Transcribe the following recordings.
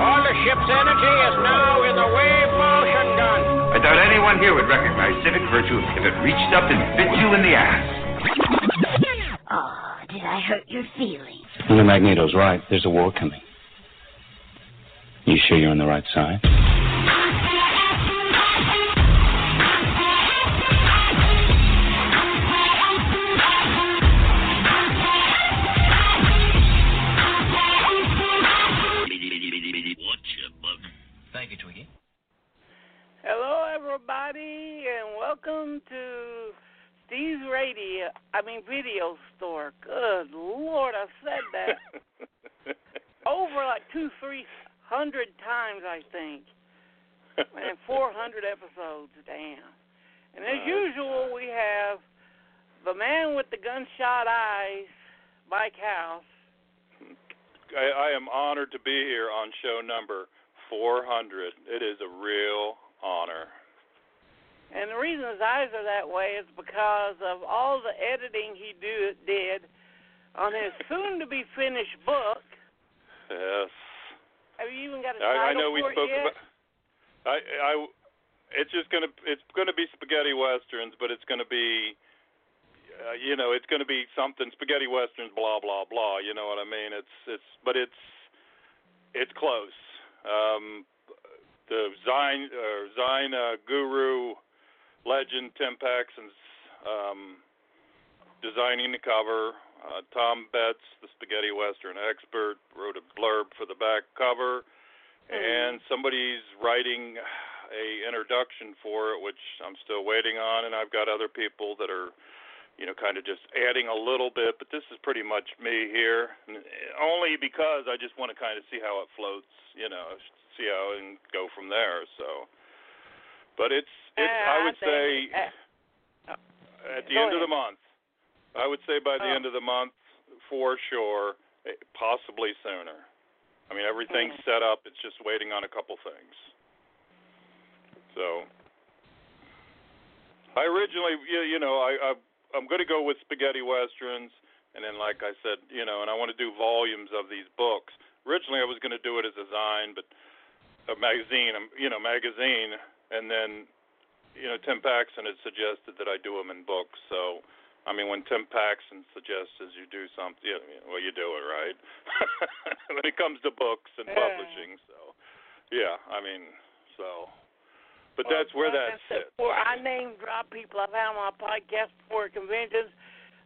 All the ship's energy is now in the wave motion gun. I doubt anyone here would recognize civic virtue if it reached up and bit you in the ass. Oh, did I hurt your feelings? Well, Magneto's right. There's a war coming. You sure you're on the right side? Radio. I mean, video store. Good Lord, I said that over like two, three hundred times, I think, and four hundred episodes. Damn. And as oh, usual, we have the man with the gunshot eyes, Mike Hauss. I, I am honored to be here on show number 400. It is a real honor. And the reason his eyes are that way is because of all the editing he do, did on his soon-to-be finished book. Yes. Have you even got a I, I title know we spoke yet? about. I, I, it's just gonna, it's gonna be spaghetti westerns, but it's gonna be, uh, you know, it's gonna be something spaghetti westerns, blah blah blah. You know what I mean? It's, it's, but it's, it's close. Um, the Zine, uh, Zine uh, guru, legend Tim Paxton's um, designing the cover. Uh, Tom Betts, the spaghetti western expert, wrote a blurb for the back cover, and somebody's writing a introduction for it, which I'm still waiting on, and I've got other people that are, you know, kind of just adding a little bit, but this is pretty much me here, and only because I just want to kind of see how it floats, you know, see how and go from there. So, but it's, it's Uh, I would think- say uh, at the Go end of the month. I would say by the Oh. end of the month for sure, eh, possibly sooner. I mean, everything's Mm. set up. It's just waiting on a couple things. So, I originally, you, you know, I, I I'm going to go with spaghetti westerns, and then, like I said, you know, and I want to do volumes of these books. Originally, I was going to do it as a zine, but a magazine, um, you know, magazine, and then you know, Tim Paxton had suggested that I do them in books. So, I mean, when Tim Paxton suggests you do something, know, well, you do it, right? when it comes to books and publishing, so yeah, I mean, so, but Well, that's where like that sits. before, I name drop people I've had on my podcast before conventions,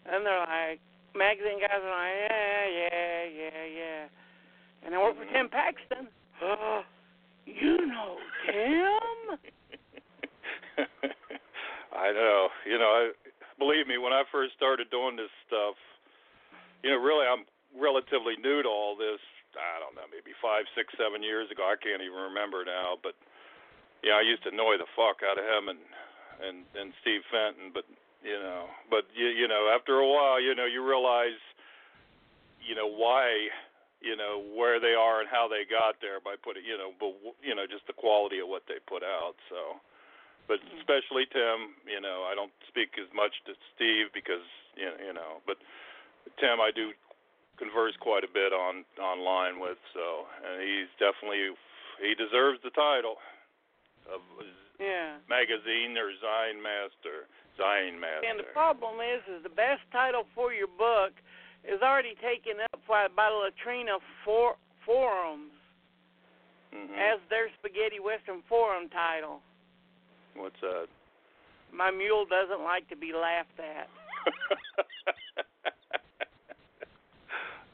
and they're like, magazine guys are like, yeah, yeah, yeah, yeah. And I work for mm-hmm. Tim. Paxton. Oh, you know Tim? I know. You know, I believe me, when I first started doing this stuff, you know, really I'm relatively new to all this. I don't know, maybe five, six, seven years ago. I can't even remember now, but yeah, I used to annoy the fuck out of him and and and Steve Fenton, but you know, but you you know, after a while, you know, you realize, you know, why, you know, where they are and how they got there by putting, you know, but you know, just the quality of what they put out. So, but mm-hmm. especially Tim, you know, I don't speak as much to Steve because you know, you know, but Tim I do converse quite a bit on online with, so and he's definitely he deserves the title of Yeah. magazine or Zine Master, Zine Master. And the problem is, is the best title for your book is already taken by, by Latrina for, forums. hmm hmm as their spaghetti western forum title. What's that? My mule doesn't like to be laughed at.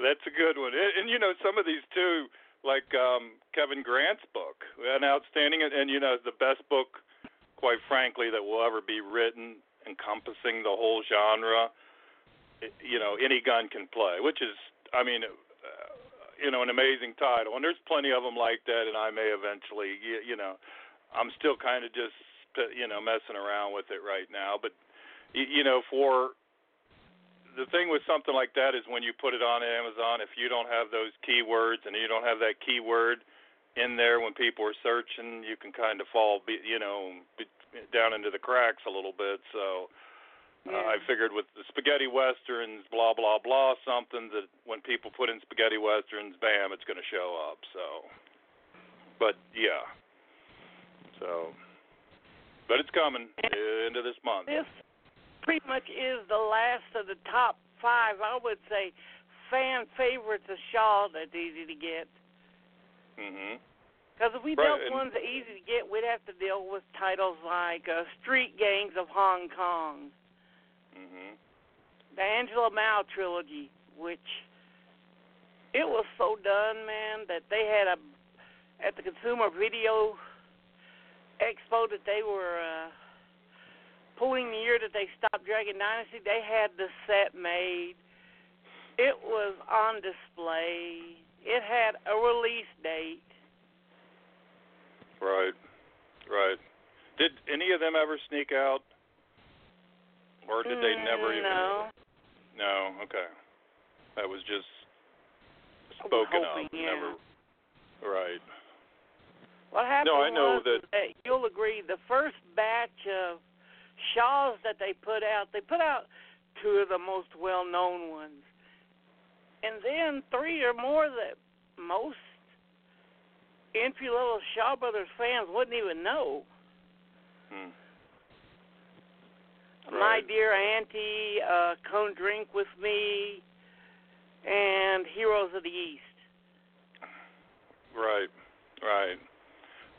That's a good one. And, and you know, some of these too, like um Kevin Grant's book, an outstanding and, and you know the best book, quite frankly, that will ever be written, encompassing the whole genre. It- You know, any gun can play, which is, I mean, uh, you know, an amazing title. And there's plenty of them like that, and I may eventually, you, you know, I'm still kind of just, you know, messing around with it right now. But, you, you know, for the thing with something like that is when you put it on Amazon, if you don't have those keywords and you don't have that keyword in there when people are searching, you can kind of fall, you know, down into the cracks a little bit. So uh, I figured with the spaghetti westerns, blah blah blah, something that when people put in spaghetti westerns, bam, it's going to show up. So, but yeah, so, but it's coming uh, into this month. This pretty much is the last of the top five, I would say, fan favorites of Shaw that's easy to get. Mhm. Because if we Right, dealt and- ones that easy to get, we'd have to deal with titles like uh, Street Gangs of Hong Kong, Mhm. the Angela Mao trilogy, which it was so done, man, that they had a at the Consumer Video Expo that they were uh, pulling the year that they stopped Dragon Dynasty. They had the set made. It was on display. It had a release date. Right. Right. Did any of them ever sneak out, or did they never Mm, even? No. No. Okay. That was just spoken hoping, of. yeah. Never. Right. What happened No, I know was that- that you'll agree the first batch of Shaws that they put out, they put out two of the most well-known ones, and then three or more that most entry-level Shaw Brothers fans wouldn't even know. Hmm. My Dear Auntie, uh, Come Drink with Me, and Heroes of the East. Right. Right.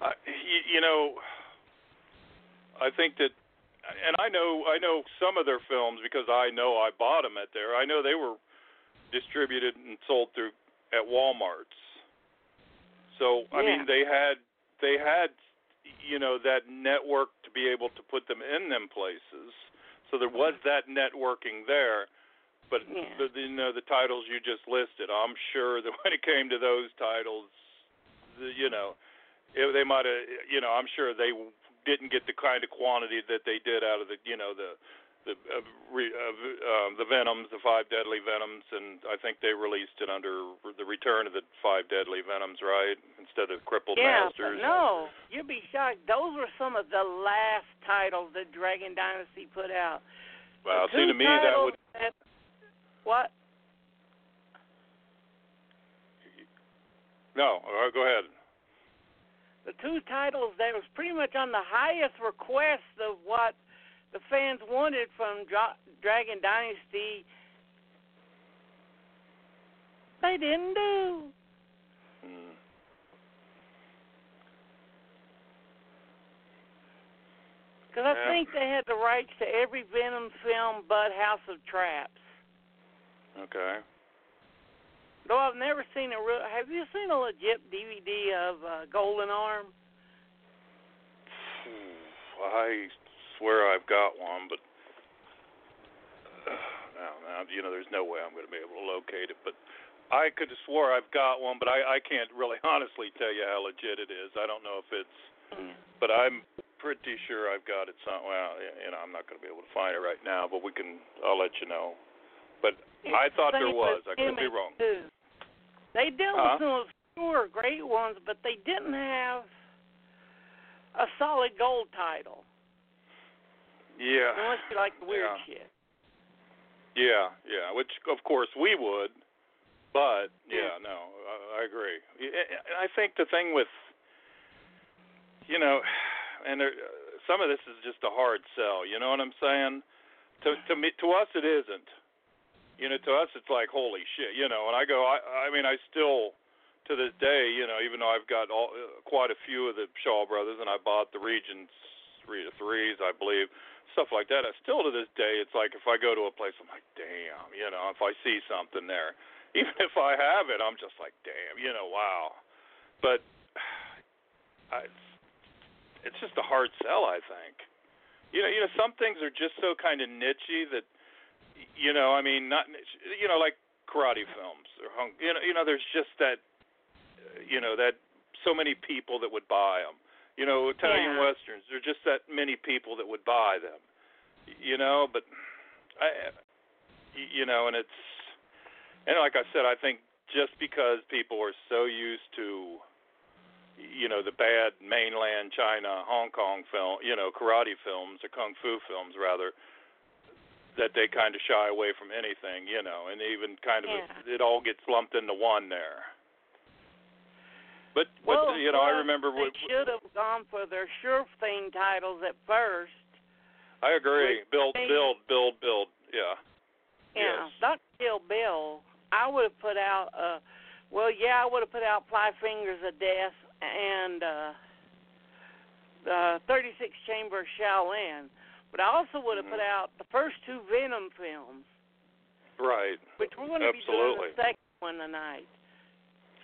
I, you, you know, I think that, and I know I know some of their films because I know I bought them at there. I know they were distributed and sold through at Walmart's. So I mean, they had they had you know that network to be able to put them in them places. So there was that networking there. But Yeah. the, the, you know the titles you just listed, I'm sure that when it came to those titles, the, you know, it, they might have, you know, I'm sure they didn't get the kind of quantity that they did out of the, you know, the the uh, re, uh, um, the Venoms, the five deadly Venoms, and I think they released it under the Return of the Five Deadly Venoms, right? Instead of Crippled yeah, Masters. but no, you'd be shocked. Those were some of the last titles that Dragon Dynasty put out. Well, The see, to me that would. that- what? No, uh, go ahead. The two titles that was pretty much on the highest request of what the fans wanted from Dra- Dragon Dynasty. They didn't do. Hmm. Because I Yeah. think they had the rights to every Venom film but House of Traps. Okay. Though I've never seen a real. Have you seen a legit DVD of uh, Golden Arm? I swear I've got one, but uh, now, now, you know, there's no way I'm going to be able to locate it. But I could have swore I've got one, but I, I can't really honestly tell you how legit it is. I don't know if it's, but I'm pretty sure I've got it some. Well, you know, I'm not going to be able to find it right now, but we can. I'll let you know. But I thought there was. I could be wrong. too. They dealt Huh? with some sure great ones, but they didn't have a solid gold title. Yeah. Unless you like the weird Yeah. shit. Yeah, yeah, which of course we would, but yeah, Yeah. no, I, I agree. And I think the thing with, you know, and there, some of this is just a hard sell. You know what I'm saying? To to me, to us, it isn't. You know, to us, it's like holy shit. You know, and I go, I I mean, I still to this day, you know, even though I've got all, uh, quite a few of the Shaw Brothers, and I bought the Regents three to threes, I believe, stuff like that. I still to this day, it's like if I go to a place, I'm like, damn, you know, if I see something there, even if I have it, I'm just like, damn, you know, wow. But I, it's just a hard sell, I think. You know, you know, some things are just so kind of nichey that, you know, I mean, not, you know, like karate films or hung, you know, you know, there's just that uh, you know that so many people that would buy them. You know, Italian Yeah. westerns. There are just that many people that would buy them. You know, but I, you know, and it's and like I said, I think just because people are so used to you know the bad mainland China, Hong Kong film, you know, karate films or kung fu films rather that they kind of shy away from anything, you know, and even kind of Yeah. it all gets lumped into one there. But Well, you know, I remember they what should have gone for their sure thing titles at first. I agree. Build, they- build, build, build. Yeah. Yeah, Yes. not Kill Bill. I would have put out. uh Well, yeah, I would have put out Five Fingers of Death and uh the 36 Chamber Shaolin. But I also would have Mhm. put out the first two Venom films, Right. which we're going to be doing the second one tonight.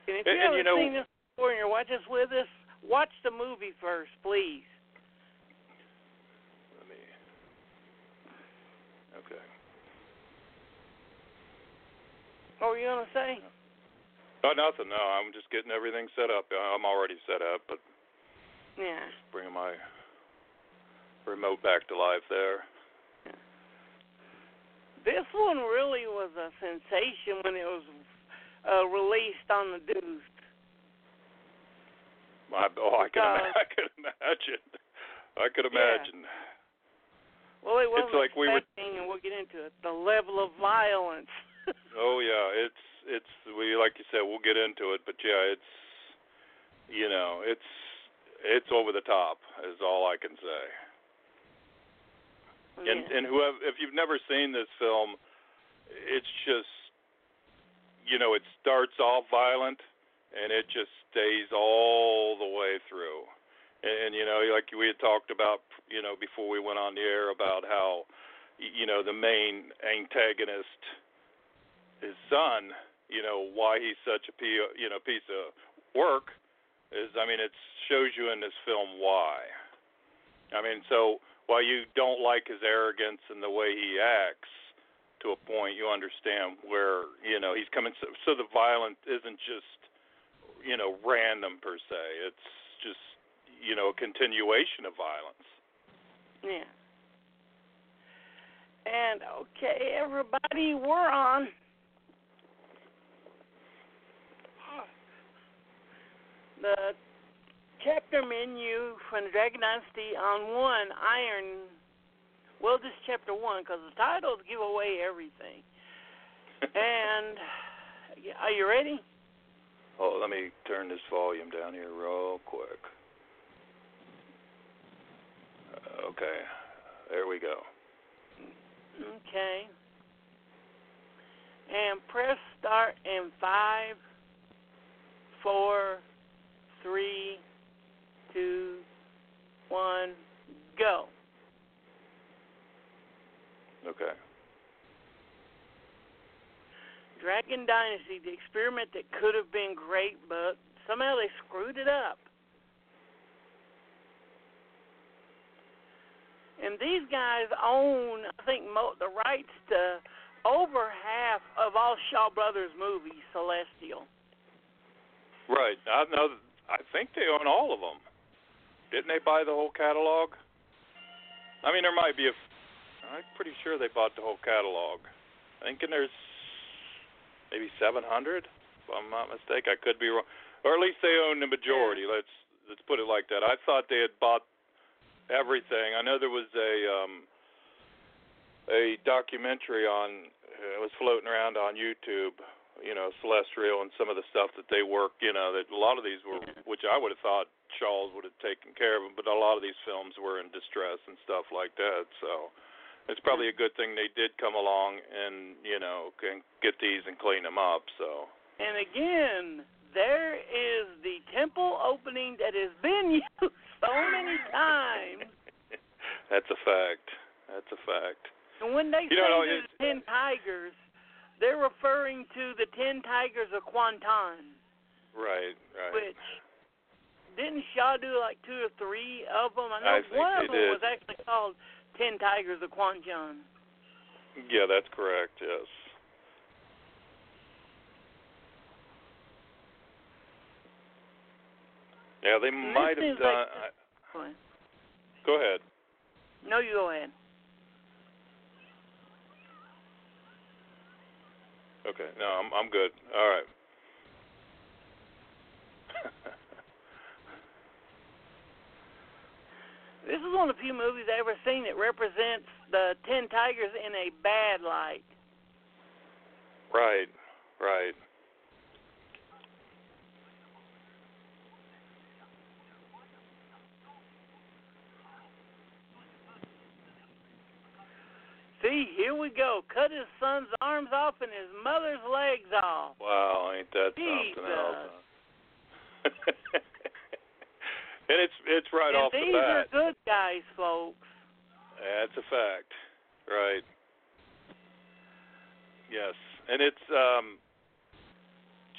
And if And- you and haven't you know- seen this and you're watching this with us, watch the movie first, please. Let me. Okay. What were you going to say? Oh, nothing. No, I'm just getting everything set up. I'm already set up, but Yeah. bringing my remote back to life there. This one really was a sensation when it was uh, released on the Deuce. My, oh, I can, ima- uh, I could imagine. I could Yeah. imagine. Well, it wasn't like we were- and we'll get into it. The level of violence. Oh yeah, it's it's we like you said we'll get into it, but yeah, it's you know it's it's over the top is all I can say. Oh, and Yeah. and whoever if you've never seen this film, it's just you know it starts off violent and it just stays all the way through. And, and you know like we had talked about you know before we went on the air about how you know the main antagonist his son, you know, why he's such a p- you know piece of work is I mean it shows you in this film why. I mean so while you don't like his arrogance and the way he acts to a point you understand where you know he's coming so, so the violence isn't just you know random per se it's just you know a continuation of violence Yeah. And okay, everybody, we're on. The chapter menu from the Dragon Dynasty on one Iron. Well, this is chapter one because the titles give away everything. and are you ready? Oh let me turn this volume down here real quick Uh, okay there we go Okay. And press start in five, four, three, two, one, go. okay Dragon Dynasty, the experiment that could have been great, but somehow they screwed it up. And these guys own, I think, the rights to over half of all Shaw Brothers movies, Celestial. right I know I think they own all of them didn't they buy the whole catalog I mean there might be a I'm pretty sure they bought the whole catalog I think there's maybe 700 if I'm not mistaken. I could be wrong. Or at least they own the majority. Let's let's put it like that. I thought they had bought everything. I know there was a um a documentary on it was floating around on YouTube you know, Celestial and some of the stuff that they work, you know, that a lot of these were, which I would have thought Shaw's would have taken care of them, but a lot of these films were in distress and stuff like that. So it's probably a good thing they did come along and, you know, can get these and clean them up. So And again, there is the temple opening that has been used so many times. That's a fact. That's a fact. And when they You say know, the ten tigers, they're referring to the ten tigers of Kwangtung, Right, right. which didn't Shaw do like two or three of them? I know I one of them did. was actually called Ten Tigers of Kwangtung. Yeah, that's correct. Yes. Yeah, they And might have done. like I, Go ahead. go ahead. No, you go ahead. Okay. No, I'm I'm good. All right. This is one of the few movies I've ever seen that represents the Ten Tigers in a bad light. right. Right. See, here we go. Cut his son's arms off and his mother's legs off. Wow, ain't that something else? and it's it's right and off the bat. these are good guys, folks. That's a fact. Right. Yes, and it's um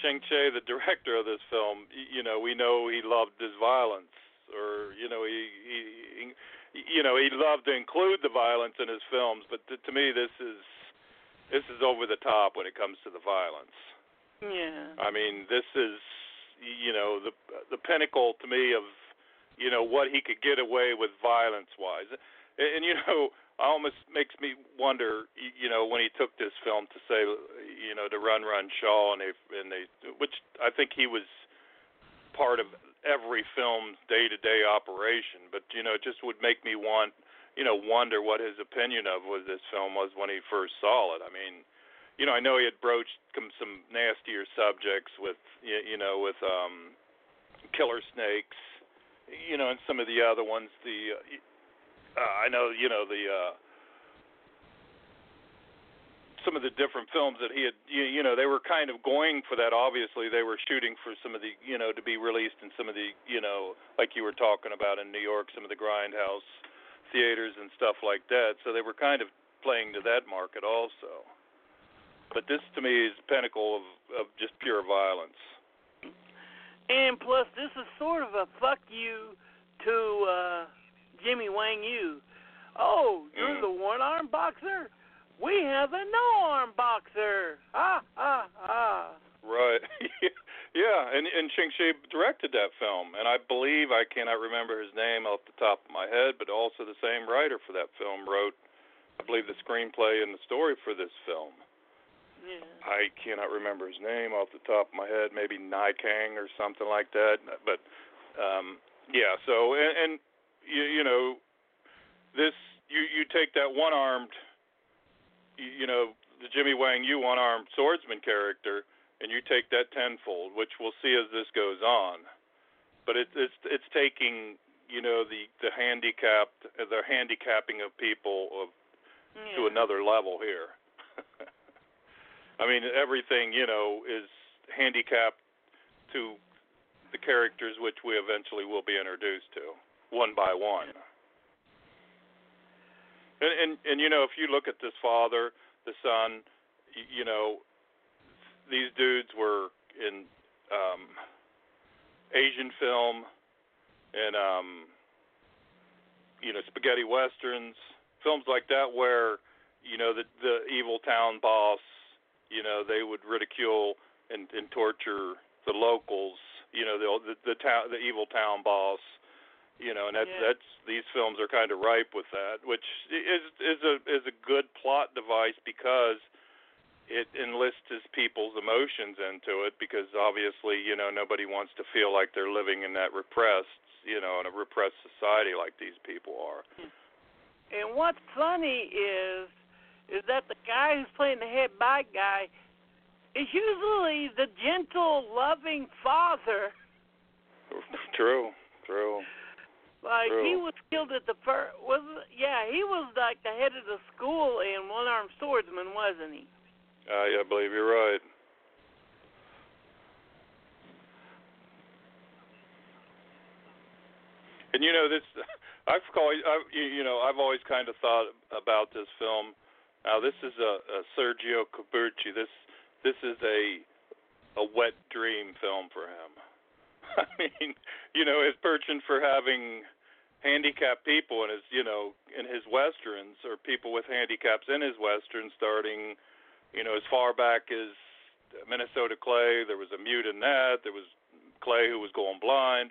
Chang Cheh, the director of this film. You know, we know he loved his violence, or you know, he he, he you know he loved to include the violence in his films. But to, to me, this is this is over the top when it comes to the violence. Yeah. I mean, this is you know the the pinnacle to me of you know what he could get away with violence wise, and, and you know, it almost makes me wonder, you know, when he took this film to say, you know, to Run Run Shaw, and they and they, which I think he was part of every film's day to day operation, but you know, it just would make me want, you know, wonder what his opinion of was this film was when he first saw it. I mean you know, I know he had broached some nastier subjects with, you know, with um, killer snakes, you know, and some of the other ones. The, uh, uh, I know, you know, the uh, some of the different films that he had, you, you know, they were kind of going for that. Obviously, they were shooting for some of the, you know, to be released in some of the, you know, like you were talking about in New York, some of the grindhouse theaters and stuff like that. So they were kind of playing to that market also but this to me is pinnacle of of just pure violence. And plus, this is sort of a fuck you to uh, Jimmy Wang Yu. Oh, you're Mm. the one-armed boxer. We have a no-arm boxer. Ah, ah, ah. Right. yeah, and and Ching Shi directed that film, and I believe I cannot remember his name off the top of my head, but also the same writer for that film wrote, I believe, the screenplay and the story for this film. Yeah. I cannot remember his name off the top of my head. Maybe Ni Kuang or something like that. But um, yeah. So and, and you, you know, this you you take that one armed, you, you know, the Jimmy Wang Yu one armed swordsman character, and you take that tenfold, which we'll see as this goes on. But it's it's it's taking you know the the handicapped the handicapping of people of to another level here. I mean, everything you know is handicapped to the characters which we eventually will be introduced to, one by one. And and and you know, if you look at this father, the son, y- you know, these dudes were in um Asian film and um you know, spaghetti westerns, films like that where you know the the evil town boss you know they would ridicule and, and torture the locals you know the the, the town the evil town boss you know and that's Yeah. that's these films are kind of ripe with that which is is a is a good plot device because it enlists people's emotions into it because obviously you know nobody wants to feel like they're living in that repressed you know in a repressed society like these people are And what's funny is is that the guy who's playing the head bad guy is usually the gentle, loving father. True, true. Like true. he was killed at the first. was yeah he was like the head of the school and one armed swordsman wasn't he? Uh, yeah, I believe you're right. And you know this, I've always I, you know I've always kind of thought about this film now this is a, a Sergio Corbucci. This this is a a wet dream film for him. I mean, you know, his penchant for having handicapped people in his, you know, in his westerns or people with handicaps in his westerns, starting, you know, as far back as Minnesota Clay. There was a mute in that. There was Clay who was going blind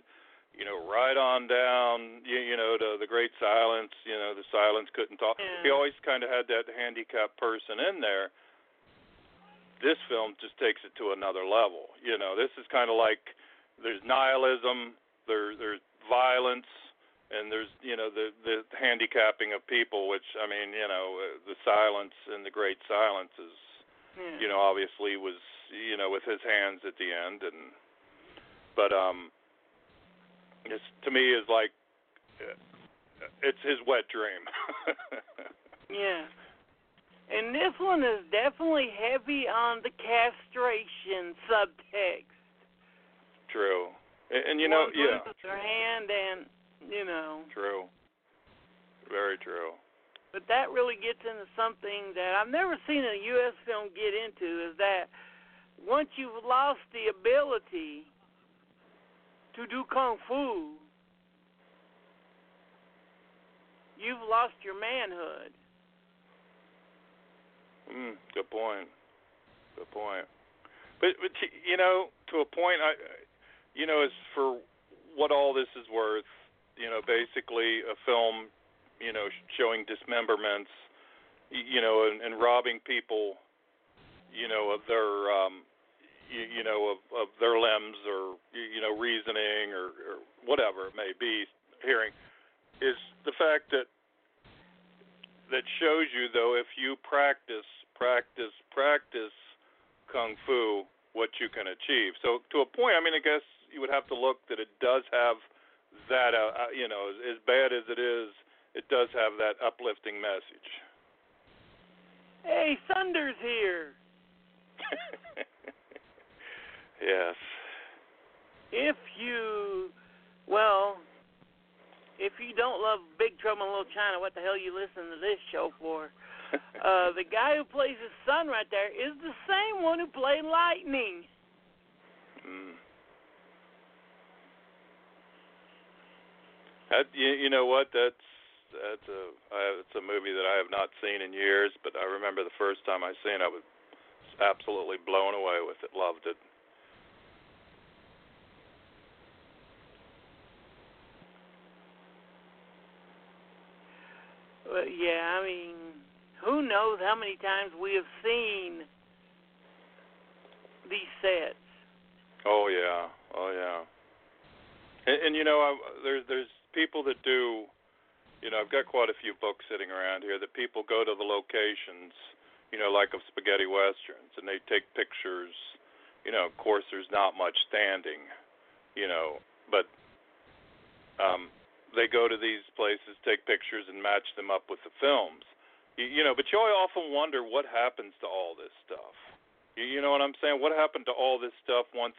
you know, right on down, you, you know, to the Great Silence. You know, the Silence couldn't talk. Yeah. He always kind of had that handicapped person in there. This film just takes it to another level. You know, this is kind of like there's nihilism, there there's violence, and there's you know the the handicapping of people. Which I mean, you know, uh, the Silence and the Great Silence is, Yeah. you know, obviously was you know with his hands at the end, and but um this to me is like it's his wet dream. Yeah. And this one is definitely heavy on the castration subtext. True. And, and you know, One yeah, their hand, and you know, true. Very true. but that really gets into something that I've never seen a U.S. film get into. Is that once you've lost the ability to do kung fu, you've lost your manhood. Mm, good point. Good point. But but you know, to a point, I, you know, as for what all this is worth, you know, basically a film, you know, showing dismemberments, you know, and, and robbing people, you know, of their, um, you, you know, of of their limbs or you know, reasoning or, or whatever it may be, hearing, is the fact that that shows you though if you practice practice practice kung fu what you can achieve so to a point i mean i guess you would have to look that it does have that uh, uh, you know as, as bad as it is it does have that uplifting message Hey, Thunder's here. yes If you, well, if you don't love Big Trouble in Little China, what the hell you listen to this show for? Uh, the guy who plays his son right there is the same one who played Lightning. mm. that you, you know what that's that's a I, it's a movie that I have not seen in years but i remember the first time i seen it i was absolutely blown away with it loved it But yeah, I mean, who knows how many times we have seen these sets. Oh yeah, oh yeah. And, and you know, I, there's there's people that do. You know, I've got quite a few books sitting around here that people go to the locations. You know, like of spaghetti westerns, and they take pictures. You know, of course, there's not much standing. You know, but um, they go to these places, take pictures, and match them up with the films. You, you know, but you often wonder what happens to all this stuff. You, you know what I'm saying? What happened to all this stuff once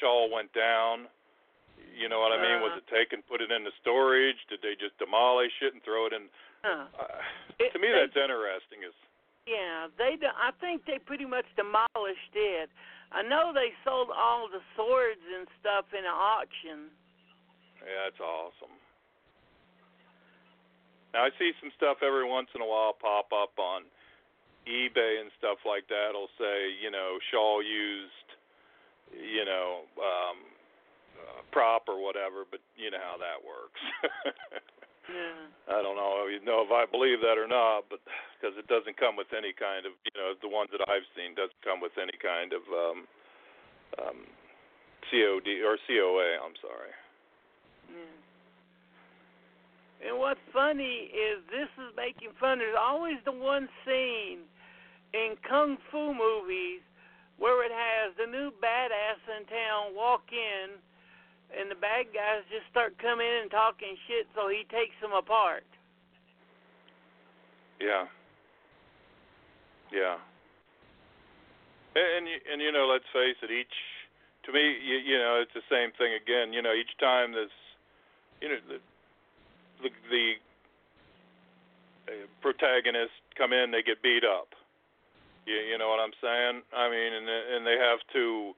Shaw went down? You know what I mean? Was Uh. it taken, put it into storage? Did they just demolish it and throw it in? Uh, It- to me, they- that's interesting. Is Yeah, they. I think they pretty much demolished it. I know they sold all the swords and stuff in an auction. yeah, that's awesome. Now I see some stuff every once in a while pop up on eBay and stuff like that. It'll say, you know, Shaw used, you know, um, uh, prop or whatever, but you know how that works. Yeah. I don't know, you know if I believe that or not, but because it doesn't come with any kind of, you know, the ones that I've seen doesn't come with any kind of um, um, COD or COA. I'm sorry. Yeah. And what's funny is this is making fun. There's always the one scene in kung fu movies where it has the new badass in town walk in, and the bad guys just start coming in and talking shit, so he takes them apart. Yeah. Yeah. And and you, and you know, let's face it. Each to me, you, you know, it's the same thing again. You know, each time this, you know, the, the the uh, protagonists come in, they get beat up. You you know what I'm saying? I mean, and and they have to,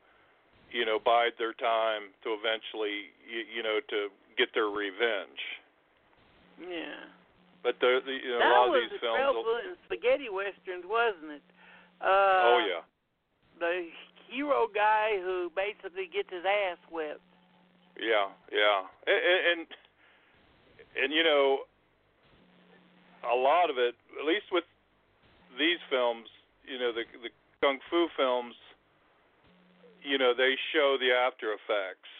you know, bide their time to eventually, you, you know, to get their revenge. Yeah. But the, the you know, that a lot of was these the films. trouble in spaghetti westerns, wasn't it? Uh, oh yeah. The hero guy who basically gets his ass whipped. Yeah, yeah, and, and and you know, a lot of it, at least with these films, you know, the the kung fu films, you know, they show the after effects,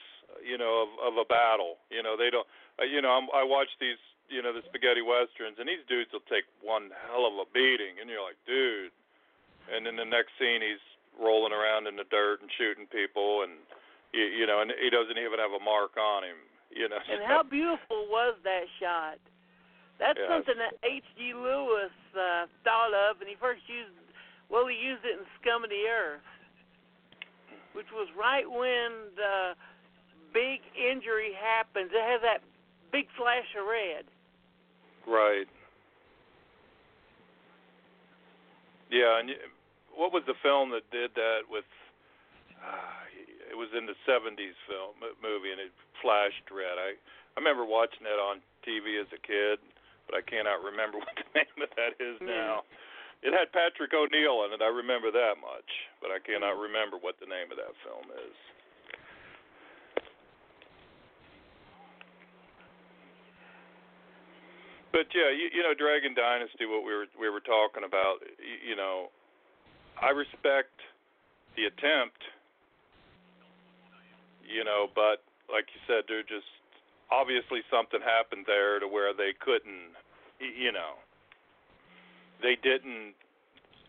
you know, of of a battle. You know, they don't. Uh, you know, I'm, I watch these, you know, the spaghetti westerns, and these dudes will take one hell of a beating, and you're like, dude. And then the next scene, he's rolling around in the dirt and shooting people, and you, you know, and he doesn't even have a mark on him. You know. And how beautiful was that shot? That's Yeah. something that H.G. Lewis uh, thought of, and he first used. Well, he used it in Scum of the Earth, which was right when the big injury happens. It has that big flash of red. Right. Yeah, and what was the film that did that with? Uh, it was in the '70s film movie, and it flashed red. I I remember watching it on TV as a kid, but I cannot remember what the name of that is Yeah. now. It had Patrick O'Neill in it. I remember that much, but I cannot remember what the name of that film is. But yeah, you, you know, Dragon Dynasty, what we were we were talking about, you, you know, I respect the attempt, you know, but like you said, there just obviously something happened there to where they couldn't, you know, they didn't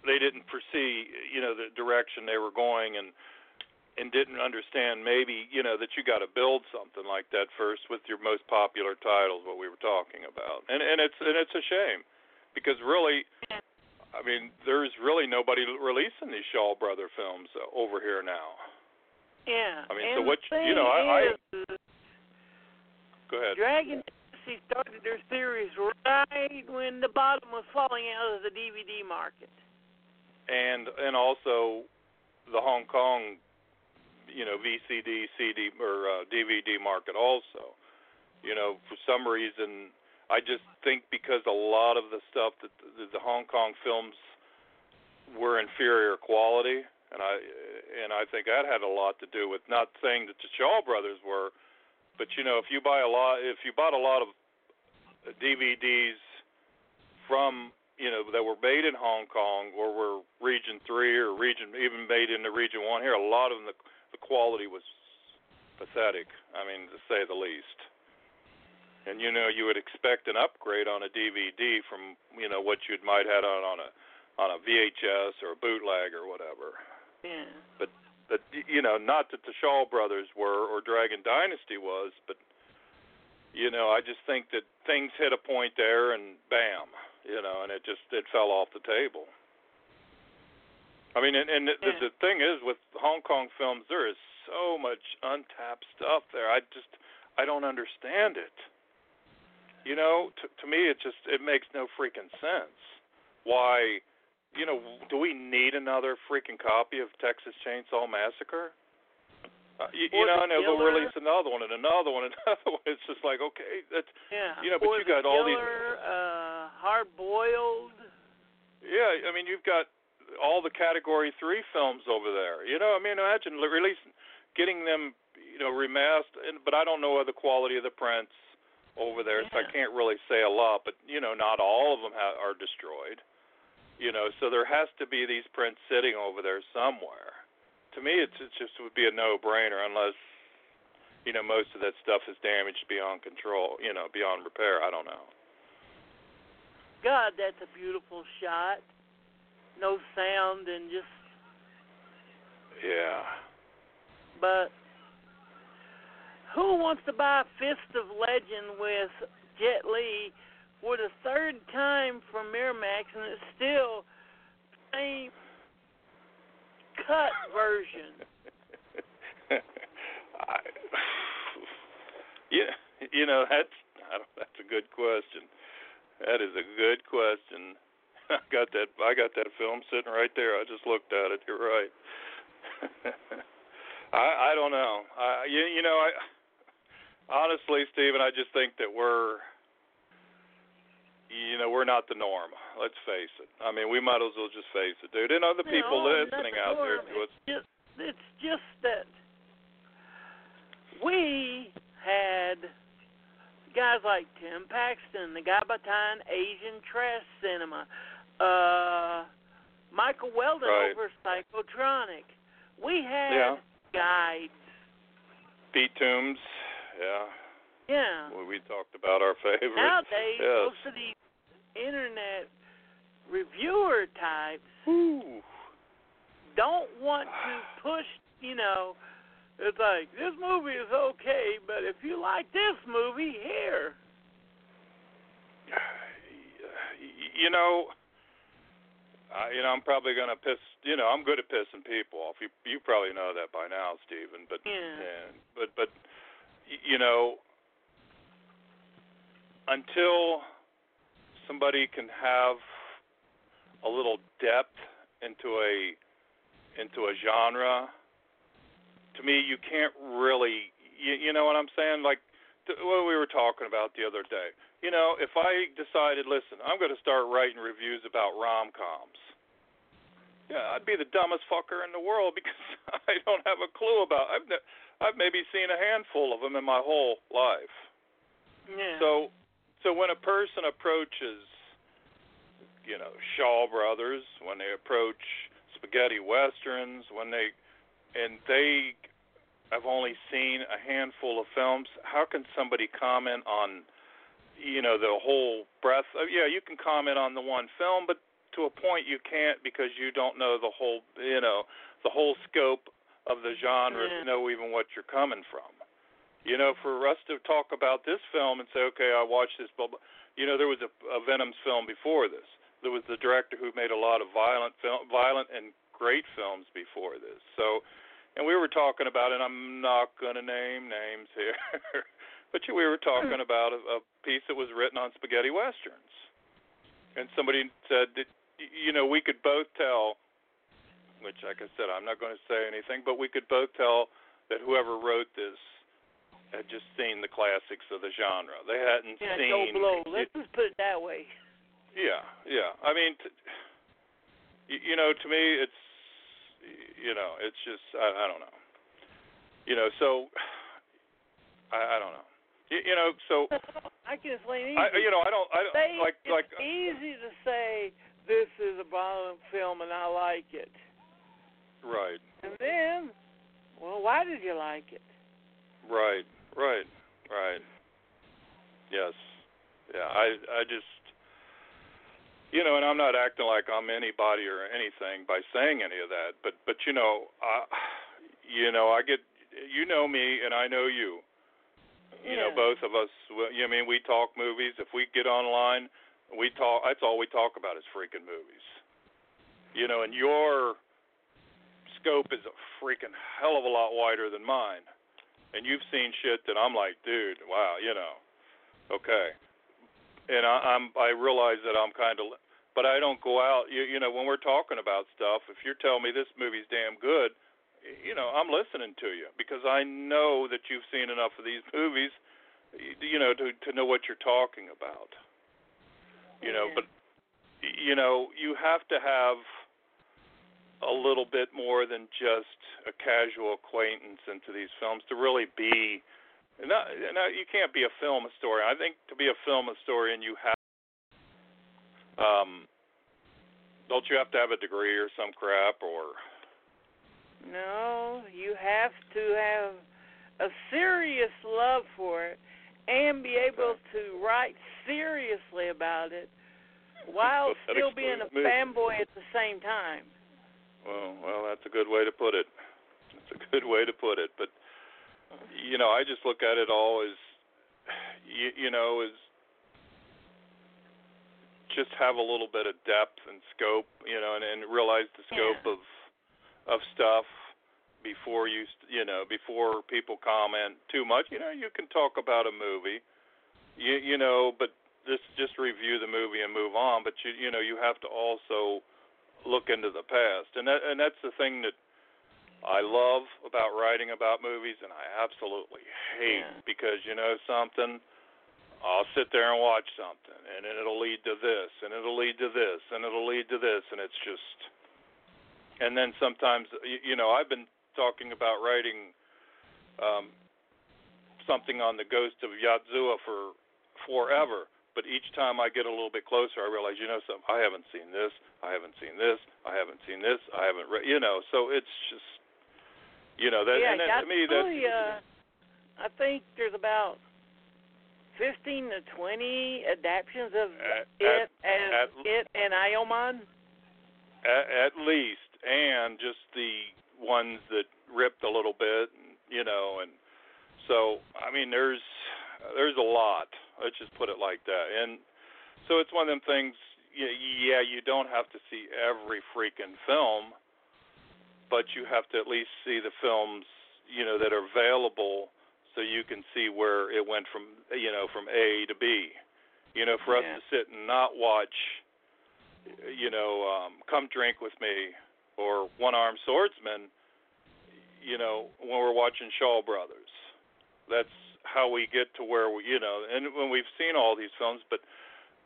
they didn't foresee, you know, the direction they were going and and didn't understand maybe, you know, that you got to build something like that first with your most popular titles what we were talking about. And and it's and it's a shame because really I mean, there's really nobody releasing these Shaw Brother films over here now. Yeah. I mean, and so what you know, I, I go ahead. Dragon Dynasty started their series right when the bottom was falling out of the DVD market. and and also the Hong Kong, you know, VCD, CD or uh, DVD market also. You know, for some reason, I just think because a lot of the stuff that the, the Hong Kong films were inferior quality, and I and I think that had a lot to do with not saying that the Shaw Brothers were, but you know, if you buy a lot, if you bought a lot of DVDs from you know that were made in Hong Kong or were Region Three or Region even made in the Region One here, a lot of them the the quality was pathetic. I mean, to say the least. And you know, you would expect an upgrade on a DVD from you know what you might had on on a on a VHS or a bootleg or whatever. Yeah. But but you know, not that the Shaw Brothers were or Dragon Dynasty was, but you know, I just think that things hit a point there and bam, you know, and it just it fell off the table. I mean, and, and the, the thing is with Hong Kong films, there is so much untapped stuff there. I just I don't understand it. You know, to, to me, it just it makes no freaking sense. Why, you know, do we need another freaking copy of Texas Chainsaw Massacre? Uh, you, you know, and they'll release another one and another one and another one. It's just like, okay, that's Yeah. You know, but or you got all these- uh, hard boiled. Yeah, I mean, you've got all the Category Three films over there. You know, I mean, imagine releasing, getting them, you know, remastered. And, but I don't know the quality of the prints over there, so I can't really say a lot. But you know, not all of them ha- are destroyed. You know, so there has to be these prints sitting over there somewhere. To me, it's it just would be a no-brainer unless. You know, most of that stuff is damaged beyond control. You know, beyond repair. I don't know. God, that's a beautiful shot. No sound and just, Yeah. but who wants to buy Fist of Legend with Jet Li for the third time from Miramax and it's still the same cut version? I, yeah, you know that's I don't, that's a good question. That is a good question. I got that. I got that film sitting right there. I just looked at it. You're right. I I don't know. I you you know I honestly, Stephen, I just think that we're you know we're not the norm. Let's face it. I mean, we might as well just face it, dude. And other people no, listening the out there to us. It's just, it's just that we had guys like Tim Paxton, the guy behind Asian Trash Cinema, uh, Michael Weldon Right. over Psychotronic. We had Yeah. guides. Pete Toombs. Yeah. Yeah. Well, we talked about our favorites. Nowadays, yes. most of these internet reviewer types Ooh. don't want to push, you know, it's like, this movie is okay, but if you like this movie, here. you know, I, you know, I'm probably gonna piss. You know, I'm good at pissing people off. You you probably know that by now, Stephen. But Yeah. and, but but you know, until somebody can have a little depth into a into a genre, to me, you can't really. You, you know what I'm saying? Like th- what we were talking about the other day. You know, if I decided, listen, I'm going to start writing reviews about rom coms. Yeah, I'd be the dumbest fucker in the world because I don't have a clue about. I've ne- I've maybe seen a handful of them in my whole life. Yeah. So, so when a person approaches, you know, Shaw Brothers, when they approach spaghetti westerns, when they, and they have only seen a handful of films, how can somebody comment on, you know, the whole breadth? Of, yeah, you can comment on the one film, but to a point you can't because you don't know the whole, you know, the whole scope of the genre Yeah. to know even what you're coming from. You know, for us to talk about this film and say, okay, I watched this, blah, blah. You know, there was a, a Venom's film before this. There was the director who made a lot of violent film, violent and great films before this. So, and we were talking about, and I'm not going to name names here, but we were talking hmm. about a, a piece that was written on spaghetti westerns, and somebody said that you know we could both tell, which like I said, I'm not going to say anything, but we could both tell that whoever wrote this had just seen the classics of the genre. They hadn't seen. yeah, seen. Joe Blow. Let's just put it that way. Yeah, yeah. I mean, t- you know, to me, it's you know, it's just I, I don't know. You know, so I, I don't know. You, you know, so I can explain easy. I you know I don't I don't Say like it's like uh, easy to say this is a violent film and I like it. right, And then, well, why did you like it? right, right, right. Yes, yeah. I I just you know, and I'm not acting like I'm anybody or anything by saying any of that, but but you know, I you know, I get you know me and I know you. You know, both of us. You know, I mean, we talk movies. If we get online, we talk. That's all we talk about is freaking movies. You know, and your scope is a freaking hell of a lot wider than mine. And you've seen shit that I'm like, dude, wow, you know, okay. And I, I'm, I realize that I'm kind of, but I don't go out. You, you know, when we're talking about stuff, if you're telling me this movie's damn good, you know, I'm listening to you because I know that you've seen enough of these movies, you know, to to know what you're talking about. You know, Yeah. but you know, you have to have a little bit more than just a casual acquaintance into these films to really be. No, no, you can't be a film historian. I think to be a film historian, you have. Um, don't you have to have a degree or some crap or? No, you have to have a serious love for it and be able to write seriously about it while still being a me. fanboy at the same time. Well, well, that's a good way to put it. That's a good way to put it. But you know, I just look at it all as you, you know, as just have a little bit of depth and scope, you know, and, and realize the scope Yeah. of of stuff before you you know before people comment too much. You know, you can talk about a movie, you you know, but this just review the movie and move on. But you you know you have to also look into the past, and that and that's the thing that I love about writing about movies, and I absolutely hate Yeah. because you know something. I'll sit there and watch something, and then it'll lead to this, and it'll lead to this, and it'll lead to this, and it's just. And then sometimes, you, you know, I've been talking about writing um, something on the ghost of Yotsuya for forever, but each time I get a little bit closer, I realize, you know, something. I haven't seen this. I haven't seen this. I haven't seen this. I haven't read. You know, so it's just, you know, that. yeah, and that, to me, that's. Yotsuya, uh, I think there's about fifteen to twenty adaptions of At- it at- as at- it and Iemon. at, at least, and just the ones that ripped a little bit, and, you know, and so I mean, there's there's a lot. Let's just put it like that. And so it's one of them things. Yeah, you don't have to see every freaking film, but you have to at least see the films, you know, that are available, so you can see where it went from, you know, from A to B. You know, for Yeah. us to sit and not watch you know, um, Come Drink with Me or One Armed Swordsman, you know, when we're watching Shaw Brothers. That's how we get to where we, you know, and when we've seen all these films, but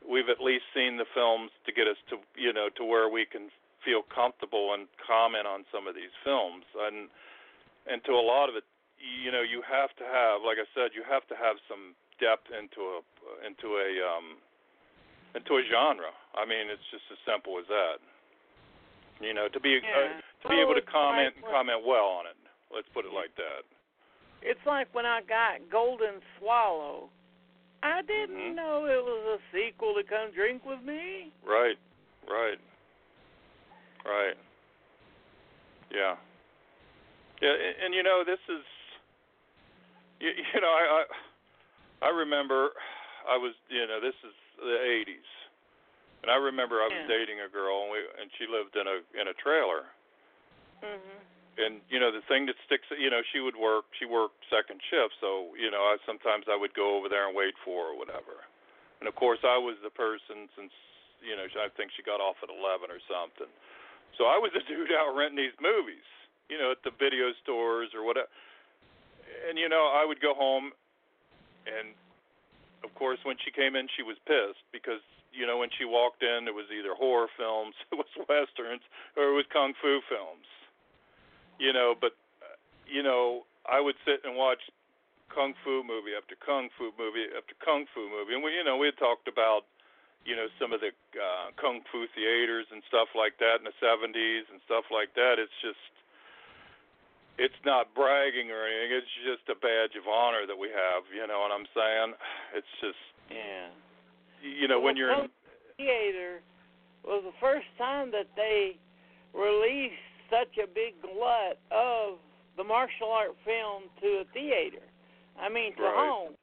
we've at least seen the films to get us to, you know, to where we can feel comfortable and comment on some of these films. And and to a lot of it, you know, you have to have, like I said, you have to have some depth into a into a um into a genre. I mean, it's just as simple as that. You know, to be Yeah. uh, to be able to comment when- comment well on it. Let's put it like that. It's like when I got Golden Swallow. I didn't Mhm. know it was a sequel to Come Drink with Me. Right. Right. Right. Yeah. Yeah, and, and you know, this is you, you know, I, I I remember I was, you know, this is the 80s. And I remember I was Yeah. dating a girl and we and she lived in a in a trailer. Mhm. And you know the thing that sticks you know she would work she worked second shift so you know I sometimes I would go over there and wait for her or whatever. And of course I was the person since you know I think she got off at 11 or something. So I was the dude out renting these movies you know at the video stores or whatever and you know I would go home and of course when she came in she was pissed because you know when she walked in it was either horror films it was westerns or it was kung fu films you know, but uh, you know, I would sit and watch kung fu movie after kung fu movie after kung fu movie, and we, you know, we had talked about, you know, some of the uh, kung fu theaters and stuff like that in the '70s and stuff like that. It's just, it's not bragging or anything. It's just a badge of honor that we have. You know what I'm saying? It's just, Yeah. you know, when you're in, Theater was the first time that they released such a big glut of the martial art film to a theater. I mean, to Right. home.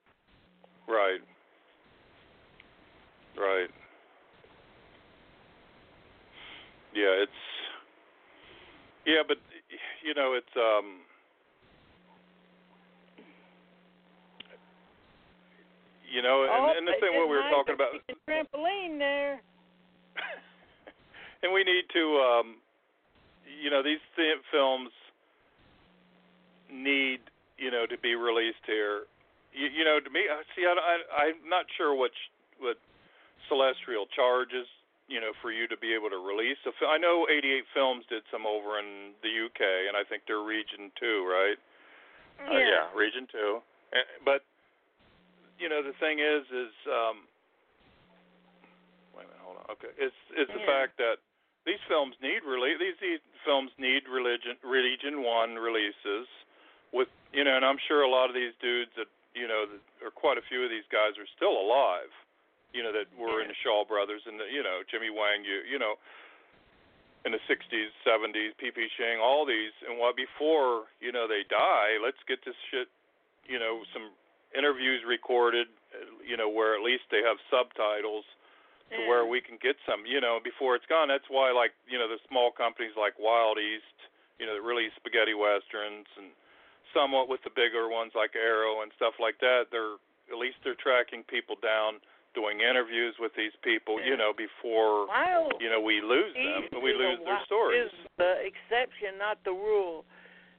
right, right. Yeah, it's yeah, but you know, it's um you know, and, oh, and the thing what we were talking about trampoline there. and we need to um you know, these th- films need, you know, to be released here. You, you know, to me, I see I, I I'm not sure what sh- what Celestial charges, you know, for you to be able to release a fi- I know 88 Films did some over in the UK and I think they're region 2, right? Uh, yeah, region 2. Uh, but you know, the thing is is um wait a minute, hold on. Okay. It's it's the fact that these films need release these, these films need religion region 1 releases with you know, and I'm sure a lot of these dudes that you know, that, or quite a few of these guys are still alive. You know, that were in the Shaw Brothers and the you know, Jimmy Wang, you you know, in the 60s, 70s, P.P. Chang, all these, and what before you know they die, let's get this shit, you know, some interviews recorded, you know, where at least they have subtitles to where we can get some, you know, before it's gone. That's why, like, you know, the small companies like Wild East, you know, that release spaghetti westerns, and somewhat with the bigger ones like Arrow and stuff like that. They're at least they're tracking people down, doing interviews with these people, you know, before Wild you know we lose East them, we lose their stories. Is the exception, not the rule.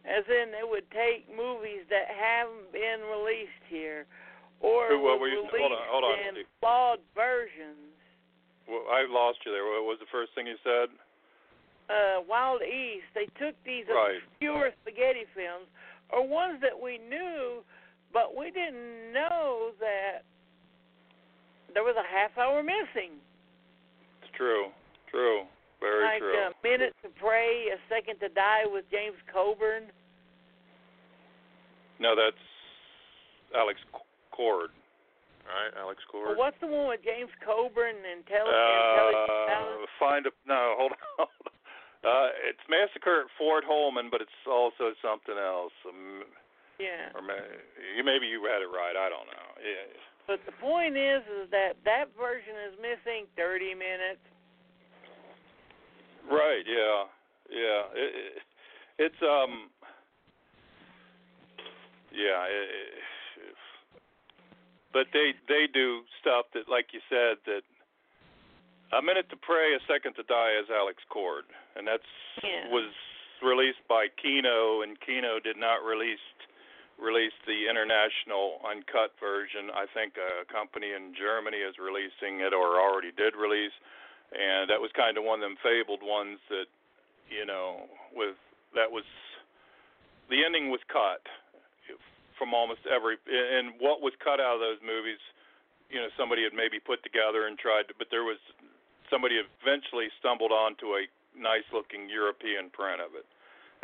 As in, they would take movies that haven't been released here, or Who, what were you- released hold on, hold on, in Steve. flawed versions. Well, I lost you there. What was the first thing you said? Uh, Wild East. They took these Right. obscure spaghetti films, or ones that we knew, but we didn't know that there was a half hour missing. It's true, true, very like true. a minute to pray, a second to die with James Coburn. No, that's Alex Cord. Right, Alex Cord. Well, what's the one with James Coburn and Intelli- Uh, find a no. Hold on. Uh, it's Massacre at Fort Holman, but it's also something else. Um, Yeah. or may, you maybe you had it right. I don't know. Yeah. But the point is, is that that version is missing 30 minutes. Right. Yeah. Yeah. It, it, it's um. Yeah. It, it, but they they do stuff that, like you said, that a minute to pray, a second to die is Alex Cord, and that's Yeah. was released by Kino, and Kino did not release release the international uncut version. I think a company in Germany is releasing it, or already did release, and that was kind of one of them fabled ones that, you know, with that was the ending was cut from almost every, and what was cut out of those movies, you know, somebody had maybe put together and tried to, but there was somebody eventually stumbled onto a nice looking European print of it.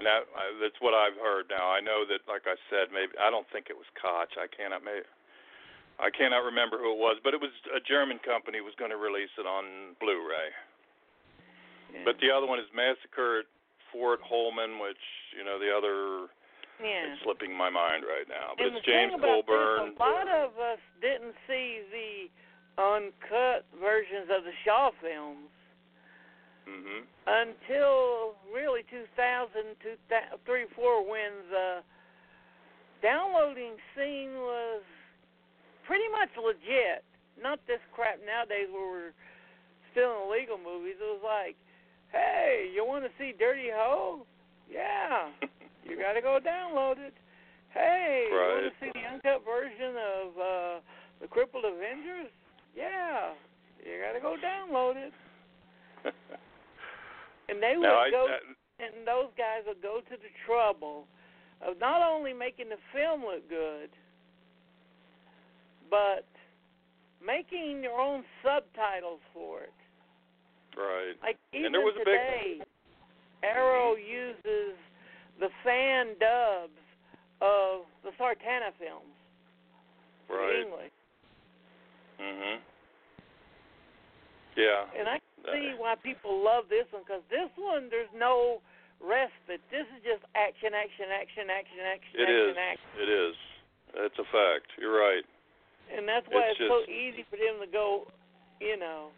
And that I, that's what I've heard now. I know that, like I said, maybe I don't think it was Koch. I cannot maybe I cannot remember who it was, but it was a German company was going to release it on Blu-ray. Yeah. But the other one is Massacre at Fort Holman, which you know the other yeah. it's slipping my mind right now. But and it's James Coburn. This, a lot of us didn't see the uncut versions of the Shaw films hmm until really 2000, 2003, 4 when the downloading scene was pretty much legit. Not this crap nowadays where we're still in illegal movies. It was like, hey, you want to see Dirty Ho? Yeah, you got to go download it. Hey, you want to see the uncut version of uh, the Crippled Avengers? Yeah, you got to go download it. And they would I, go, uh, and those guys would go to the trouble of not only making the film look good, but making your own subtitles for it. right. Like even And there was a big- today, Arrow uses the fan dubs of the Sartana films Right. in English, Mhm. Yeah. and I can see why people love this one because this one there's no respite. This is just action, action, action, action, action, It action, is. action. It is. That's a fact. You're right. And that's why It's it's, so easy for them to go, you know,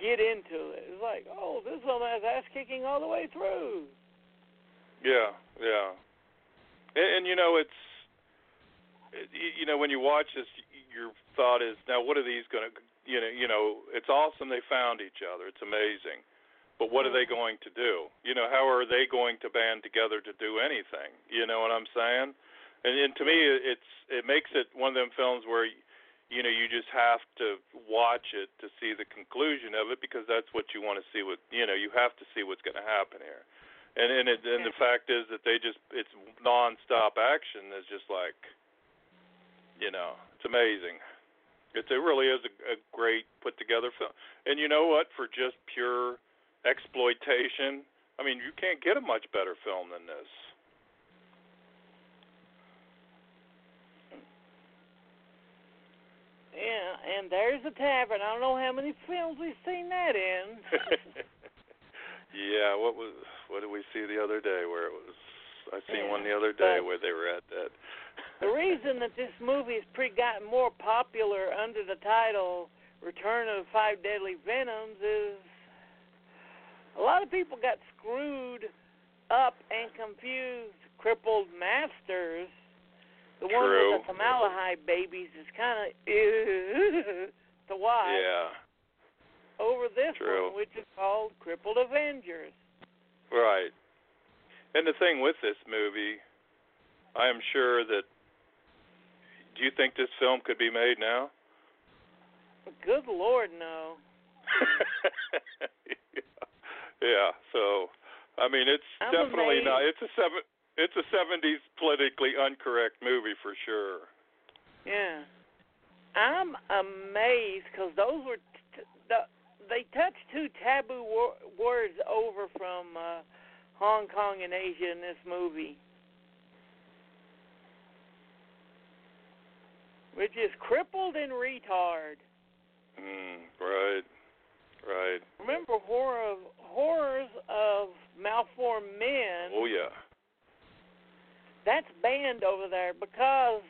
get into it. It's like, oh, this one has ass kicking all the way through. Yeah, yeah. And, and you know, it's you know when you watch this, your thought is, now what are these going to, you know, you know, it's awesome they found each other. It's amazing. But what are they mm-hmm. going to do? You know, how are they going to band together to do anything? You know what I'm saying? And, and to me, it's it makes it one of them films where you know you just have to watch it to see the conclusion of it because that's what you want to see. What you know, you have to see what's going to happen here. And and it, and the fact is that they just it's nonstop action is just like, you know, it's amazing. It's it really is a, a great put together film. And you know what? For just pure exploitation, I mean, you can't get a much better film than this. Yeah, and there's a tavern. I don't know how many films we've seen that in. yeah, what was what did we see the other day where it was I seen Yeah, one the other day where they were at that the reason that this movie has pre gotten more popular under the title Return of the Five Deadly Venoms is a lot of people got screwed up and confused crippled masters The one with the formaldehyde babies is kind of to watch. Yeah. Over this True. one, which is called Crippled Avengers. Right. And the thing with this movie, I am sure that. Do you think this film could be made now? Good Lord, no. yeah. yeah. So, I mean, it's I'm definitely amazed. not. It's a seven. It's a '70s politically incorrect movie for sure. Yeah. I'm amazed because those were t- the, they touched two taboo wor- words over from uh, Hong Kong and Asia in this movie, which is crippled and retard. Mm, right. Right. Remember horror of horrors of malformed men? Oh yeah. that's banned over there because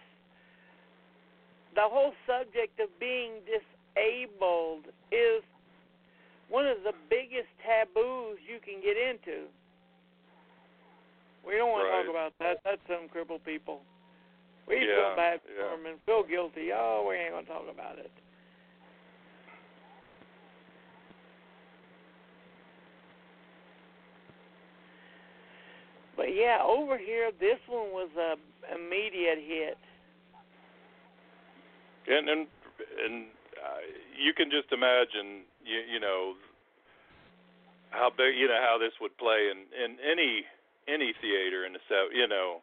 the whole subject of being disabled is one of the biggest taboos you can get into. We don't want to talk about that. That's some crippled people. We Yeah, feel bad yeah. for them and feel guilty. Oh, we ain't going to talk about it. But yeah, over here, this one was a immediate hit. And and and uh, you can just imagine, you you know, how big, you know, how this would play in in any any theater in the set, you know,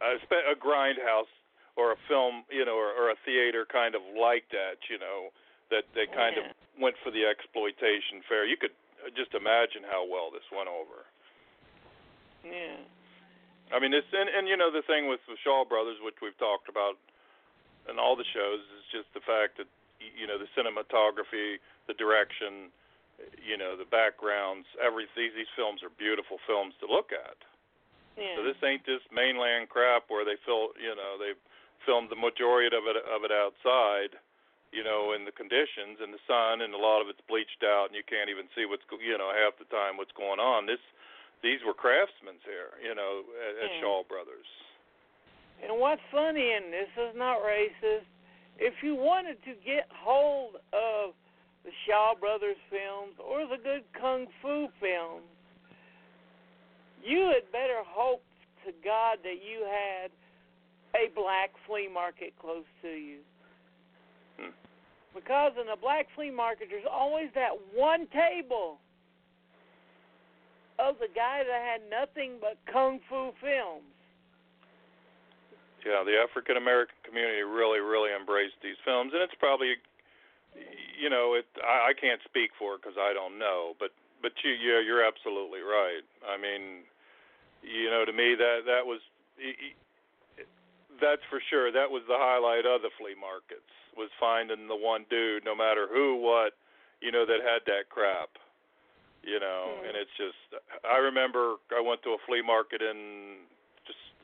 a, a grindhouse or a film, you know, or, or a theater kind of like that, you know, that they kind Yeah. of went for the exploitation fare. You could uh, just imagine how well this went over. Yeah. I mean, it's and, and you know the thing with the Shaw Brothers, which we've talked about in all the shows, is just the fact that you know the cinematography, the direction, you know the backgrounds, every these these films are beautiful films to look at. Yeah. So this ain't just mainland crap where they fil you know they filmed the majority of it of it outside, you know, in the conditions in the sun, and a lot of it's bleached out, and you can't even see what's you know half the time what's going on. This these were craftsmen here, you know, at, at Yeah. Shaw Brothers. And what's funny, and this is not racist, if you wanted to get hold of the Shaw Brothers films or the good kung fu films, you had better hope to God that you had a black flea market close to you. Hmm. Because in a black flea market, there's always that one table of the guy that had nothing but kung fu films. Yeah, the African American community really, really embraced these films, and it's probably, you know, it. I, I can't speak for it because I don't know, but but you, yeah, you're absolutely right. I mean, you know, to me that that was, that's for sure. That was the highlight of the flea markets was finding the one dude, no matter who, what, you know, that had that crap. You know, Mhm. and it's just. I remember I went to a flea market in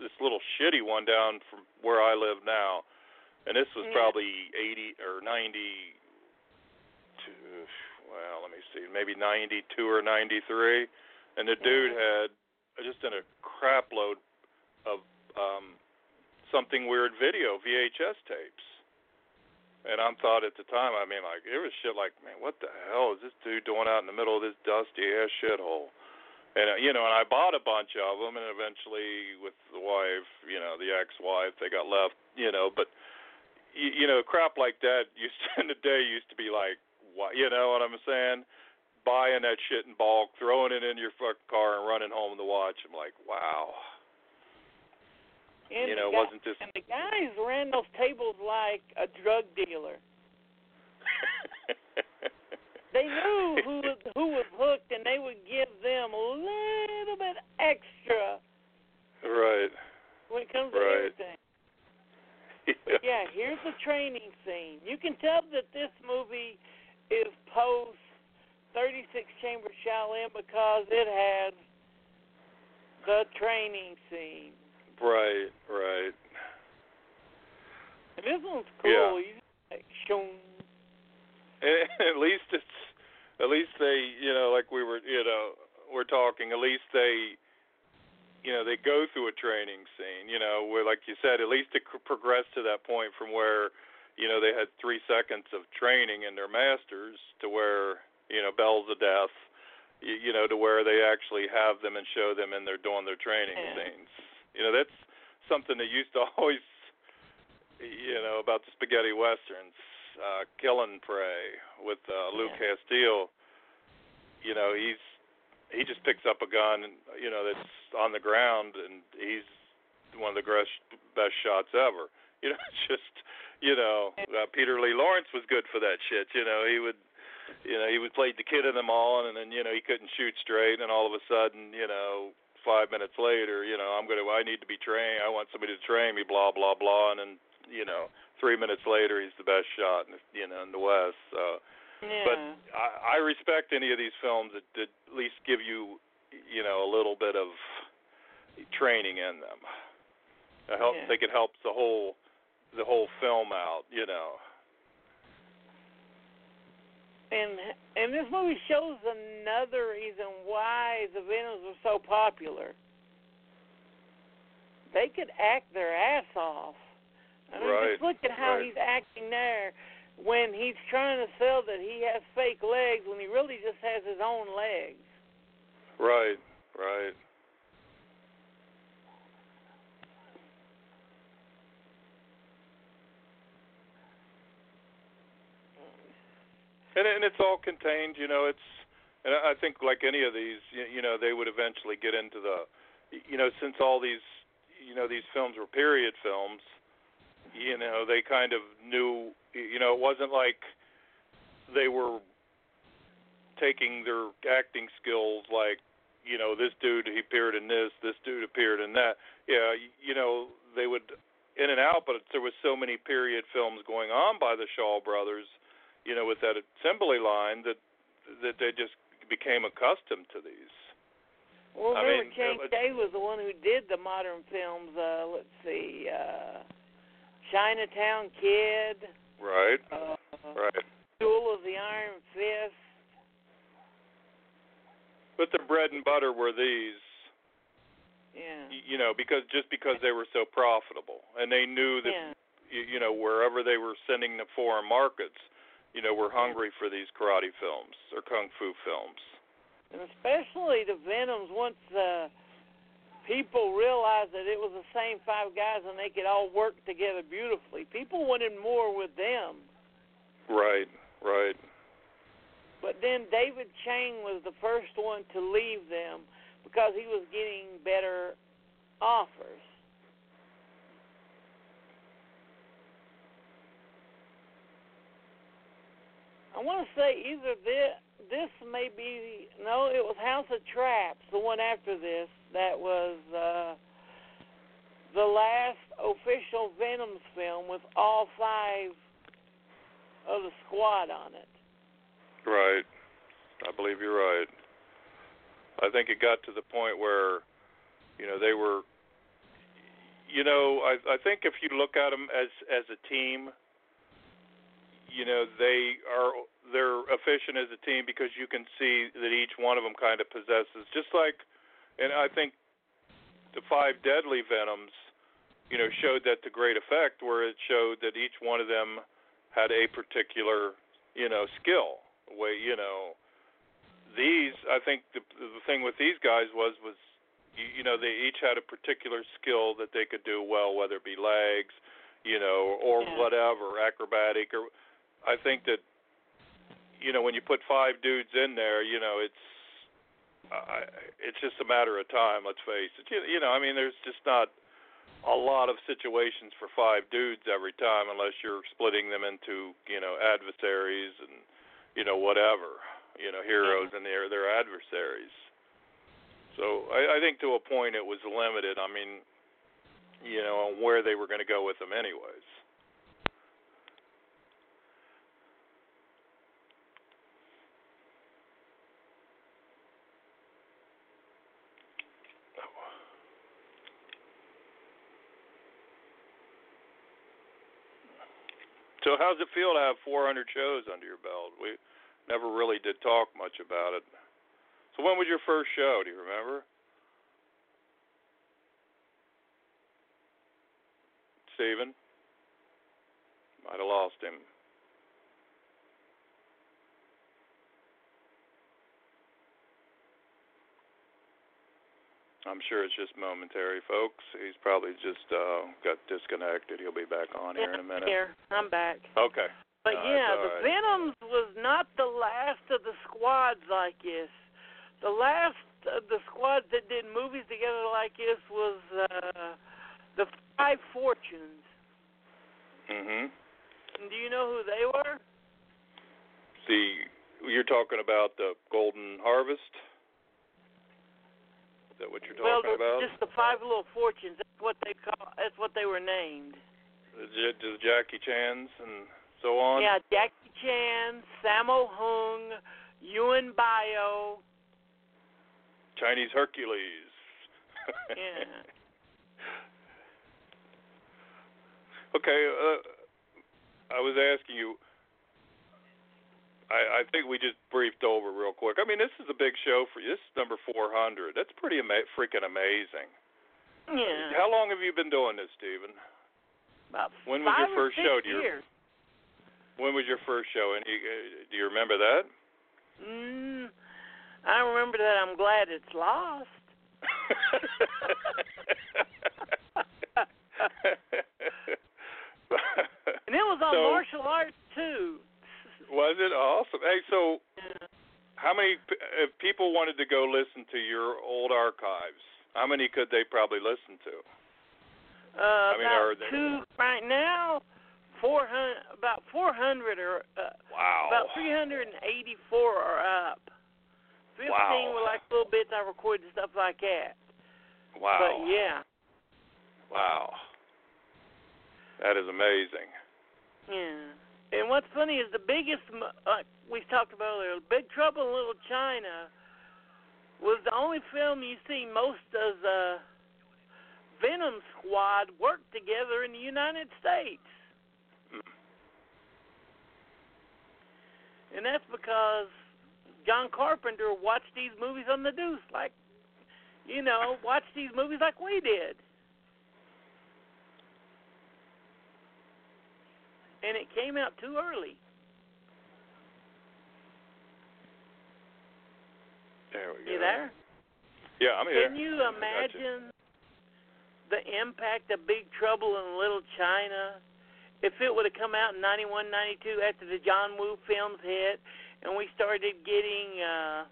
this little shitty one down from where I live now, and this was Yeah. probably eighty or ninety two. Well, let me see, maybe ninety two or ninety three, and the dude had just in a crap load of um something weird video VHS tapes. And I thought at the time, I mean, like it was shit. Like, man, what the hell is this dude doing out in the middle of this dusty ass shithole? And uh, you know, and I bought a bunch of them, and eventually, with the wife, you know, the ex-wife, they got left, you know. But you, you know, crap like that used to, in the day used to be like, what, you know what I'm saying? Buying that shit in bulk, throwing it in your fucking car, and running home to watch. I'm like, wow. And you know, guy- wasn't just And the guys ran those tables like a drug dealer. They knew who who was hooked, and they would give them a little bit extra right. when it comes to Right. everything. But yeah, here's the training scene. You can tell that this movie is post 36 Chamber Shaolin because it has the training scene. Right, right. And this one's Yeah. cool. You just like, shoom. And at least it's at least they you know like we were you know we're talking at least they you know they go through a training scene. You know where, like you said, at least it c- progressed to that point from where you know they had three seconds of training in their masters to where you know bells of death. You, you know to where they actually have them and show them and they're doing their training Yeah. scenes. You know that's something that used to always you know about the spaghetti westerns. Uh, Kill and Pray with uh, Luke Yeah. Castillo. You know he's he just picks up a gun, you know, that's on the ground, and he's one of the best best shots ever. You know, it's just, you know, uh, Peter Lee Lawrence was good for that shit. You know, he would, you know, he would play the kid in them all, and then you know he couldn't shoot straight, and all of a sudden, you know, five minutes later, you know, I'm gonna, I need to be trained. I want somebody to train me, blah blah blah, and then, you know, three minutes later, he's the best shot, in the, you know, in the West. So. Yeah. But I, I respect any of these films that, that at least give you, you know, a little bit of training in them. I help, Yeah. think it helps the whole, the whole film out. You know. and and this movie shows another reason why the Venoms were so popular. They could act their ass off. I mean, Right, just look at how right. he's acting there when he's trying to sell that he has fake legs when he really just has his own legs. Right. Right. And and it's all contained, you know. It's and I think like any of these, you, you know, they would eventually get into the, you know, since all these, you know, these films were period films, you know, they kind of knew, you know, it wasn't like they were taking their acting skills like, you know, this dude he appeared in this, this dude appeared in that. Yeah, you know, they would in and out, but there was so many period films going on by the Shaw brothers, you know, with that assembly line that that they just became accustomed to these. Well, I remember mean, it- Day was the one who did the modern films. Uh, let's Chinatown Kid, Right. uh, Right. Duel of the Iron Fist. But the bread and butter were these, Yeah. you know, because just because they were so profitable, and they knew that Yeah. you, you know wherever they were sending the foreign markets, you know, were hungry for these karate films or kung fu films. And especially the Venoms, once uh, people realized that it was the same five guys and they could all work together beautifully, people wanted more with them. Right. Right. But then David Chang was the first one to leave them because he was getting better offers. I want to say either this, this may be no, it was House of Traps, the one after this that was uh, the last official Venoms film with all five of the squad on it. Right. I believe you're right. I think it got to the point where, you know, they were. You know, I I think if you look at them as as a team, you know, they are they're efficient as a team because you can see that each one of them kind of possesses just like, and I think the five deadly venoms, you know, showed that to great effect where it showed that each one of them had a particular, you know, skill. Way, you know, these I think the the thing with these guys was was you, you know they each had a particular skill that they could do well, whether it be legs, you know, or Yeah. whatever acrobatic or. I think that you know when you put five dudes in there, you know it's I it's just a matter of time. Let's face it. You, you know, I mean, there's just not a lot of situations for five dudes every time unless you're splitting them into you know adversaries and you know whatever you know heroes mm-hmm. and their their adversaries. So I, I think to a point it was limited. I mean, you know, on where they were going to go with them anyways. So how's it feel to have 400 shows under your belt? We never really did talk much about it. So when was your first show? Do you remember? Steven? Might have lost him. I'm sure it's just momentary, folks. He's probably just uh got disconnected. He'll be back on here in a minute. Here, I'm back. Okay. But No, yeah, the right. Venoms was not the last of the squads like this. The last of the squads that did movies together like this was uh the Five Fortunes. Mhm. Do you know who they were? See, you're talking about the Golden Harvest. That what you're well, the, about? just the Five Little Fortunes. That's what they call. That's what they were named. The, the Jackie Chan's and so on. Yeah, Jackie Chan, Sammo Hung, Yuen Biao. Chinese Hercules. Yeah. Okay, uh, I was asking you. I, I think we just briefed over real quick. I mean, this is a big show for you. This is number 400. That's pretty ama- freaking amazing. Yeah. How long have you been doing this, Stephen? About When was five your first show? Do you years. when was your first show? And you, uh, do you remember that? Mm, I remember that. I'm glad it's lost. And it was on So- martial arts too. Was it awesome? Hey, so how many if people wanted to go listen to your old archives? How many could they probably listen to? Uh, I mean, about are they- two right now. Four hundred, about four hundred or uh, Wow. about three hundred and eighty-four are up. Fifteen Wow. were like little bits I recorded and stuff like that. Wow. But yeah, Wow. That is amazing. yeah. And what's funny is the biggest, like we talked about earlier, Big Trouble in Little China was the only film you see most of the Venom Squad work together in the United States. And that's because John Carpenter watched these movies on the deuce, like, you know, watched these movies like we did. And it came out too early. There we go. You there? Yeah, I'm here. Can you imagine the impact of Big Trouble in Little China if it would have come out in 91, 92 after the John Woo films hit and we started getting uh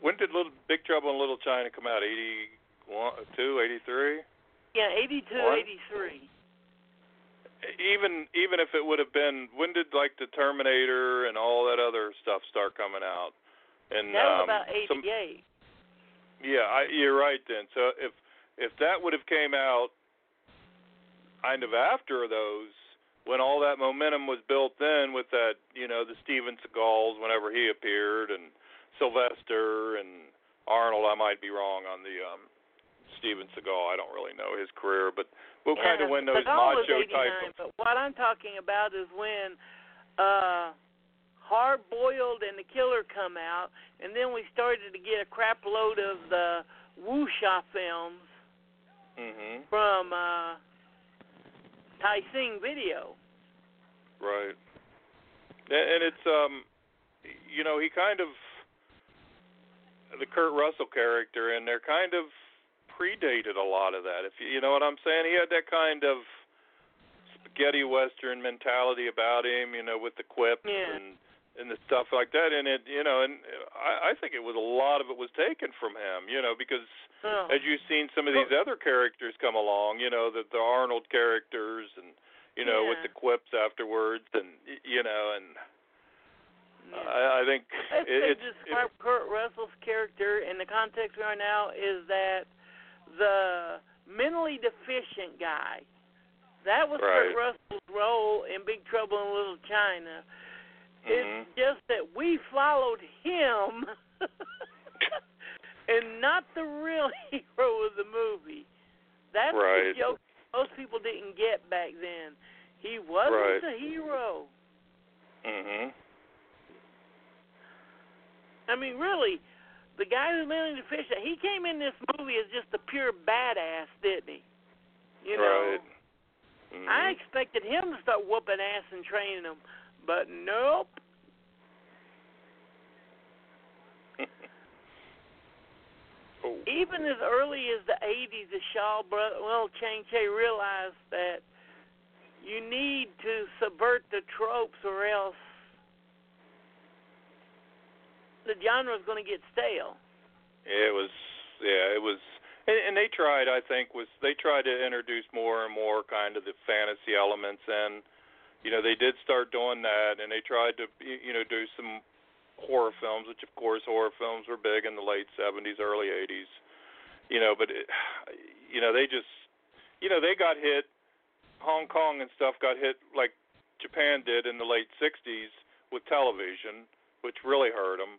When did Little Big Trouble in Little China come out? Eighty one, two, eighty three. yeah, 82, What? 83. Even even if it would have been, when did like the Terminator and all that other stuff start coming out? And That was um, about some, 88. Yeah, I, you're right then. So if if that would have came out kind of after those, when all that momentum was built in with that, you know, the Steven Seagals whenever he appeared, and Sylvester and Arnold. I might be wrong on the um Steven Seagal. I don't really know his career, but we'll kind of when those macho 89, type. But what I'm talking about is when uh Hard Boiled and The Killer come out, and then we started to get a crap load of the Wuxia films Mhm. from uh Tai Seng Video. Right. And and it's um you know, he kind of the Kurt Russell character and they're kind of predated a lot of that. If you you know what I'm saying? He had that kind of spaghetti western mentality about him, you know, with the quips Yeah. and and the stuff like that and it you know, and I I think it was a lot of it was taken from him, you know, because Oh. as you've seen some of these other characters come along, you know, the the Arnold characters and you know, with the quips afterwards and you know, and Yeah. I, I think Let's it, it's describe Kurt Russell's character in the context we are now is that the mentally deficient guy. That was Right. Kurt Russell's role in Big Trouble in Little China. Mhm. It's just that we followed him and not the real hero of the movie. That's Right. the joke most people didn't get back then. He wasn't Right. the hero. mhm. I mean, really, the guy who's mentally deficient, he came in this movie as just a pure badass, didn't he? You know, Right. Mhm. I expected him to start whooping ass and training them, but nope. oh. Even as early as the 80s, the Shaw brother, well, Chang Cheh realized that you need to subvert the tropes or else the genre is going to get stale. It was, yeah, it was, and, and they tried. I think was they tried to introduce more and more kind of the fantasy elements, and you know they did start doing that, and they tried to you know do some horror films, which of course horror films were big in the late '70s, early '80s. You know, but it, you know they just, you know they got hit. Hong Kong and stuff got hit like Japan did in the late '60s with television, which really hurt them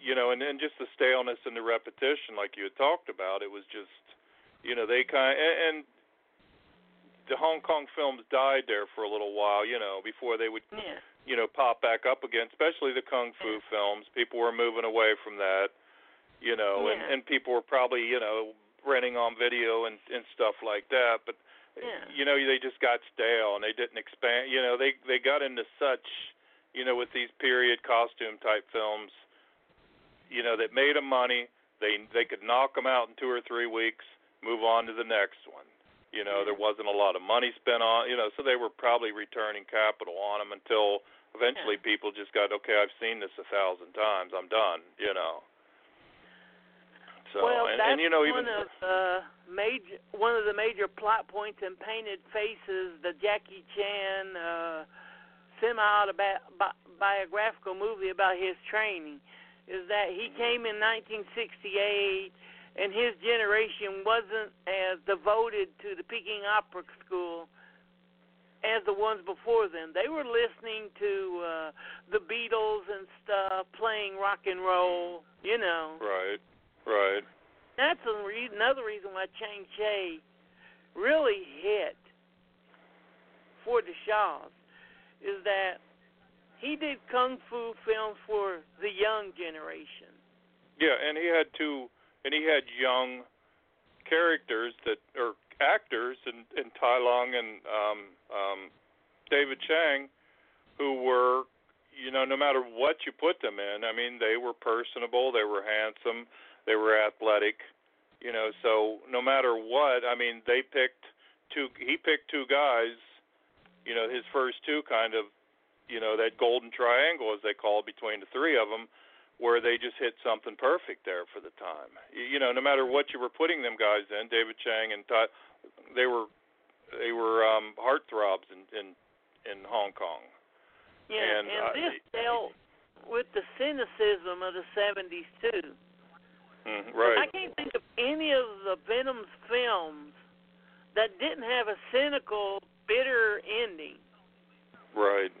you know, and then just the staleness and the repetition, like you had talked about, it was just, you know, they kind of, and, and the Hong Kong films died there for a little while, you know, before they would, Yeah. you know, pop back up again. Especially the kung fu films, people were moving away from that, you know, and and people were probably, you know, renting on video and and stuff like that, but. Yeah. You know, they just got stale and they didn't expand. You know, they they got into such, you know, with these period costume type films, you know, that made them money. They they could knock them out in two or three weeks, move on to the next one. You know, there wasn't a lot of money spent on, you know, so they were probably returning capital on them until eventually people just got, okay, I've seen this a thousand times, I'm done, you know. So well, and, that's and you know even one of the major one of the major plot points in Painted Faces, the Jackie Chan uh, semi-autobiographical movie about his training, is that he came in 1968, and his generation wasn't as devoted to the Peking Opera School as the ones before them. They were listening to uh, the Beatles and stuff, playing rock and roll, you know. right, right. That's a re- another reason why Chang Cheh really hit for the Shaws is that he did kung fu films for the young generation. Yeah, and he had two, and he had young characters that, or actors, in in Ti Lung and um, um, David Chiang, who were, you know, no matter what you put them in, I mean, they were personable, they were handsome, they were athletic, you know. So no matter what, I mean, they picked two. He picked two guys, you know, his first two kind of, you know, that golden triangle as they call it between the three of them where they just hit something perfect there for the time. You, know, no matter what you were putting them guys in, David Chiang and Ti, they were they were um heartthrobs in in in Hong Kong. Yeah, And, and, uh, this dealt with the cynicism of the 70s too. Mm, I can't think of any of the Venom's films that didn't have a cynical, bitter ending. Right.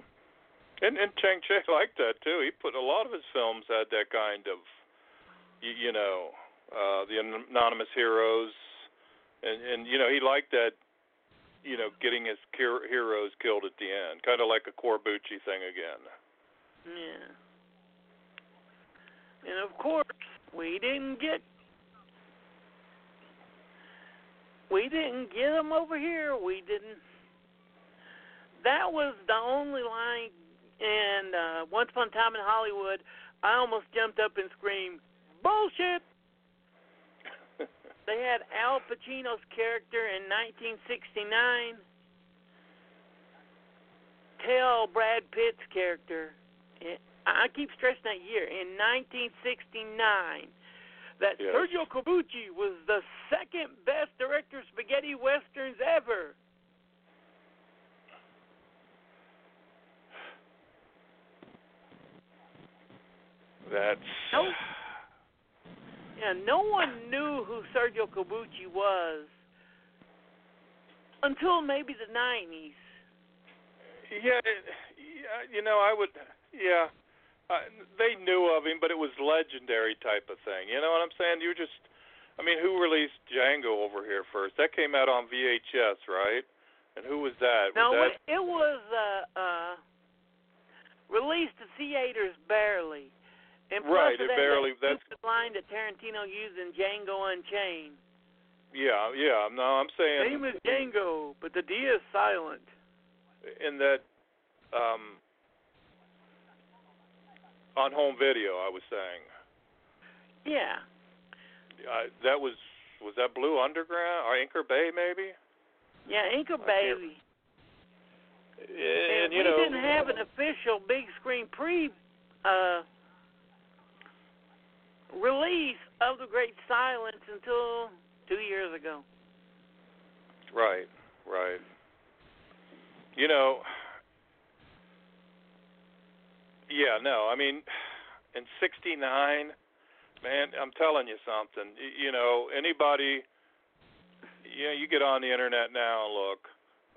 And and Chang Cheh liked that too. He put a lot of his films had that kind of you, you know, uh the anonymous heroes and and you know, he liked that you know, getting his hero- heroes killed at the end, kind of like a Corbucci thing again. Yeah. And of course, we didn't get we didn't get them over here. We didn't. That was the only line. And uh, once upon a time in Hollywood, I almost jumped up and screamed, "Bullshit!" they had Al Pacino's character in 1969 tell Brad Pitt's character. I keep stressing that year in 1969 that Yes. Sergio Corbucci was the second best director of spaghetti westerns ever. That's No, yeah, no one knew who Sergio Corbucci was until maybe the 90s. Yeah, yeah, you know, I would, yeah, uh, they knew of him, but it was legendary type of thing. You know what I'm saying? You just, I mean, who released Django over here first? That came out on VHS, right? And who was that? No, was that, it, it was uh, uh, released to theaters barely. And Right, it that, barely- That that's- line that Tarantino used in Django Unchained. Yeah, yeah. No, I'm saying Name is Django, but the D is silent. in that um on home video. I was saying Yeah. I, that was was that Blue Underground or Anchor Bay maybe? Yeah, Inca can't- And, And, you we know, didn't have an official big screen pre uh release of The Great Silence until two years ago. Right, right. You know, yeah, no, I mean, in '69, man, I'm telling you something. You know, anybody, know, you get on the internet now and look.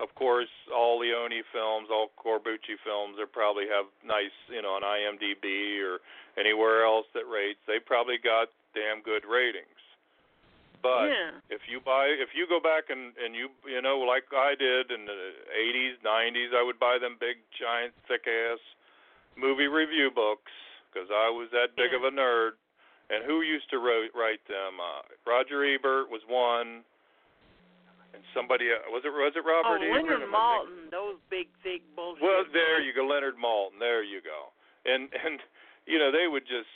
Of course, all Leone films, all Corbucci films, they probably have nice, you know, on IMDb or anywhere else that rates. They probably got damn good ratings. But yeah. if you buy if you go back and and you you know like I did in the 80s 90s I would buy them big giant thick ass movie review books because I was that big Yeah. of a nerd and who used to write write them uh Roger Ebert was one and somebody uh, was it was it Oh, Robert Ebert Leonard Am Maltin, those big, thick bullshit. well, there you go, Leonard Maltin. There you go. And and you know they would just,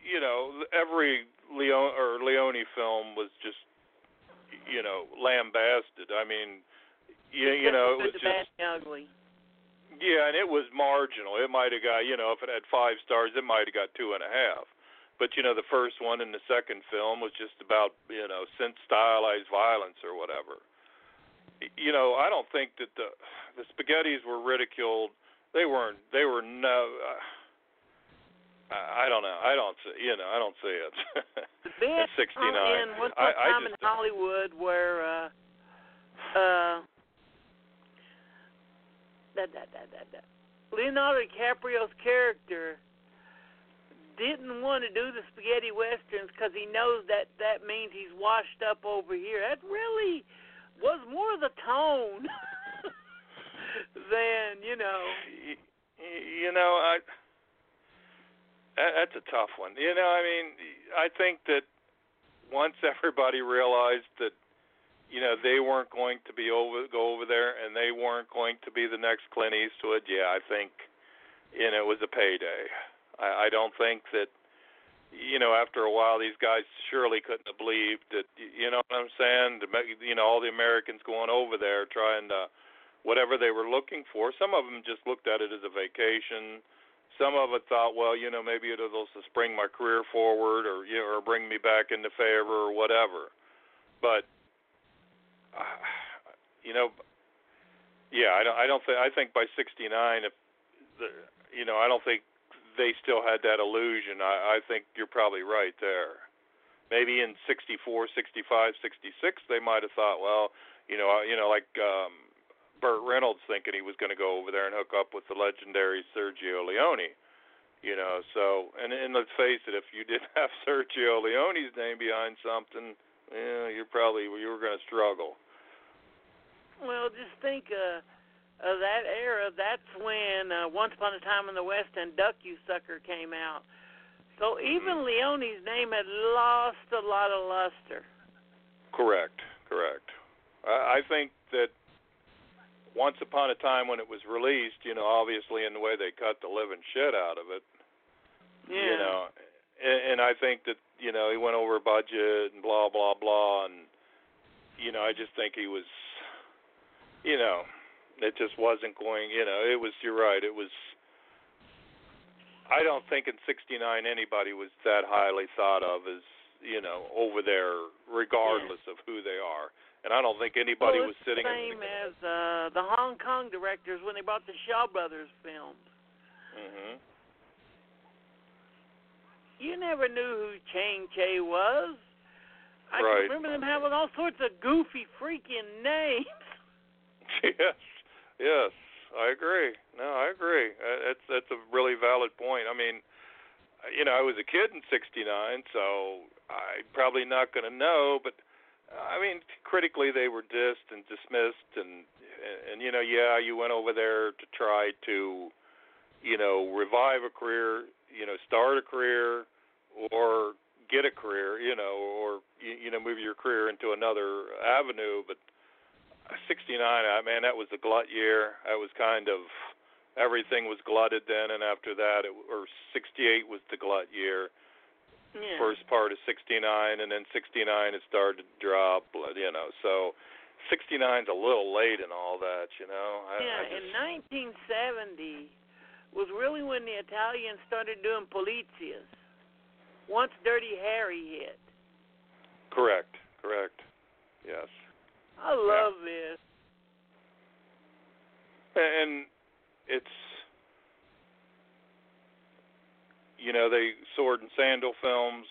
you know, every Leone or Leone film was just, you know, lambasted. I mean, you, you know, it was Good, the bad, just and ugly. yeah, and it was marginal. It might have got, you know, if it had five stars, it might have got two and a half. But you know, the first one and the second film was just about, you know, sense stylized violence or whatever. You know, I don't think that the the spaghettis were ridiculed. They weren't. They were no. Uh, I I don't know. I don't see. You know, I don't see it. The At 69. in Once I- I Time in just don't- Hollywood where uh uh that that that that that Leonardo DiCaprio's character didn't want to do the spaghetti westerns because he knows that that means he's washed up over here. That really was more the tone than you know. You know, I that's a tough one. You know, I mean, I think that once everybody realized that you know they weren't going to be over go over there and they weren't going to be the next Clint Eastwood, yeah, I think you know it was a payday. I, I don't think that you know after a while these guys surely couldn't have believed that you know what I'm saying. You know all the Americans going over there trying to whatever they were looking for. Some of them just looked at it as a vacation. Some of it thought, well, you know, maybe it'll just spring my career forward, or you know, or bring me back into favor, or whatever. But, uh, you know, yeah, I don't, I don't think, I think by '69, if the, you know, I don't think they still had that illusion. I, I think you're probably right there. Maybe in '64, '65, '66, they might have thought, well, you know, you know, like um, Burt Reynolds thinking he was going to go over there and hook up with the legendary Sergio Leone. You know, so and and let's face it, if you didn't have Sergio Leone's name behind something, yeah, you're probably you were going to struggle. Well, just think uh, of that era. That's when uh, Once Upon a Time in the West and Duck You Sucker came out. So even Leone's name had lost a lot of luster. Correct, correct. I, I think that once upon a time when it was released, you know, obviously in the way they cut the living shit out of it, Yeah. you know, and, and I think that you know he went over budget and blah blah blah, and you know I just think he was, you know, it just wasn't going. You know, it was. You're right. It was. I don't think in '69 anybody was that highly thought of as you know over there, regardless of who they are. And I don't think anybody well, was sitting. the same as uh, the Hong Kong directors when they brought the Shaw Brothers films. hmm You never knew who Chang Cheh was. I Right. can remember them having all sorts of goofy freaking names. Yes, yes, I agree. No, I agree. Uh, That's that's a really valid point. I mean, you know, I was a kid in '69, so I'm probably not going to know. But I mean, critically, they were dissed and dismissed, and, and and you know, yeah, you went over there to try to, you know, revive a career, you know, start a career, or get a career, you know, or you, you know move your career into another avenue. But '69, I man, that was the glut year. That was kind of everything was glutted then, and after that, it, or '68 was the glut year. Yeah. First part of '69, and then '69 it started to drop. You know, so. 69's a little late and all that, you know. I, yeah, I just, in 1970 was really when the Italians started doing polizias. Once Dirty Harry hit. Correct, correct. Yes. I love this. And it's you know, they sword and sandal films,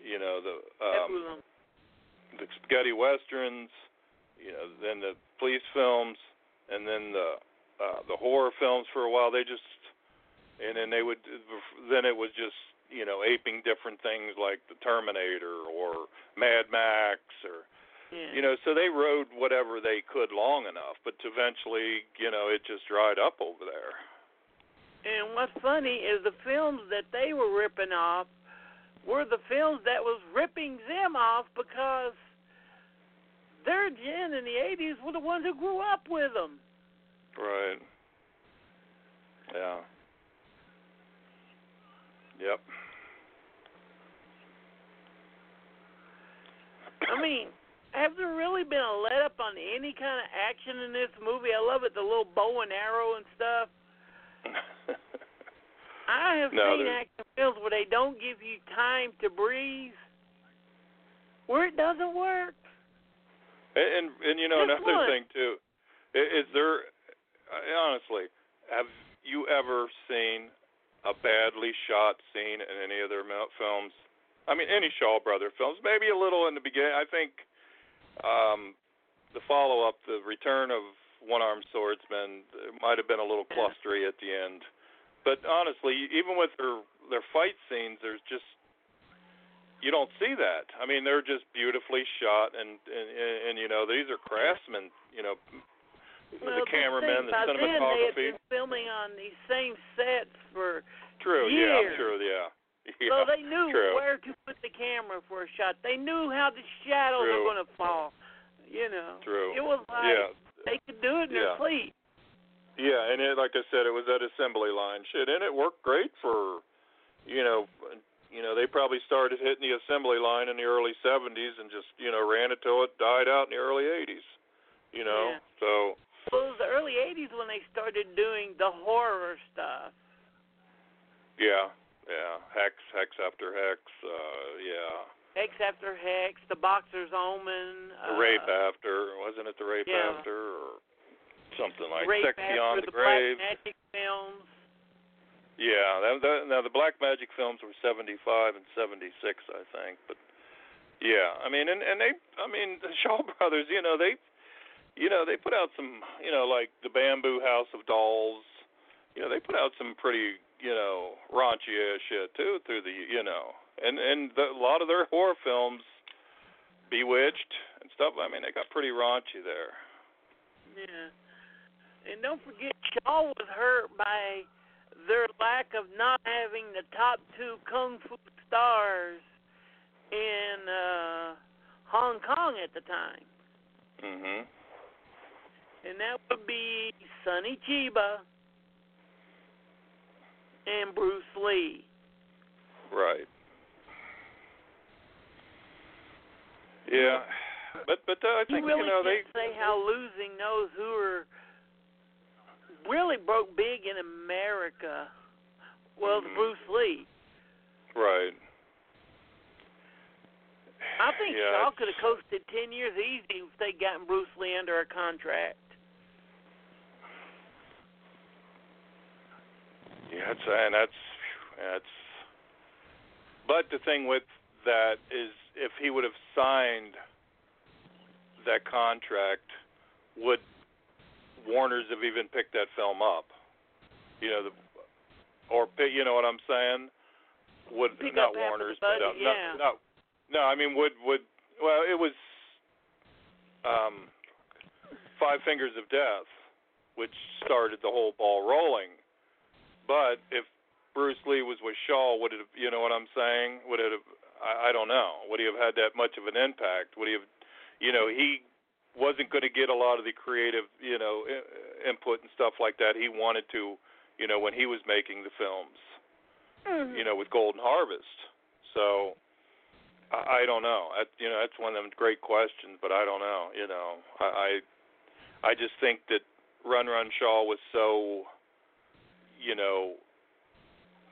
you know, the um the spaghetti westerns, you know, then the police films and then the uh the horror films for a while they just and then they would then it was just you know aping different things like the Terminator or Mad Max or yeah. you know so they rode whatever they could long enough but eventually you know it just dried up over there and what's funny is the films that they were ripping off were the films that was ripping them off because their gen in the 80s were the ones who grew up with them. right yeah yep I mean, have there really been a let up on any kind of action in this movie? I love it, the little bow and arrow and stuff. I have No, seen there's- action films where they don't give you time to breathe, where it doesn't work. And and, and you know Just another one. thing too, is there honestly have you ever seen a badly shot scene in any of their films? I mean, any Shaw Brother films, maybe a little in the beginning. I think um, the follow up, the Return of One Armed Swordsman, it might have been a little clustery at the end. But honestly, even with their their fight scenes, there's just you don't see that. I mean, they're just beautifully shot, and and, and, and you know these are craftsmen. You know, Well, the cameramen, the thing by then they had been filming on these same sets for True, years. yeah, true, yeah, yeah. so they knew true. where to put the camera for a shot. They knew how the shadows True. were going to fall. You know, True. it was like yeah, they could do it in Yeah. their sleep. yeah, and it, like I said, it was that assembly line shit, and it worked great for, you know, you know they probably started hitting the assembly line in the early '70s and just you know ran it till it died out in the early '80s. You know, Yeah. so Well, it was the early '80s when they started doing the horror stuff. yeah, yeah, hex, hex after hex, uh, yeah. Hex after Hex, The Boxer's Omen, The uh, rape after, wasn't it the rape yeah. after, or something like Rape Sex After, Beyond the the Grave? Black Magic films. Yeah, that, that, now the Black Magic films were '75 and '76, I think. But yeah, I mean, and and they, I mean, the Shaw Brothers, you know, they, you know, they put out some, you know, like the Bamboo House of Dolls. You know, they put out some pretty, you know, raunchy ass shit too through the, you know, and and the, a lot of their horror films, Bewitched and stuff. I mean, they got pretty raunchy there. Yeah. And don't forget, Shaw was hurt by their lack of not having the top two kung fu stars in uh, Hong Kong at the time. Mhm. And that would be Sonny Chiba and Bruce Lee. Right. Yeah, but but uh, I You think really you know they can't say how losing those who were really broke big in America was Mhm. Bruce Lee. right. I think yeah, Shaw could have coasted ten years easy if they gotten Bruce Lee under a contract. Yeah, that's and that's that's. But the thing with that is, if he would have signed that contract, would Warner's have even picked that film up? You know, the or you know what I'm saying? Would Pick not up half of Warner's, budget, but uh, yeah. no, no, no. I mean, would would well, it was um, Five Fingers of Death, which started the whole ball rolling. But if Bruce Lee was with Shaw, would it have, you know what I'm saying? Would it have, I, I don't know, would he have had that much of an impact? Would he have, you know, he wasn't going to get a lot of the creative, you know, input and stuff like that he wanted to, you know, when he was making the films, Mm-hmm. you know, with Golden Harvest. So, I, I don't know. That, you know, that's one of them great questions, but I don't know. You know, I, I, I just think that Run Run Shaw was so, you know,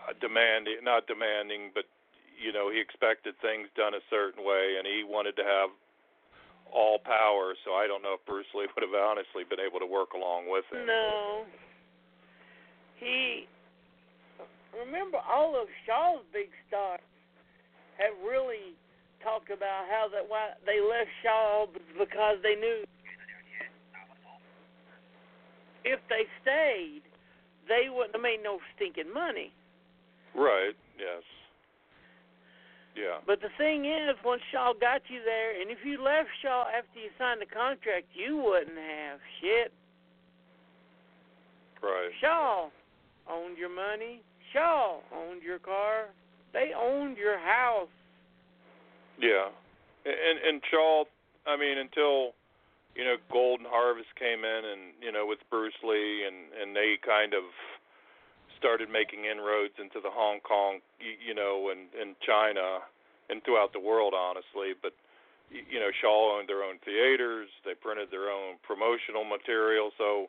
uh, demanding, not demanding, but you know, he expected things done a certain way, and he wanted to have all power. So I don't know if Bruce Lee would have honestly been able to work along with him. No. He remember all of Shaw's big stars have really talked about how that why they left Shaw because they knew if they stayed, they wouldn't have made no stinking money. Right. Yes. Yeah. But the thing is, once Shaw got you there, and if you left Shaw after you signed the contract, you wouldn't have shit. Right. Shaw owned your money. Shaw owned your car. They owned your house. Yeah, and and Shaw, I mean, until you know Golden Harvest came in, and you know with Bruce Lee, and and they kind of started making inroads into the Hong Kong, you, you know, and and China, and throughout the world, honestly. But you know, Shaw owned their own theaters. They printed their own promotional material, so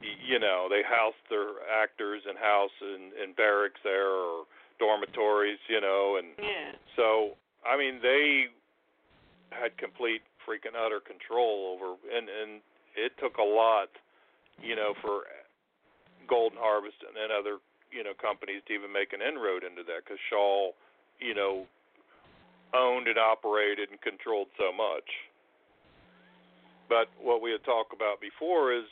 you know they housed their actors in house in, in barracks there or dormitories, you know, and Yeah. so I mean, they had complete freaking utter control over, and and it took a lot, you know, for Golden Harvest and then other you know companies to even make an inroad into that because Shaw, you know, owned and operated and controlled so much. But what we had talked about before is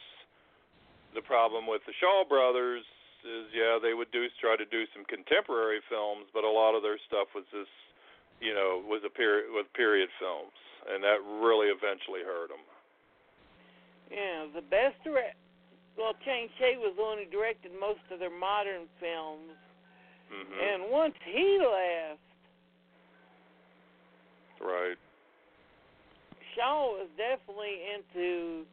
the problem with the Shaw brothers is yeah they would do try to do some contemporary films, but a lot of their stuff was this you know, was a period with period films, and that really eventually hurt them. Yeah, the best direct. Well, Chang Cheh was the one who directed most of their modern films, mm-hmm. and once he left, right. Shaw was definitely into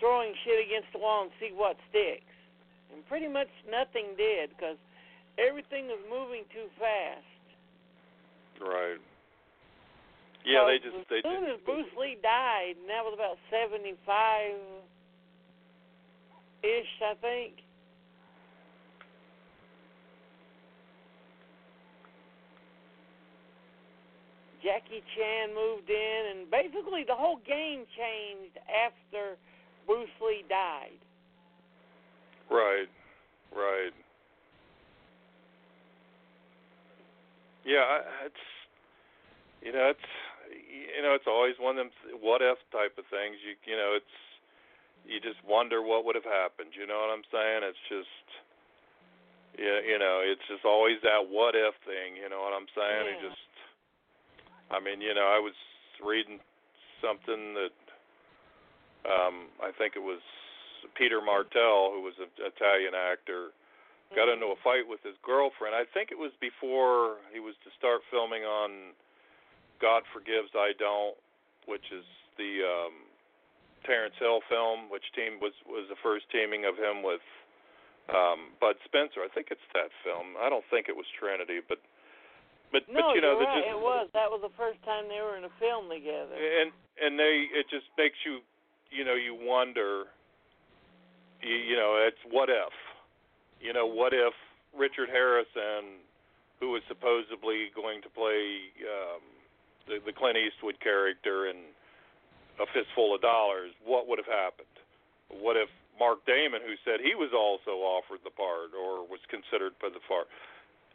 throwing shit against the wall and see what sticks. And pretty much nothing did because everything was moving too fast. Right. Yeah, they just they as soon just as Bruce Lee died, and that was about seventy-five ish, I think. Jackie Chan moved in, and basically the whole game changed after Bruce Lee died. right, right. Yeah, it's you know it's you know it's always one of them what if type of things. You you know it's you just wonder what would have happened. You know what I'm saying? It's just yeah, you know, it's just always that what if thing. You know what I'm saying? It just I mean, you know, I was reading something that um I think it was Peter Martell, who was an Italian actor, got into a fight with his girlfriend. I think it was before he was to start filming on God Forgives I Don't, which is the um Terence Hill film, which team was was the first teaming of him with um Bud Spencer. I think it's that film. I don't think it was Trinity, but but No, but you know right. just It was. That was the first time they were in a film together. and and they it just makes you you know you wonder you, you know it's what if you know what if Richard Harrison who was supposedly going to play um the the Clint Eastwood character in a fistful of dollars what would have happened what if Mark Damon who said he was also offered the part or was considered for the part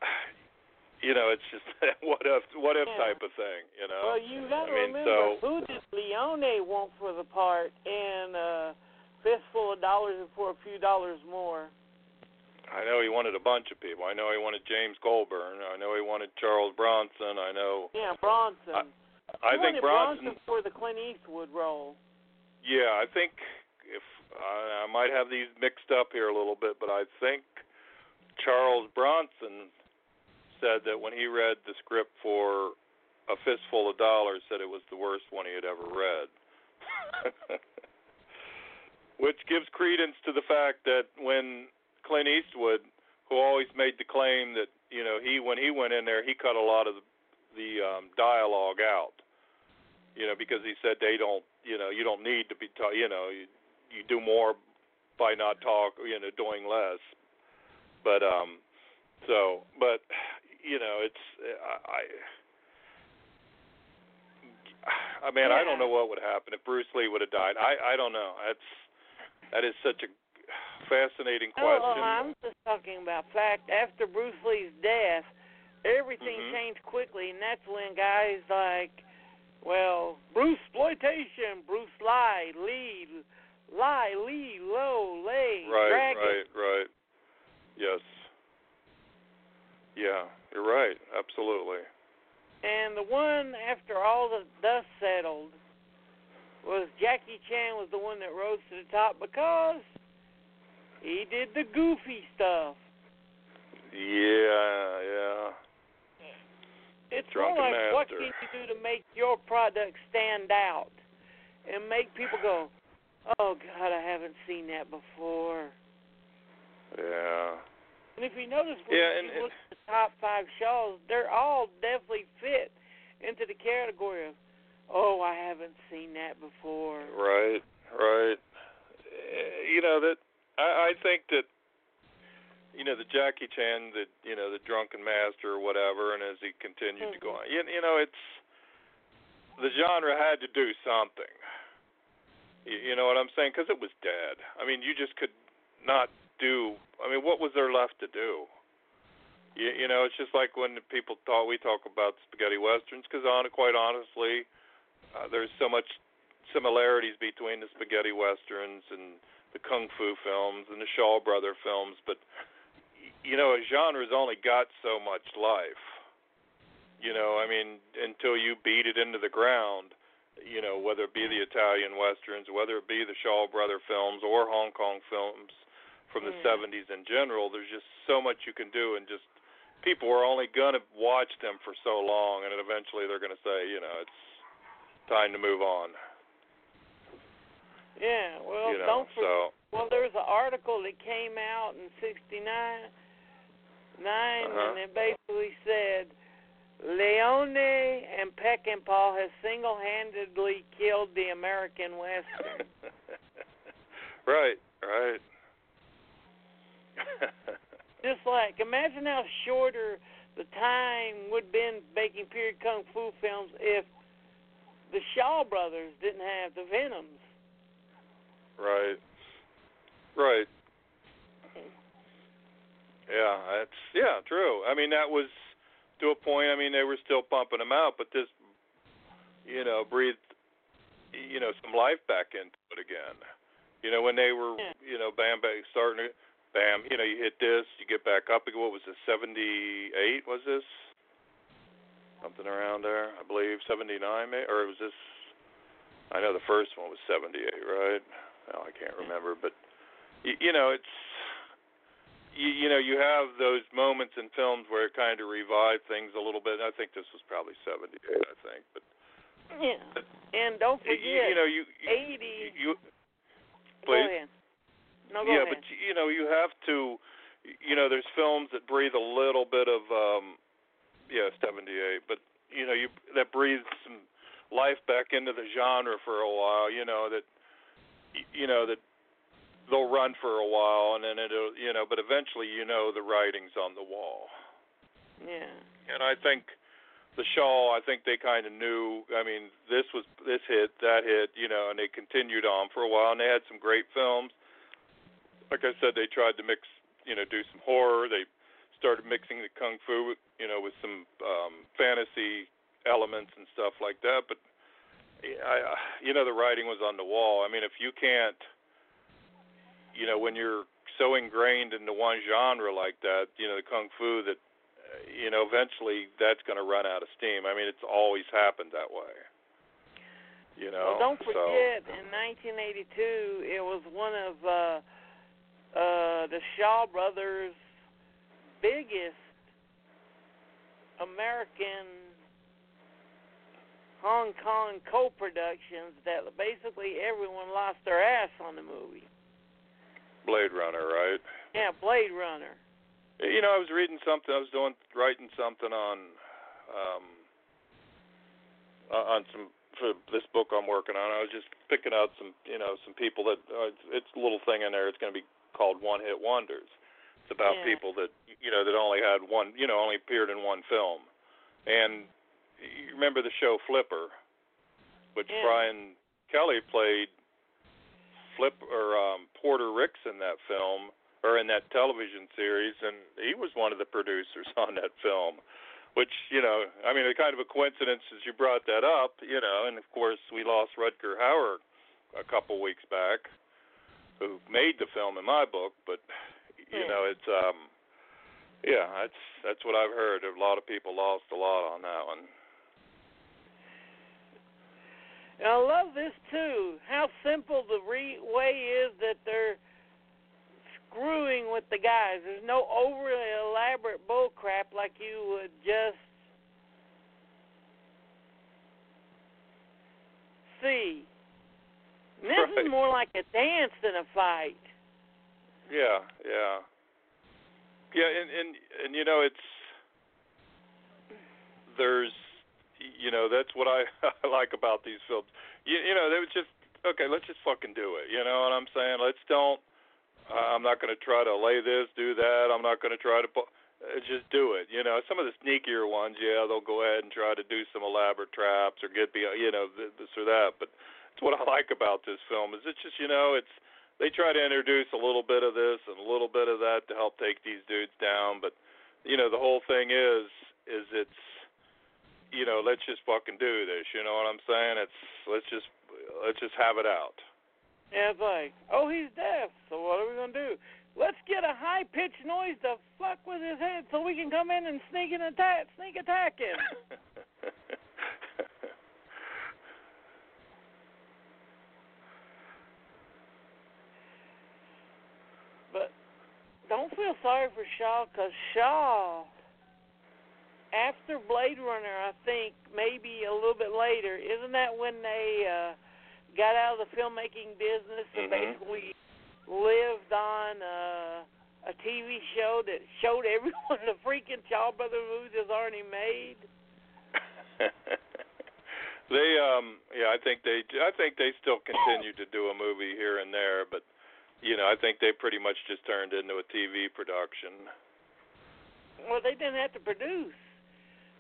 you know it's just what if what if Yeah. type of thing you know Well, you got to I mean, remember so- who did Leone want for the part, and uh, fistful of dollars and for a few dollars more. I know he wanted a bunch of people. I know he wanted James Coburn. I know he wanted Charles Bronson. I know. Yeah, Bronson. I He think wanted Bronson. for the Clint Eastwood role. Yeah, I think if I, I might have these mixed up here a little bit, but I think Charles Bronson said that when he read the script for A Fistful of Dollars, said it was the worst one he had ever read. Which gives credence to the fact that when Clint Eastwood, who always made the claim that you know he when he went in there he cut a lot of the, the um, dialogue out, you know because he said they don't you know you don't need to be ta- you know you, you do more by not talk you know doing less, but um so but you know it's I. I mean, I don't know what would happen if Bruce Lee would have died. I I don't know. That's that is such a fascinating question. Oh, question. I'm just talking about fact. After Bruce Lee's death, everything Mhm. changed quickly, and that's when guys like, well, Bruce exploitation, Bruce Lie, Lee, Lie, Lee, Low, Lay, Right, Dragon. right, right. Yes. Yeah, you're right. Absolutely. And the one after all the dust settled was Jackie Chan was the one that rose to the top because he did the goofy stuff. Yeah, yeah. It's Drunken more like what master. can you do to make your product stand out and make people go, "Oh God, I haven't seen that before." Yeah. And if you notice, when Yeah, you and- look at the top five shows, they're all definitely fit into the category of, "Oh, I haven't seen that before." Right, right. Eh, You know that I I think that you know the Jackie Chan, the you know the drunken master or whatever, and as he continued to go on, you, you know it's the genre had to do something. You, you know what I'm saying? Because it was dead. I mean, you just could not do. I mean, what was there left to do? You, you know, it's just like when people talk. We talk about spaghetti westerns because, on quite honestly, uh, there's so much similarities between the spaghetti westerns and the kung fu films and the Shaw brother films, but you know, a genre's only got so much life. You know, I mean, until you beat it into the ground, you know, whether it be the Italian westerns, whether it be the Shaw brother films or Hong Kong films from the Mm. 70s in general, there's just so much you can do and just people are only going to watch them for so long and then eventually they're going to say, you know, it's time to move on. Yeah, well, you know, don't forget. so Well, there was an article that came out in '69, nine, Uh-huh. and it basically said Leone and Peckinpah has single-handedly killed the American Western. right, right. Just like imagine how shorter the time would have been making period kung fu films if the Shaw brothers didn't have the Venoms. Right. Right. Yeah, that's yeah, true. I mean that was to a point, I mean they were still pumping them out, but this you know, breathed you know, some life back into it again. You know, when they were you know, bam bam starting to bam, you know, you hit this, you get back up. What was seventy eight was this? Something around there, I believe, seventy nine may or was this I know the first one was seventy eight, right? Oh, I can't remember, but you, you know, it's you, you know, you have those moments in films where it kind of revive things a little bit. I think this was probably 78, I think, but Yeah, and don't forget, you, you know, you you, eighty. you Go please. ahead. No, go yeah, ahead. but you- you know, you have to, you know, there's films that breathe a little bit of, um yeah, 78, but you know, you that breathes some life back into the genre for a while. You know that, you know that they'll run for a while, and then it'll, you know, but eventually, you know, the writing's on the wall. yeah. And I think the Shaw, I think they kind of knew. I mean, this was this hit, that hit, you know, and they continued on for a while, and they had some great films. Like I said, they tried to mix, you know, do some horror. They started mixing the kung fu, you know, with some um, fantasy elements and stuff like that. But I, you know, the writing was on the wall. I mean, if you can't, you know, when you're so ingrained into one genre like that, you know, the kung fu that you know, eventually that's going to run out of steam. I mean, it's always happened that way. You know. Well, don't so, forget, in 1982, it was one of uh, uh, the Shaw brothers' biggest American Hong Kong co-productions that basically everyone lost their ass on the movie. Blade Runner, right? Yeah, Blade Runner. You know, I was reading something. I was doing writing something on um uh, on some for this book I'm working on. I was just picking out some, you know, some people that uh, it's, it's a little thing in there. It's going to be called One Hit Wonders. It's about Yeah. people that you know that only had one, you know, only appeared in one film. And you remember the show Flipper, which Yeah. Brian Kelly played Flip or um, Porter Ricks in that film or in that television series, and he was one of the producers on that film. Which you know, I mean, a kind of a coincidence as you brought that up, you know, and of course we lost Rutger Hauer a couple weeks back, who made the film in my book, but you Yeah. know, it's um, yeah, that's that's what I've heard. A lot of people lost a lot on that one. And I love this too. How simple the re- way is that they're screwing with the guys. There's no overly elaborate bull crap like you would just see. And this Right. is more like a dance than a fight. Yeah, yeah, yeah, and and and you know, it's there's, you know, that's what I, like about these films. You, you know, they was just okay. Let's just fucking do it. You know what I'm saying? Let's don't. Uh, I'm not going to try to lay this, do that. I'm not going to try to. Uh, just do it. You know, some of the sneakier ones, yeah, they'll go ahead and try to do some elaborate traps or get be, you know, this or that. But it's what I like about this film is it's just, you know, it's they try to introduce a little bit of this and a little bit of that to help take these dudes down. But you know, the whole thing is, is it's, you know, let's just fucking do this. You know what I'm saying? It's let's just let's just have it out. And it's like, oh, he's deaf, so what are we going to do? Let's get a high pitched noise to fuck with his head so we can come in and sneak and attack, sneak attack him. But don't feel sorry for Shaw because Shaw, after Blade Runner, I think maybe a little bit later, isn't that when they uh, got out of the filmmaking business and Mhm. basically lived on uh, a TV show that showed every one of the freaking Shaw Brothers movies already made? they um yeah, I think they I think they still continue to do a movie here and there, but you know, I think they pretty much just turned into a TV production. Well, they didn't have to produce.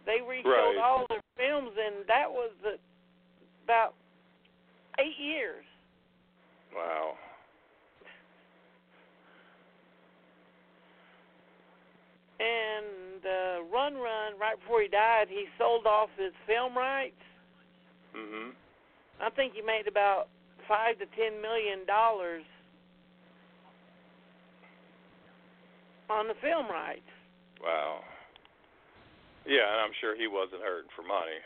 They reshowed Right. all their films, and that was uh, about eight years. Wow. And uh, Run Run, right before he died, he sold off his film rights. Mhm. I think he made about five to ten million dollars on the film rights. Wow. Yeah, and I'm sure he wasn't hurting for money.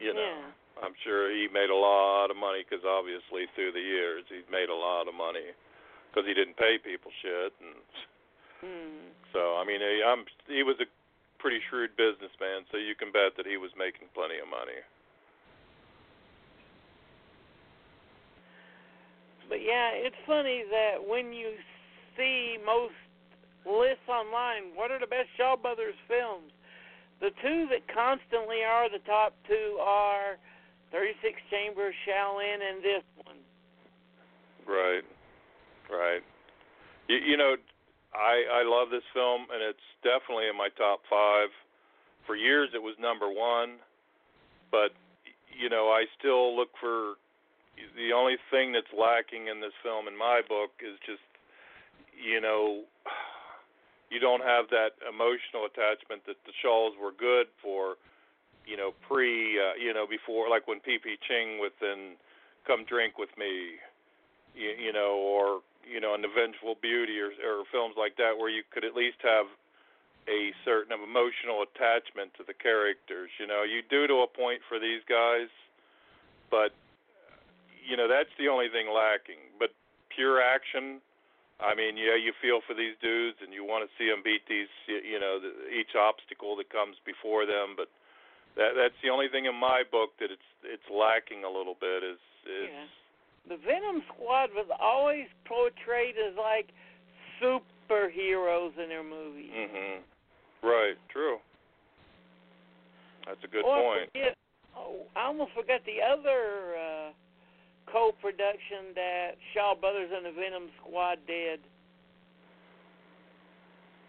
You know, Yeah. I'm sure he made a lot of money because obviously through the years he's made a lot of money because he didn't pay people shit, and Hmm. so I mean, he, I'm he was a pretty shrewd businessman, so you can bet that he was making plenty of money. But yeah, it's funny that when you see most lists online, what are the best Shaw Brothers films? The two that constantly are the top two are 36 Chambers, Shaolin, and this one. Right, right. You, you know, I I love this film, and it's definitely in my top five. For years, it was number one, but you know, I still look for the only thing that's lacking in this film, in my book, is just you know, you don't have that emotional attachment that the Shaws were good for. You know, pre, uh, you know, before, like when P.P. Ching within "Come Drink with Me," you, you know, or you know, an The Vengeful Beauty, or, or films like that, where you could at least have a certain emotional attachment to the characters. You know, you do to a point for these guys, but you know that's the only thing lacking. But pure action, I mean, yeah, you feel for these dudes, and you want to see them beat these, you know, the, each obstacle that comes before them. But that that's the only thing in my book that it's it's lacking a little bit is is Yeah. The Venom Squad was always portrayed as like superheroes in their movies. Mhm. Right. True. That's a good I point. forget, oh, I almost forgot the other uh, co-production that Shaw Brothers and the Venom Squad did.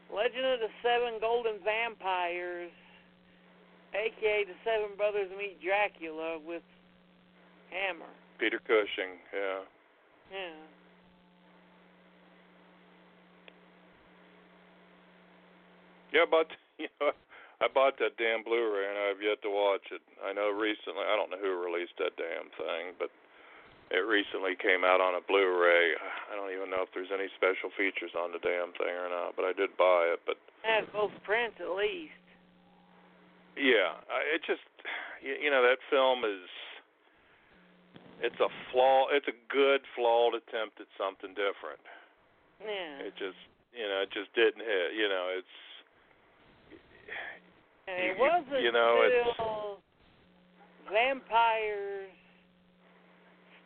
Legend of the Seven Golden Vampires, aka the Seven Brothers Meet Dracula with Hammer. Peter Cushing. Yeah. Yeah. Yeah, but you know, I bought that damn Blu-ray and I've yet to watch it. I know recently, I don't know who released that damn thing, but it recently came out on a Blu-ray. I don't even know if there's any special features on the damn thing or not, but I did buy it. But Has both prints at least. yeah, it just, you, you know, that film is. It's a flaw. It's a good flawed attempt at something different. Yeah. It just, you know, it just didn't hit. You know, it's. And it wasn't you know, it's- vampires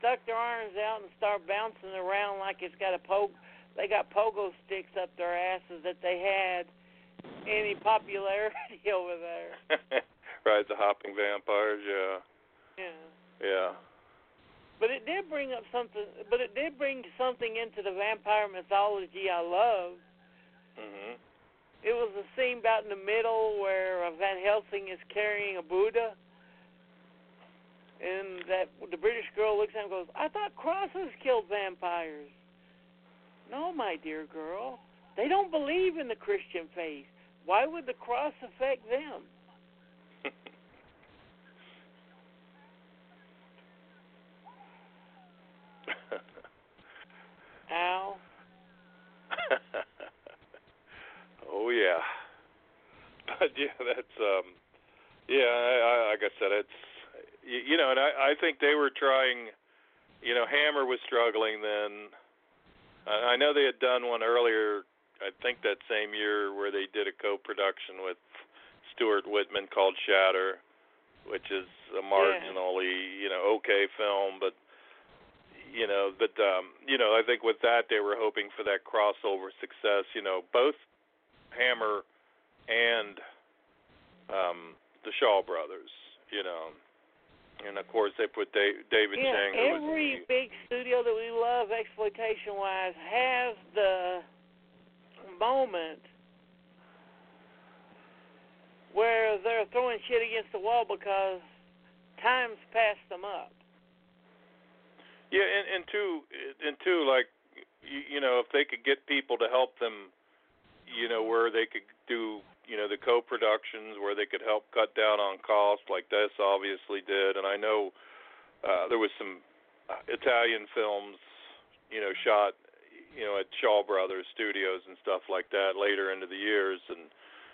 stuck their arms out and start bouncing around like it's got a poke. They got pogo sticks up their asses that they had any popularity over there. right, the hopping vampires. Yeah, Yeah. yeah. But it did bring up something. But it did bring something into the vampire mythology I love. Mhm. It was a scene about in the middle where Van Helsing is carrying a Buddha, and that the British girl looks at him and goes, "I thought crosses killed vampires." No, my dear girl, they don't believe in the Christian faith. Why would the cross affect them? Ow. oh yeah. But yeah, that's um yeah, I, I like I said it's you, you know, and I I think they were trying you know, Hammer was struggling then. I, I know they had done one earlier I think that same year where they did a co-production with Stuart Whitman called Shatter, which is a marginally, you know, okay film, but you know, but um, you know, I think with that they were hoping for that crossover success. You know, both Hammer and um, the Shaw brothers. You know, and of course they put Dave, David yeah, Chiang. who was every big studio that we love exploitation wise has the moment where they're throwing shit against the wall because time's passed them up. Yeah, and, and two, and two, like you, you know, if they could get people to help them, you know, where they could do, you know, the co-productions where they could help cut down on costs, like this obviously did. And I know uh, there was some uh, Italian films, you know, shot, you know, at Shaw Brothers Studios and stuff like that later into the years, and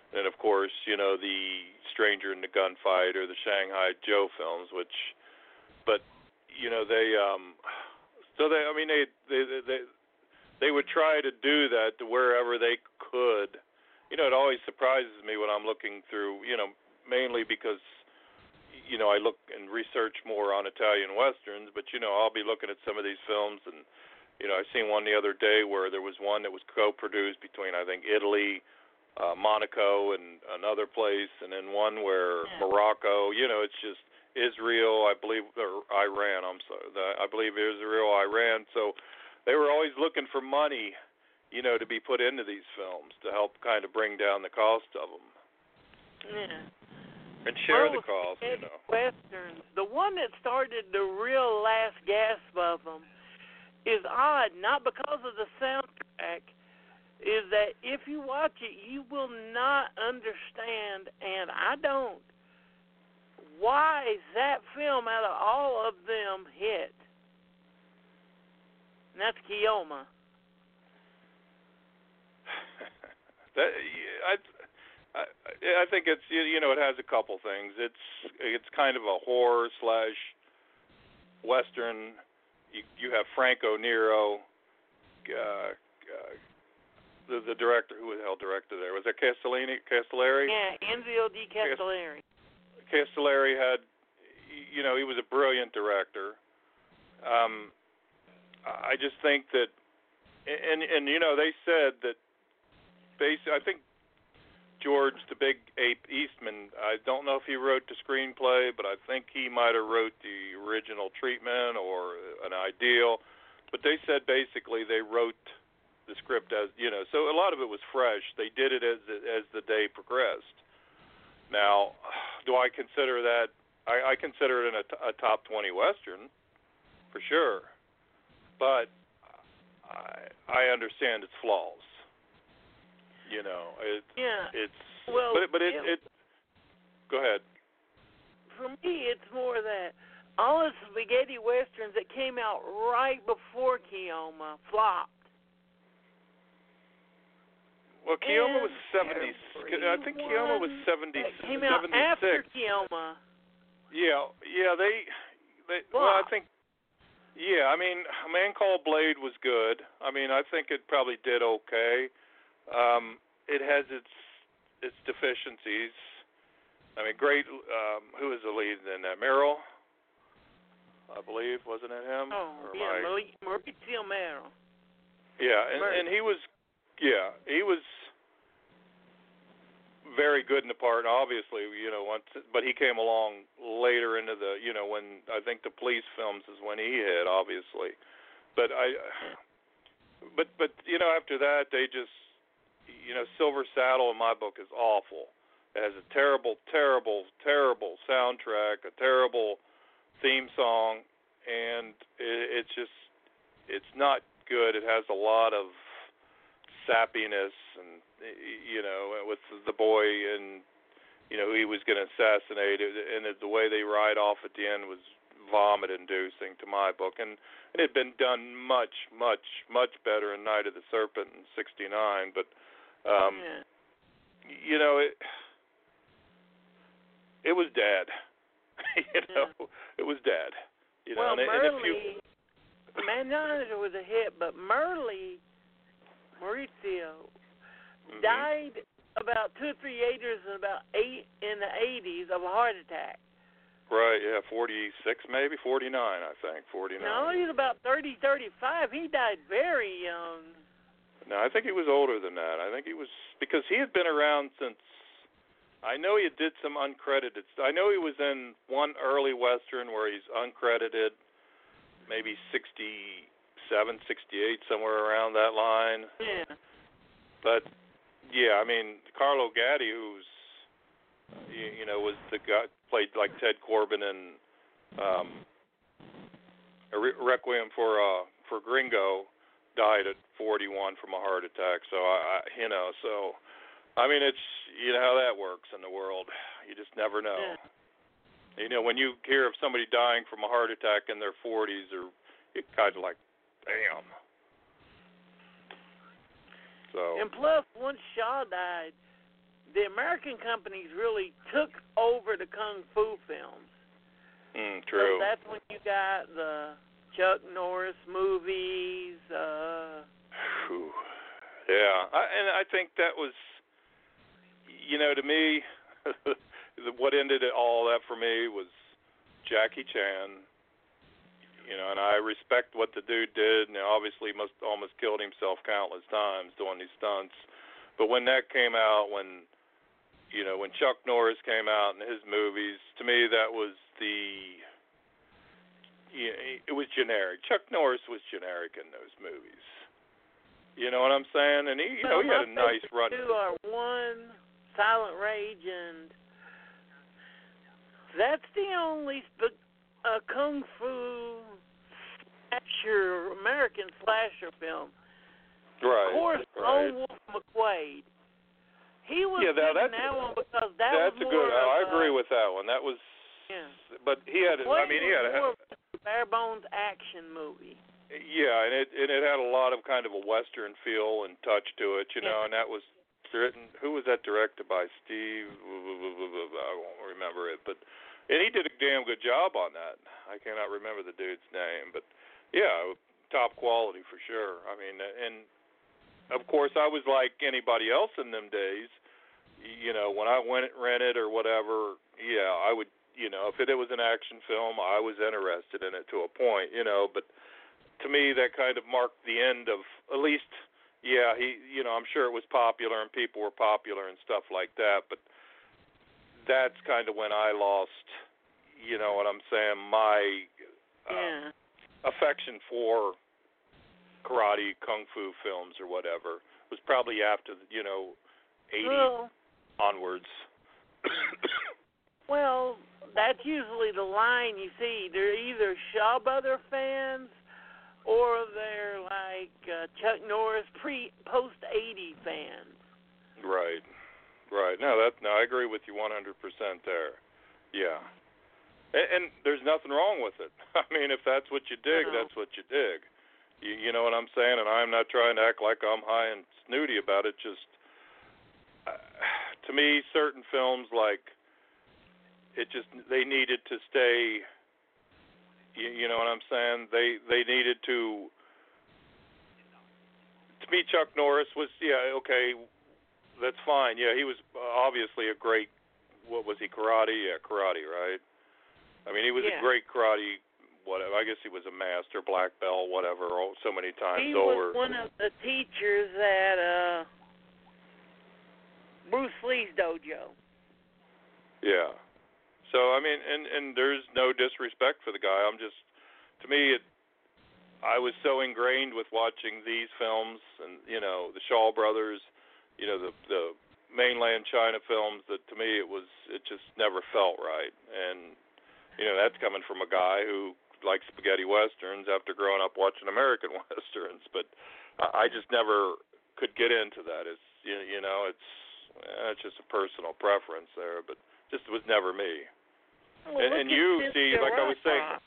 and of course, you know, the Stranger in the Gunfight or the Shanghai Joe films, which, but you know they um so they I mean they they they they would try to do that to wherever they could. You know, it always surprises me when I'm looking through, you know, mainly because you know, I look and research more on Italian westerns, but you know, I'll be looking at some of these films and you know, I seen one the other day where there was one that was co-produced between I think Italy, uh Monaco and another place and then one where Morocco, you know, it's just Israel, I believe, or Iran. I'm sorry, the, I believe Israel, Iran. So they were always looking for money, you know, to be put into these films to help kind of bring down the cost of them Yeah. and share Well, the oh, cost, you know. Westerns. The one that started the real last gasp of them is odd, not because of the soundtrack. Is that if you watch it, you will not understand, and I don't. Why that film out of all of them hit? And that's Keoma. That I, I I think it's you you know it has a couple things. It's it's kind of a horror slash western. You you have Franco Nero, uh, uh, the the director who was the hell directed there was that Castellini Castellari. Yeah, Enzio Di Castellari. Castellari had, you know, he was a brilliant director. Um, I just think that, and and you know, they said that, base. I think George the Big Ape Eastman. I don't know if he wrote the screenplay, but I think he might have wrote the original treatment or an ideal. But they said basically they wrote the script as you know, so a lot of it was fresh. They did it as as the day progressed. Now, do I consider that? I, I consider it in a, a top 20 western, for sure. But I, I understand its flaws. You know, it, Yeah. it's. Well, but but it, yeah. it. Go ahead. For me, it's more that all the spaghetti westerns that came out right before Keoma flopped. Well, Keoma was 70. I think Keoma was 70. Came out 76. after Keoma. Yeah, yeah, they, they. Well, I think. Yeah, I mean, A Man Called Blade was good. I mean, I think it probably did okay. Um, it has its its deficiencies. I mean, great. Um, who is the lead in that? Merrill, I believe, wasn't it him? Oh, Or yeah, Mauri- Maurizio Merli. Yeah, and and he was, yeah, he was very good in the part. And obviously, you know, once, but he came along later into the, you know, when I think the police films is when he hit, obviously. But I, but but you know, after that, they just, you know, Silver Saddle in my book is awful. It has a terrible, terrible, terrible soundtrack, a terrible theme song, and it, it's just, it's not good. It has a lot of sappiness, and you know, with the boy and you know he was going to assassinate, and the way they ride off at the end was vomit-inducing to my book, and it had been done much, much, much better in Night of the Serpent in '69, but um, yeah. you know it. It was dead. you know, it was dead. You know, well, and, and if you, Merle, Manhunter was a hit, but Merle, Maurizio, Mhm. died about two or three years in about eight in the eighties of a heart attack. Right, yeah, 46 maybe, 49 I think, 49. No, he was about thirty, thirty-five. He died very young. No, I think he was older than that. I think he was because he had been around since I know he did some uncredited. I know he was in one early western where he's uncredited, maybe 67, 68 somewhere around that line. Yeah. But yeah, I mean Carlo Gaddi, who's you, you know was the guy played like Ted Corbin in um, Requiem for uh for Gringo, died at 41 from a heart attack. So I, I you know so I mean it's you know how that works in the world. You just never know. Yeah. You know when you hear of somebody dying from a heart attack in their 40s, or you kind of like, damn. So And plus, once Shaw died, the American companies really took over the kung fu films. mm, So true. that's when you got the Chuck Norris movies. Uh. Yeah, I, and I think that was, you know, to me, what ended it all that for me was Jackie Chan. You know, and I respect what the dude did, and obviously must almost killed himself countless times doing these stunts. But when that came out, when you know, when Chuck Norris came out in his movies, to me that was the it was generic. Chuck Norris was generic in those movies. You know what I'm saying? And he, you know, he had a nice run. Two are one Silent Rage, and that's the only sp- uh, kung fu slasher American slasher film. Right. Of course, right. Lone Wolf McQuade. He was Yeah, now in that's- that one because that That's was a good. of I agree with that one. That was. Yeah. But he had. I mean, he had. A bare bones action movie. yeah, and it and it had a lot of kind of a western feel and touch to it, you know. And that was written. Who was that directed by? Steve. I won't remember it, but and he did a damn good job on that. I cannot remember the dude's name, but yeah, top quality for sure. I mean, and of course, I was like anybody else in them days. You know, when I went rented or whatever, yeah, I would. You know, if it, it was an action film, I was interested in it to a point. You know, but to me, that kind of marked the end of at least. Yeah, he. You know, I'm sure it was popular and people were popular and stuff like that, but that's kind of when I lost. You know what I'm saying? My uh, Yeah. affection for karate, kung fu films or whatever was probably after you know, 80 Well, onwards. well, that's usually the line you see. They're either Shaw Brother fans or they're like uh, Chuck Norris pre post 80 fans. right, right. No, that no, I agree with you 100% there. Yeah, and, and there's nothing wrong with it. I mean, if that's what you dig, No. that's what you dig. You, you know what I'm saying? And I'm not trying to act like I'm high and snooty about it. Just uh, to me, certain films like it just they needed to stay. You, you know what I'm saying? They they needed to. To me, Chuck Norris was yeah okay, that's fine. Yeah, he was obviously a great. What was he? Karate? Yeah, karate, right? I mean, he was Yeah. a great karate. Whatever. I guess he was a master, black belt, whatever. Oh, so many times He over. He was one of the teachers at uh Bruce Lee's dojo. Yeah. So I mean, and and there's no disrespect for the guy. I'm just, to me, it. I was so ingrained with watching these films and you know the Shaw Brothers, you know the the mainland China films that to me it was it just never felt right. And you know that's coming from a guy who likes spaghetti westerns after growing up watching American westerns. But I just never could get into that. It's you, you know it's eh, it's just a personal preference there, but just was never me. Well, And- and you, see, like I was saying,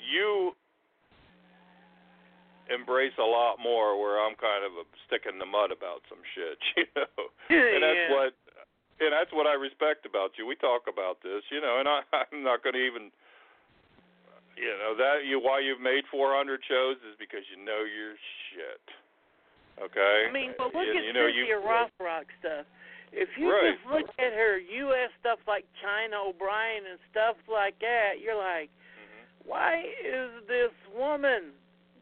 You embrace a lot more where I'm kind of a stick in the mud about some shit, you know. and that's Yeah. what and that's what I respect about you. We talk about this, you know, and I I'm not going to even you know, that you why you've made 400 shows is because you know your shit. Okay? I mean, but look And, at you know, Cynthia you, Rothrock stuff. If you Right. just look at her U.S. stuff like China O'Brien and stuff like that, you're like, Mm-hmm. why is this woman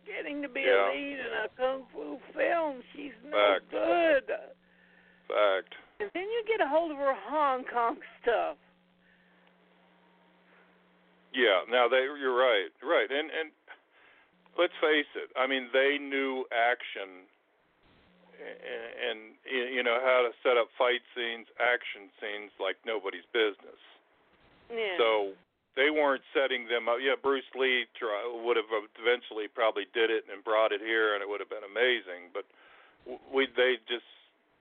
getting to be Yeah. a lead in a kung fu film? She's no Fact. good. fact. And then you get a hold of her Hong Kong stuff. Yeah, now they you're right. Right. And and let's face it. I mean, they knew action and, and you know how to set up fight scenes, action scenes like nobody's business. Yeah. So they weren't setting them up. Yeah, Bruce Lee try, would have eventually probably did it and brought it here, and it would have been amazing. But we they just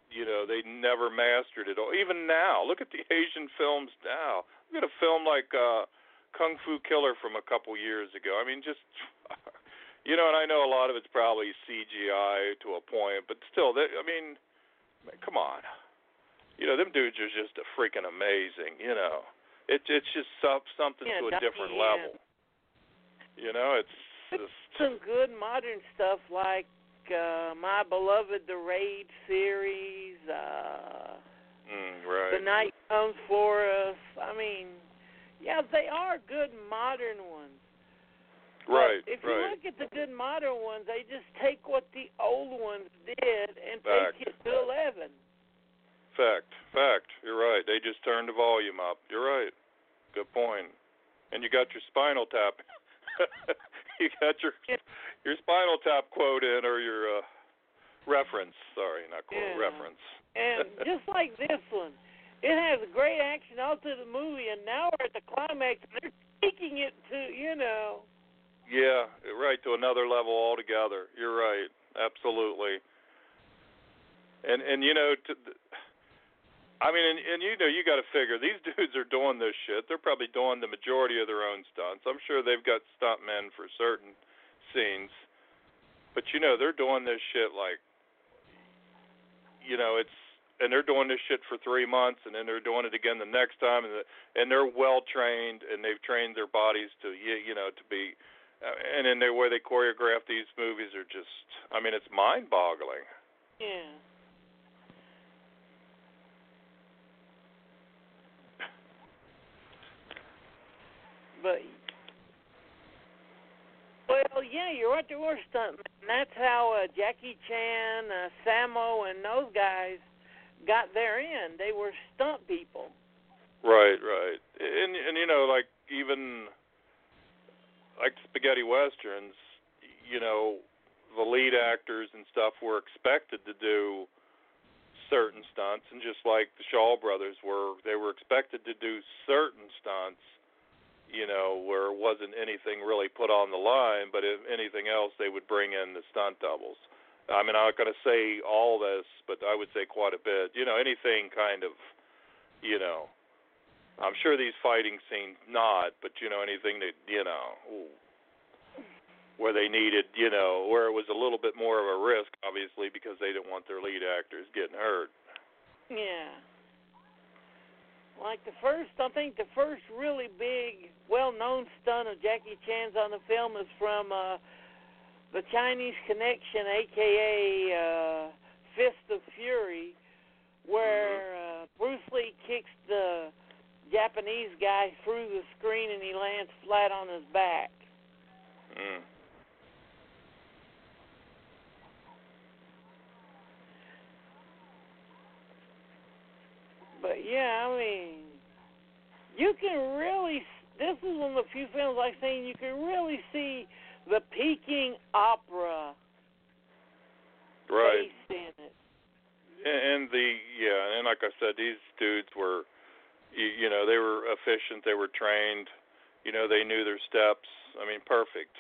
you know they never mastered it. all. Even now, look at the Asian films now. Look at a film like uh, Kung Fu Killer from a couple years ago. I mean, just you know, and I know a lot of it's probably CGI to a point, but still, they, I mean, come on. You know, them dudes are just a freaking amazing. You know, it's it's just some, something Yeah, to a different Yen. level. You know, it's just some good modern stuff like uh my beloved The Raid series, uh mm, right. The Night Comes for Us. I mean, yeah, they are good modern ones. But Right, if right. you look at the good modern ones, they just take what the old ones did and Fact. take it to eleven. Fact, fact. You're right. They just turned the volume up. You're right. Good point. And you got your spinal tap. you got your your spinal tap quote in or your uh, reference. Sorry, not quote. Yeah. Reference. And just like this one, it has great action all through the movie, and now we're at the climax, and they're taking it to, you know. Yeah, right to another level altogether. You're right, absolutely. And and you know, to, I mean, and, and you know, you got to figure these dudes are doing this shit. They're probably doing the majority of their own stunts. I'm sure they've got stuntmen for certain scenes, but you know, they're doing this shit like, you know, it's and they're doing this shit for three months, and then they're doing it again the next time, and the, and they're well trained, and they've trained their bodies to you, you know to be and in the way they choreograph these movies are just I mean it's mind boggling. Yeah. But well, yeah, you're right. There were stuntmen. That's how uh, Jackie Chan, uh, Sammo, and those guys got their in. They were stunt people. Right, right. And and you know, like even like spaghetti westerns, you know, the lead actors and stuff were expected to do certain stunts and just like the Shaw brothers were, they were expected to do certain stunts, you know, where it wasn't anything really put on the line, but if anything else they would bring in the stunt doubles. I mean, I'm not going to say all this, but I would say quite a bit. You know, anything kind of, you know, I'm sure these fighting scenes not, but you know anything that you know where they needed, you know, where it was a little bit more of a risk, obviously, because they didn't want their lead actors getting hurt. Yeah. Like the first, I think the first really big, well-known stunt of Jackie Chan's on the film is from uh, the Chinese Connection, aka uh, Fist of Fury, where uh, Bruce Lee kicks the Japanese guy through the screen and he lands flat on his back. Mm. But yeah, I mean, you can really. This is one of the few films I've seen you can really see the Peking opera Right. in it. And, and the yeah, and like I said, these dudes were, you, you know, they were efficient. They were trained. You know, they knew their steps. I mean, perfect.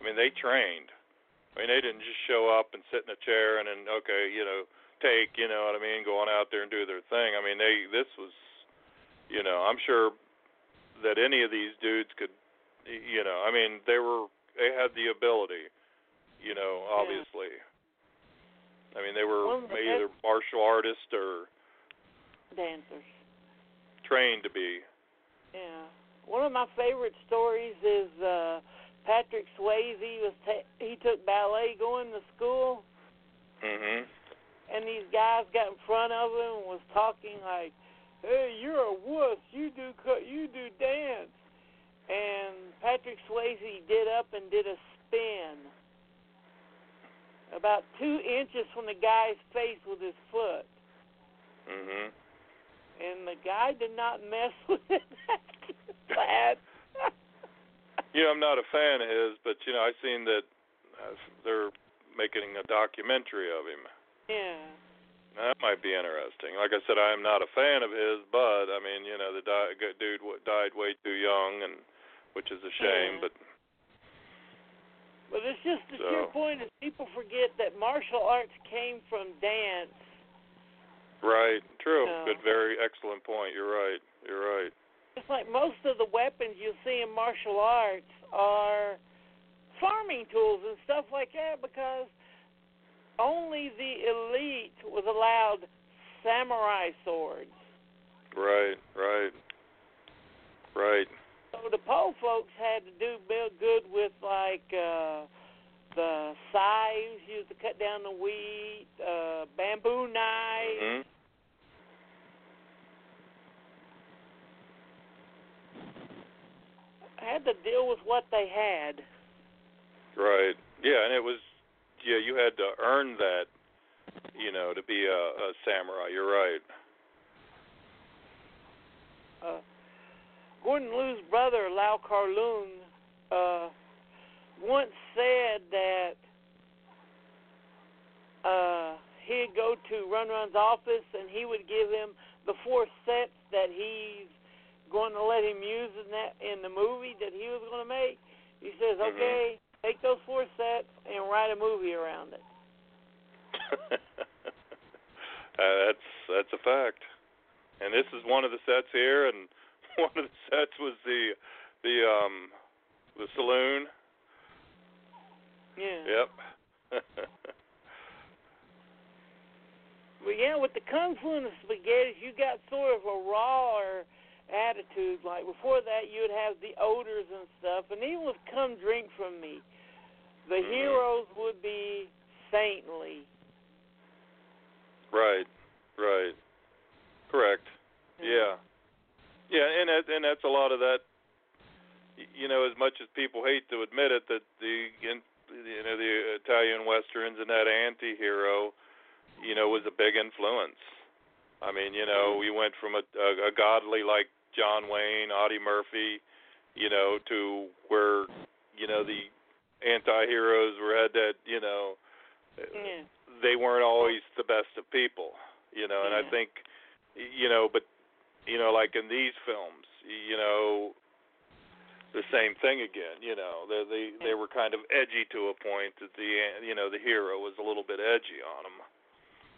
I mean, they trained. I mean, they didn't just show up and sit in a chair and then okay, you know, take, you know what I mean, go on out there and do their thing. I mean, they this was, you know, I'm sure that any of these dudes could, you know, I mean, they were they had the ability, you know, obviously. I mean, they were the either martial artists or Dancers. Trained to be. Yeah. One of my favorite stories is uh Patrick Swayze was ta- he took ballet going to school Mhm. and these guys got in front of him and was talking like, "Hey, you're a wuss. You do cut. You do dance." And Patrick Swayze did up and did a spin about two inches from the guy's face with his foot, Mhm. And the guy did not mess with it. Bad. You know, I'm not a fan of his, but you know, I've seen that uh, they're making a documentary of him. yeah. That might be interesting. Like I said, I am not a fan of his, but I mean, you know, the di- dude w- died way too young, and which is a shame. Mhm. But But it's just the So- sheer point is people forget that martial arts came from dance. Right, true, No. good, very excellent point. You're right. You're right. It's like most of the weapons you see in martial arts are farming tools and stuff like that because only the elite was allowed samurai swords. Right. Right. Right. So the Po folks had to do real good with like uh the scythes used to cut down the wheat, uh bamboo knives. hmm Had to deal with what they had. Right. Yeah, and it was. Yeah, you had to earn that. You know, to be a, a samurai. You're right. uh, Gordon Liu's brother, Lau Kar-leung, uh, once said that uh, he'd go to Run Run's office and he would give him the four sets that he's going to let him use in that in the movie that he was going to make. He says, Mhm. "Okay, take those four sets and write a movie around it." uh, that's that's a fact. And this is one of the sets here, and one of the sets was the the um the saloon. Yeah. Yep. Well, yeah, with the kung fu and the spaghetti, you got sort of a rawer attitude. Like before that, you'd have the odors and stuff, and even with "Come Drink from Me," the Mhm. heroes would be saintly. Right. Right. Correct. Yeah. Yeah, and that, and that's a lot of that. You know, as much as people hate to admit it, that the you know the Italian westerns and that anti-hero, you know, was a big influence. I mean, you know, we went from a, a, a godly like John Wayne, Audie Murphy, you know, to where you know the anti-heroes were had that you know Yeah. they weren't always the best of people, you know, and I think, you know, but, you know, like in these films, you know, the same thing again, you know, they they they were kind of edgy to a point that the you know the hero was a little bit edgy on them.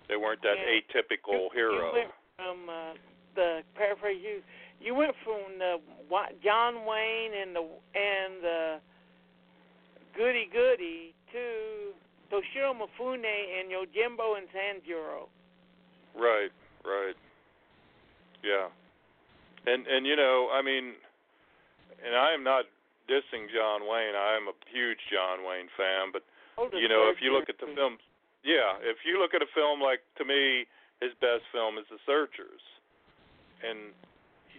They weren't that Yeah. atypical You hero. went from uh, the paraphrase you you went from the John Wayne and the and the Goody Goody to Toshiro Mifune and Yojimbo and Sanjuro. Right, right. Yeah. And and you know, I mean and I am not dissing John Wayne. I am a huge John Wayne fan, but you know, if you look at the film yeah, if you look at a film like to me his best film is The Searchers. And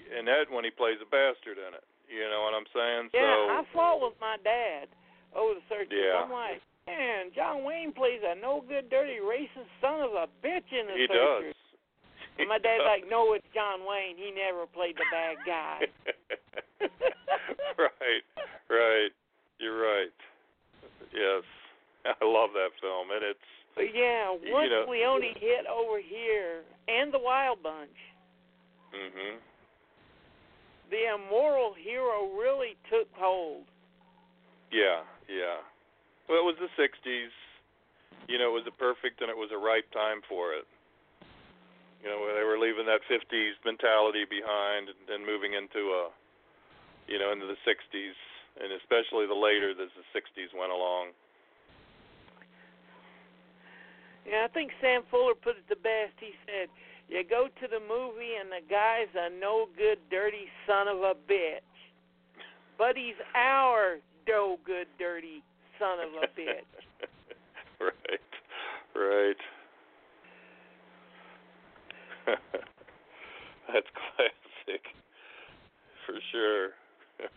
and that when he plays a bastard in it. You know what I'm saying? Yeah, I so fought with my dad over the search. Yeah. I'm like, man, John Wayne plays a no good, dirty, racist son of a bitch in the he searchers. does. And my dad's like, no, it's John Wayne. He never played the bad guy. right, right. You're right. Yes, I love that film, and it's Yeah, You once know- we only hit over here and the Wild Bunch, mhm. the immoral hero really took hold. Yeah, yeah. Well, it was the '60s. You know, it was a perfect and it was a ripe time for it. You know, where they were leaving that '50s mentality behind and, and moving into a, you know, into the '60s, and especially the later as the '60s went along. Yeah, I think Sam Fuller put it the best. He said, "You go to the movie and the guy's a no good, dirty son of a bitch, but he's our no good, dirty son of a bitch." right, right. That's classic, for sure.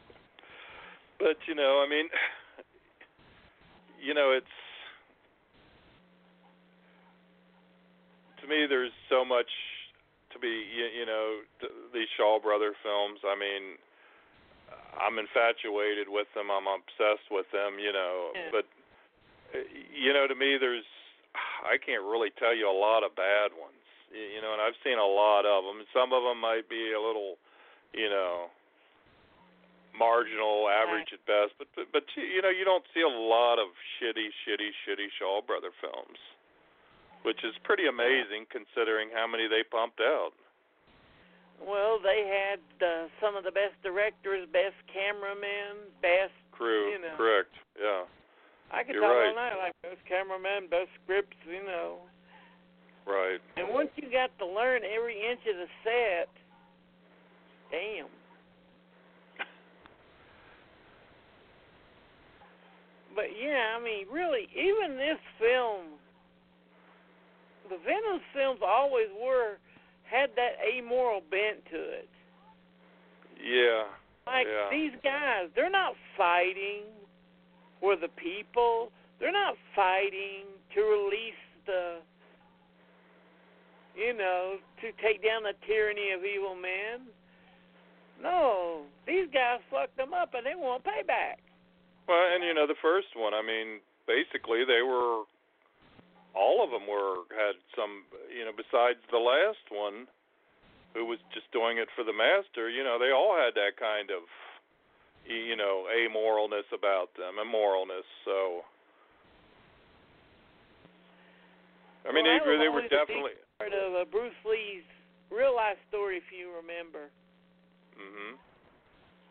but you know, I mean, you know, it's to me. There's so much to be, you, you know, th- these Shaw Brother films. I mean, I'm infatuated with them. I'm obsessed with them. You know, Yeah. but uh, you know, to me, there's I can't really tell you a lot of bad ones. You know, and I've seen a lot of them. Some of them might be a little, you know, marginal, average at best. But but, but you know, you don't see a lot of shitty, shitty, shitty Shaw Brother films, which is pretty amazing considering how many they pumped out. Well, they had uh, some of the best directors, best cameramen, best. Crew, You know. correct? Yeah, I could You're talk right. all night like best cameraman, best scripts, you know. right. And once you got to learn every inch of the set, damn. But yeah, I mean, really, even this film, the Venom films always were had that amoral bent to it. Yeah, Like Yeah. these guys, they're not fighting for the people. They're not fighting to release the, you know, to take down the tyranny of evil men. No, these guys fucked them up and they want payback. Well, and you know the first one. I mean, basically they were all of them were had some. You know, besides the last one, who was just doing it for the master. You know, they all had that kind of, you know, amoralness about them, immoralness. So. I mean, Well, they that were was they were definitely. Part of uh, Bruce Lee's real life story, if you remember, Mhm.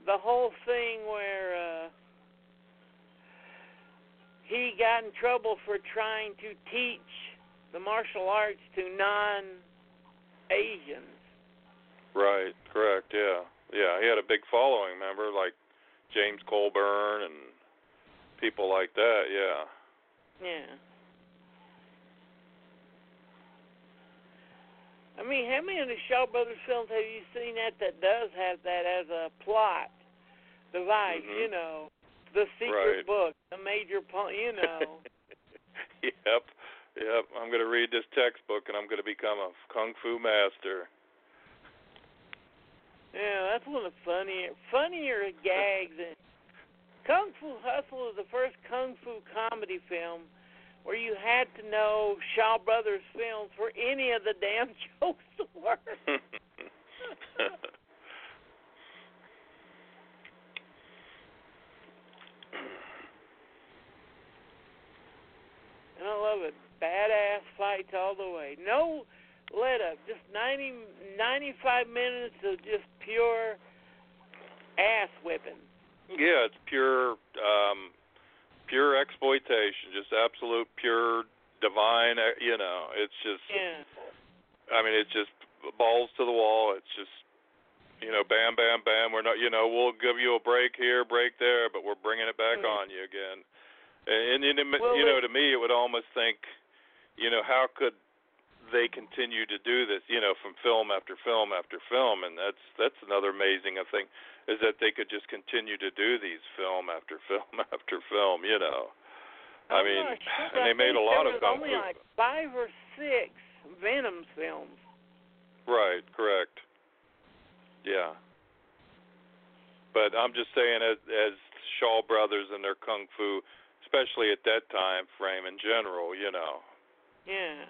the whole thing where uh, he got in trouble for trying to teach the martial arts to non-Asians. Right. Correct. Yeah. Yeah. He had a big following. Remember, like James Coburn and people like that. Yeah. Yeah. I mean, how many of the Shaw Brothers films have you seen that that does have that as a plot device? Mhm. You know, the secret Right. book, the major point. You know. yep, yep. I'm going to read this textbook and I'm going to become a kung fu master. Yeah, that's one of the funnier funnier gags. And Kung Fu Hustle is the first kung fu comedy film where you had to know Shaw Brothers films for any of the damn jokes to work. and I love it. Badass fights all the way. No let up. Just 90, 95 minutes of just pure ass whipping. yeah, it's pure, um, pure exploitation. Just absolute, pure, divine. uh, You know, it's just. Yeah. I mean, it's just balls to the wall. It's just, you know, bam, bam, bam. We're not, you know, we'll give you a break here, break there, but we're bringing it back Mhm. on you again. And, and, and Well, you know, to me, it would almost think, you know, how could they continue to do this? You know, from film after film after film, and that's that's another amazing thing is that they could just continue to do these film after film after film. You know, I I'm mean, sure. and they made a lot of kung only fu. like five or six Venom films. Right, correct. Yeah. But I'm just saying, as, as Shaw Brothers and their kung fu, especially at that time frame in general, you know. Yeah.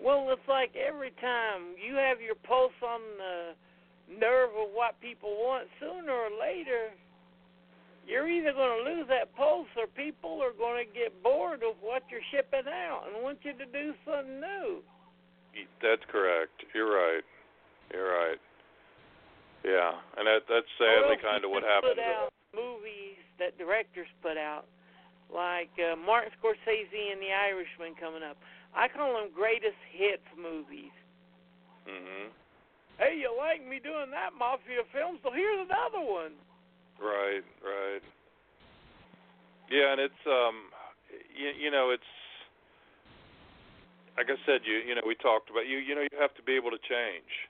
Well, it's like every time you have your pulse on the nerve of what people want, sooner or later, you're either going to lose that pulse or people are going to get bored of what you're shipping out and want you to do something new. That's correct. You're right. You're right. Yeah, and that that's sadly kind of what happens. Put out movies that directors put out, like uh, Martin Scorsese and The Irishman coming up. I call them greatest hits movies. Mhm. Hey, you like me doing that mafia film? So here's another one. Right, right. Yeah, and it's um you, you know, it's like I said, you you know, we talked about you you know, you have to be able to change.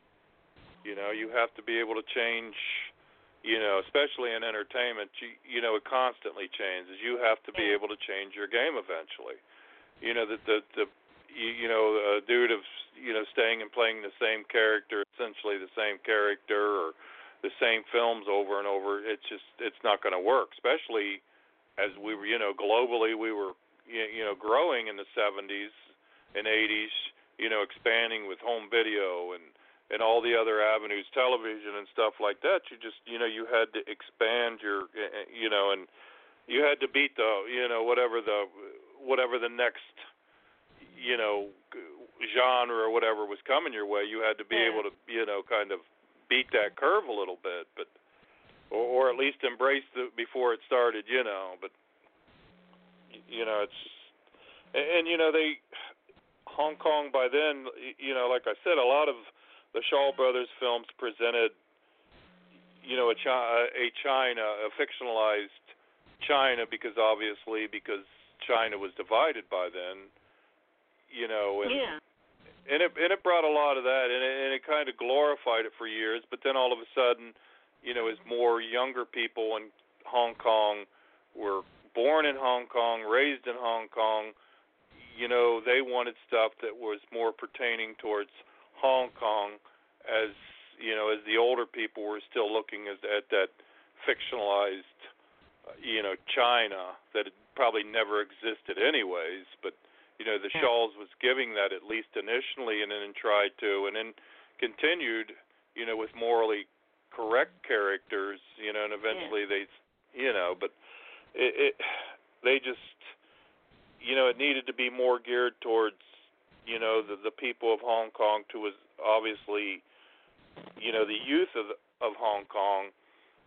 You know, you have to be able to change, you know, especially in entertainment, you you know, it constantly changes. You have to be able to change your game eventually. You know, the the the you, you know, a dude of you know, staying and playing the same character, essentially the same character or the same films over and over, it's just it's not going to work. Especially as we were, you know, globally we were, you you know, growing in the 70s and 80s, you know, expanding with home video and and all the other avenues, television and stuff like that. You just, you know, you had to expand your, eh, eh, you know, and you had to beat the, you know, whatever the whatever the next, you know, genre or whatever was coming your way. You had to be Yeah. able to, you know, kind of beat that curve a little bit, but or, or at least embrace the before it started, you know. But you know, it's and, and you know they Hong Kong by then, you know, like I said, a lot of the Shaw Brothers films presented, you know, a China, a China, a fictionalized China, because obviously because China was divided by then, you know, and Yeah. and it and it brought a lot of that, and it, and it kind of glorified it for years. But then all of a sudden, you know, as more younger people in Hong Kong were born in Hong Kong, raised in Hong Kong, you know, they wanted stuff that was more pertaining towards Hong Kong, as you know, as the older people were still looking as, at that fictionalized, uh, you know, China that had probably never existed anyways, but you know the Yeah. Shaws was giving that at least initially, and then tried to, and then continued, you know, with morally correct characters, you know, and eventually they, you know, but it, it they just, you know, it needed to be more geared towards, you know, the the people of Hong Kong to was obviously, you know, the youth of of Hong Kong,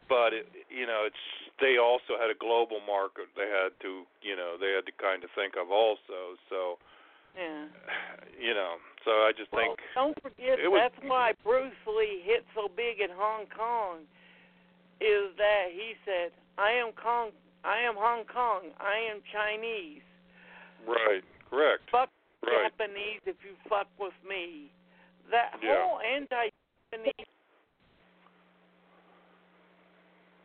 but it, you know, it's they also had a global market they had to, you know, they had to kind of think of also. So, Yeah. you know, so I just Well, think don't forget was- that's why Bruce Lee hit so big in Hong Kong. Is that he said, "I am Kong, I am Hong Kong, I am Chinese. right, correct, Fuck right, if you fuck with me. That Yeah. whole anti-Japanese.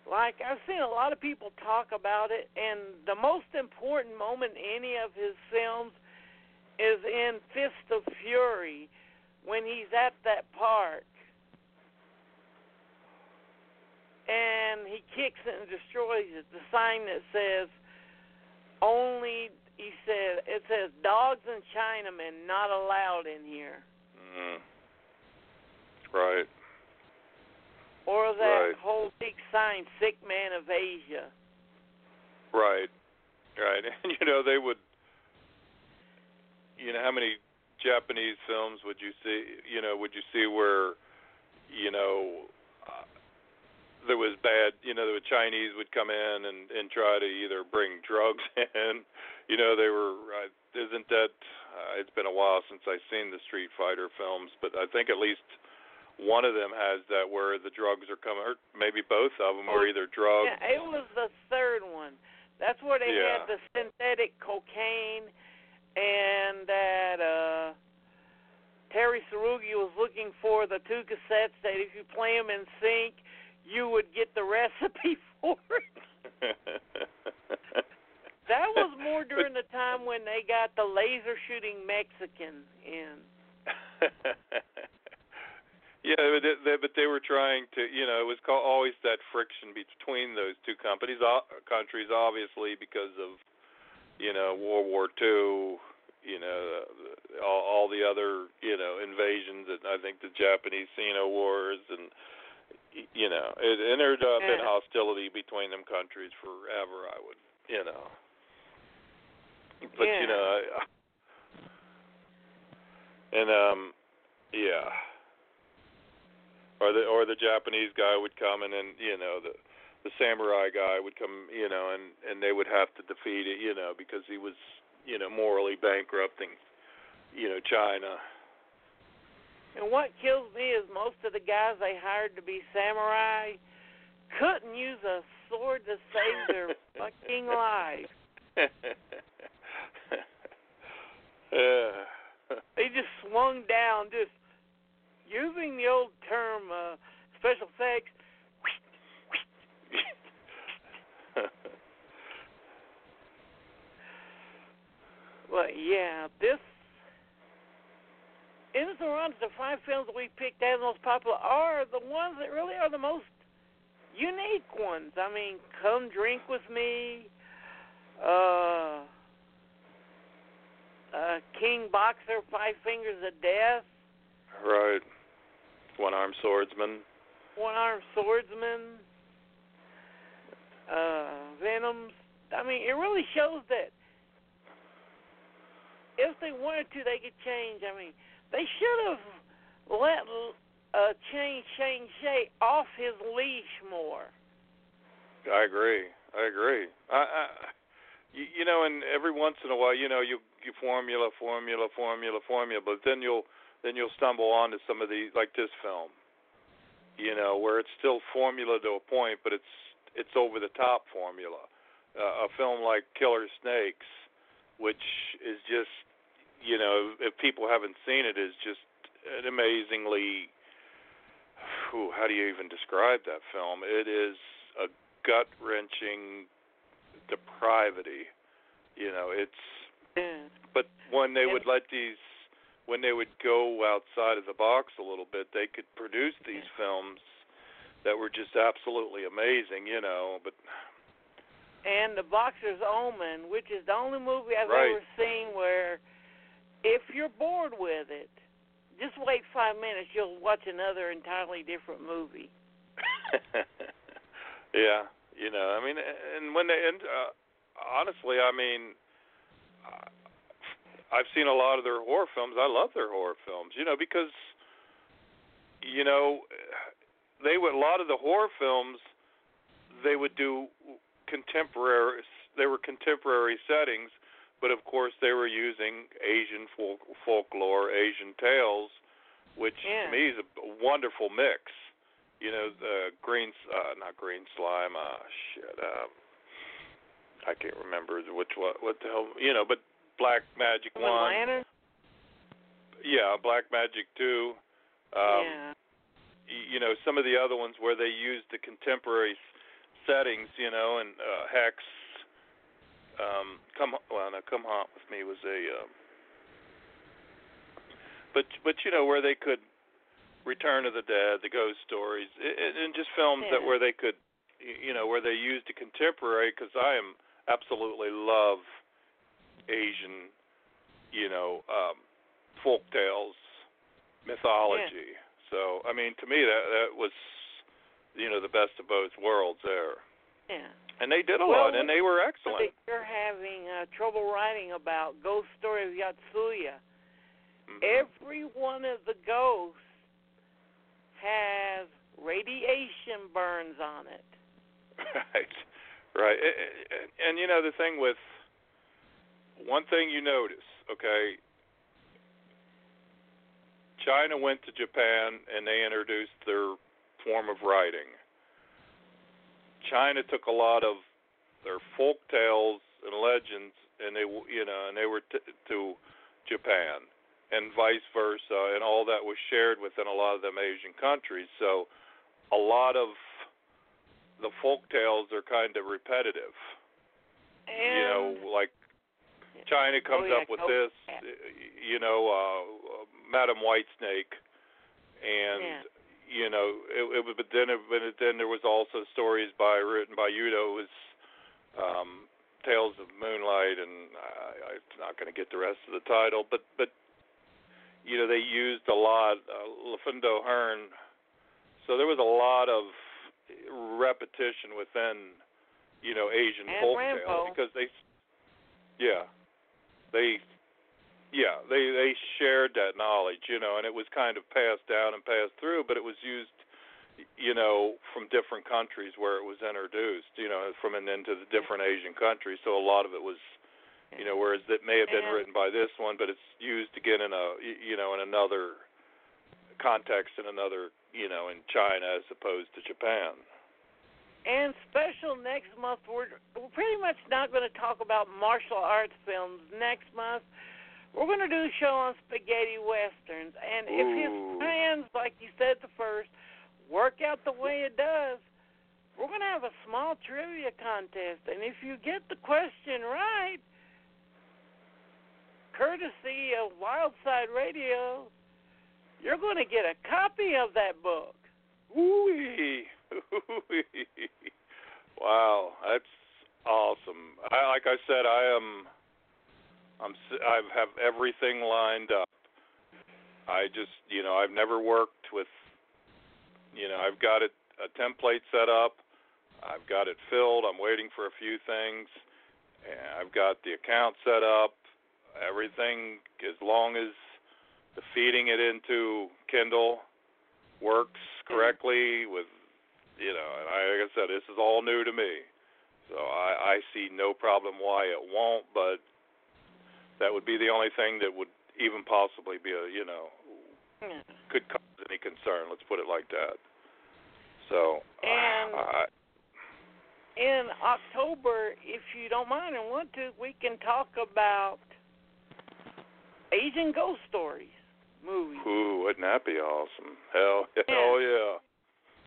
Like I've seen a lot of people talk about it, and the most important moment in any of his films is in Fist of Fury, when he's at that park, and he kicks it and destroys it. The sign that says only he said it says dogs and Chinamen not allowed in here. Mm. Right. Or that Right. whole big sign, sick man of Asia. Right. Right. And you know, they would you know, how many Japanese films would you see, you know, would you see where you know uh, there was bad, you know, the Chinese would come in and and try to either bring drugs in, you know, they were uh, isn't that uh, it's been a while since I've seen the Street Fighter films, but I think at least one of them has that where the drugs are coming, or maybe both of them are either drugs. Yeah, it was the third one. That's where they Yeah. had the synthetic cocaine and that uh Terry Tsurugi was looking for the two cassettes that if you play them in sync, you would get the recipe for it. That was more during the time when they got the laser shooting Mexican in. yeah, but they, they, but they were trying to, you know, it was called, always that friction between those two companies, countries, obviously because of, you know, World War Two, you know, the- all, all the other, you know, invasions, and I think the Japanese Sino Wars, and you know, it, and there'd uh, hostility between them countries forever. I would, you know, but Yeah. you know, I, and um, yeah or the or the Japanese guy would come and then you know the the samurai guy would come you know and and they would have to defeat it you know because he was you know morally bankrupting you know China And what kills me is most of the guys they hired to be samurai couldn't use a sword to save their fucking life. yeah They just swung down, just using the old term uh, special effects. But yeah, this in the runs, the five films we picked as most popular are the ones that really are the most unique ones. I mean, Come Drink with Me, uh, uh, King Boxer, Five Fingers of Death, right one armed swordsman One Armed Swordsman, uh, Venoms. I mean, it really shows that if they wanted to, they could change. I mean, they should have let uh, change Chang Cheh off his leash more. I agree. I agree. I, I you, you know, and every once in a while, you know, you you formula, formula, formula, formula, but then you'll then you'll stumble onto some of the like this film. You know, where it's still formula to a point, but it's it's over the top formula. Uh, a film like Killer Snakes, which is just, you know, if people haven't seen it, is just an amazingly. Whew, how do you even describe that film? It is a gut wrenching depravity. You know, it's But when they would let these when they would go outside of the box a little bit, they could produce these films that were just absolutely amazing, you know, but And The Boxer's Omen, which is the only movie I've Right. ever seen where if you're bored with it, just wait five minutes, you'll watch another entirely different movie. yeah, you know, I mean, and when they and uh, honestly, I mean, I've seen a lot of their horror films. I love their horror films, you know, because you know, they would a lot of the horror films they would do contemporary they were contemporary settings, but of course they were using Asian folk, folklore, Asian tales, which Yeah. to me is a wonderful mix. You know, the green uh not green slime, uh shit, um I can't remember which what what the hell you know, but black magic wand. Yeah, Black Magic Two. Um, yeah. You know, some of the other ones where they used the contemporary settings. You know, and uh, Hex. Um, come well, no, come haunt with me was a. Um, but but you know where they could Return of the Dead, the ghost stories, and just films that where they could, you know, where they used a contemporary. Because I am absolutely love Asian, you know, um, folk tales, mythology. So I mean, to me that that was, you know, the best of both worlds there. Yeah. And they did a Well, lot, and they were excellent. you're having uh, trouble writing about Ghost Story of Yotsuya. Mhm. Every one of the ghosts has radiation burns on it. Right, right. A- a- a- And you know the thing with one thing you notice, okay. China went to Japan and they introduced their form of writing. China took a lot of their folk tales and legends, and they, you know, and they were t- to Japan, and vice versa, and all that was shared within a lot of them Asian countries. So, a lot of the folk tales are kind of repetitive. And you know, like China comes Oh, yeah, up with this, you know, uh, Madam Whitesnake, and Yeah. you know, it, it was. But then, it, but then there was also stories by written by Ueda, was um, Tales of Moonlight, and I, I'm not going to get the rest of the title, but but you know, they used a lot. Uh, Lafcadio Hearn, so there was a lot of repetition within, you know, Asian And folk because they, yeah, they yeah, they they shared that knowledge, you know, and it was kind of passed down and passed through, but it was used, you know, from different countries where it was introduced, you know, from and into the different Asian countries. So a lot of it was, you know, whereas it may have been And- written by this one, but it's used again in a you know, in another context in another, you know, in China as opposed to Japan. And special next month, we're, we're pretty much not going to talk about martial arts films. Next month, we're going to do a show on spaghetti westerns. And if his plans, like you said the first, work out the way it does, we're going to have a small trivia contest. And if you get the question right, courtesy of Wildside Radio, you're going to get a copy of that book. Ooh-wee. Wow, that's awesome. I, like I said, I am. I'm. I have everything lined up. I just, you know, I've never worked with. You know, I've got it a template set up. I've got it filled. I'm waiting for a few things. And I've got the account set up. Everything, as long as the feeding it into Kindle works mm-hmm. correctly with you know and I, like i said this is all new to me. So i i see no problem why it won't but that would be the only thing that would even possibly be a you know Yeah. could cause any concern let's put it like that. So And- I, in October, if you don't mind and want to, we can talk about Asian ghost stories movies. ooh wouldn't that be awesome hell hell yeah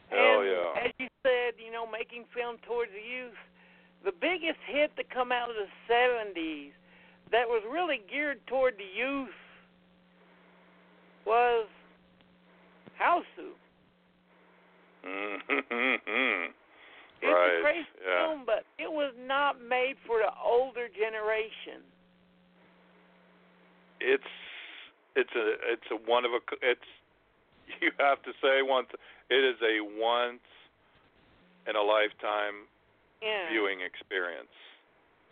hell and yeah as you said, you know, making film towards the youth, the biggest hit that come out of the seventies that was really geared toward the youth was Hausu. mm-hmm. It's right a crazy yeah film, but it was not made for the older generation. it's it's a it's a one of a it's you have to say once it is a once in a lifetime Yeah. viewing experience.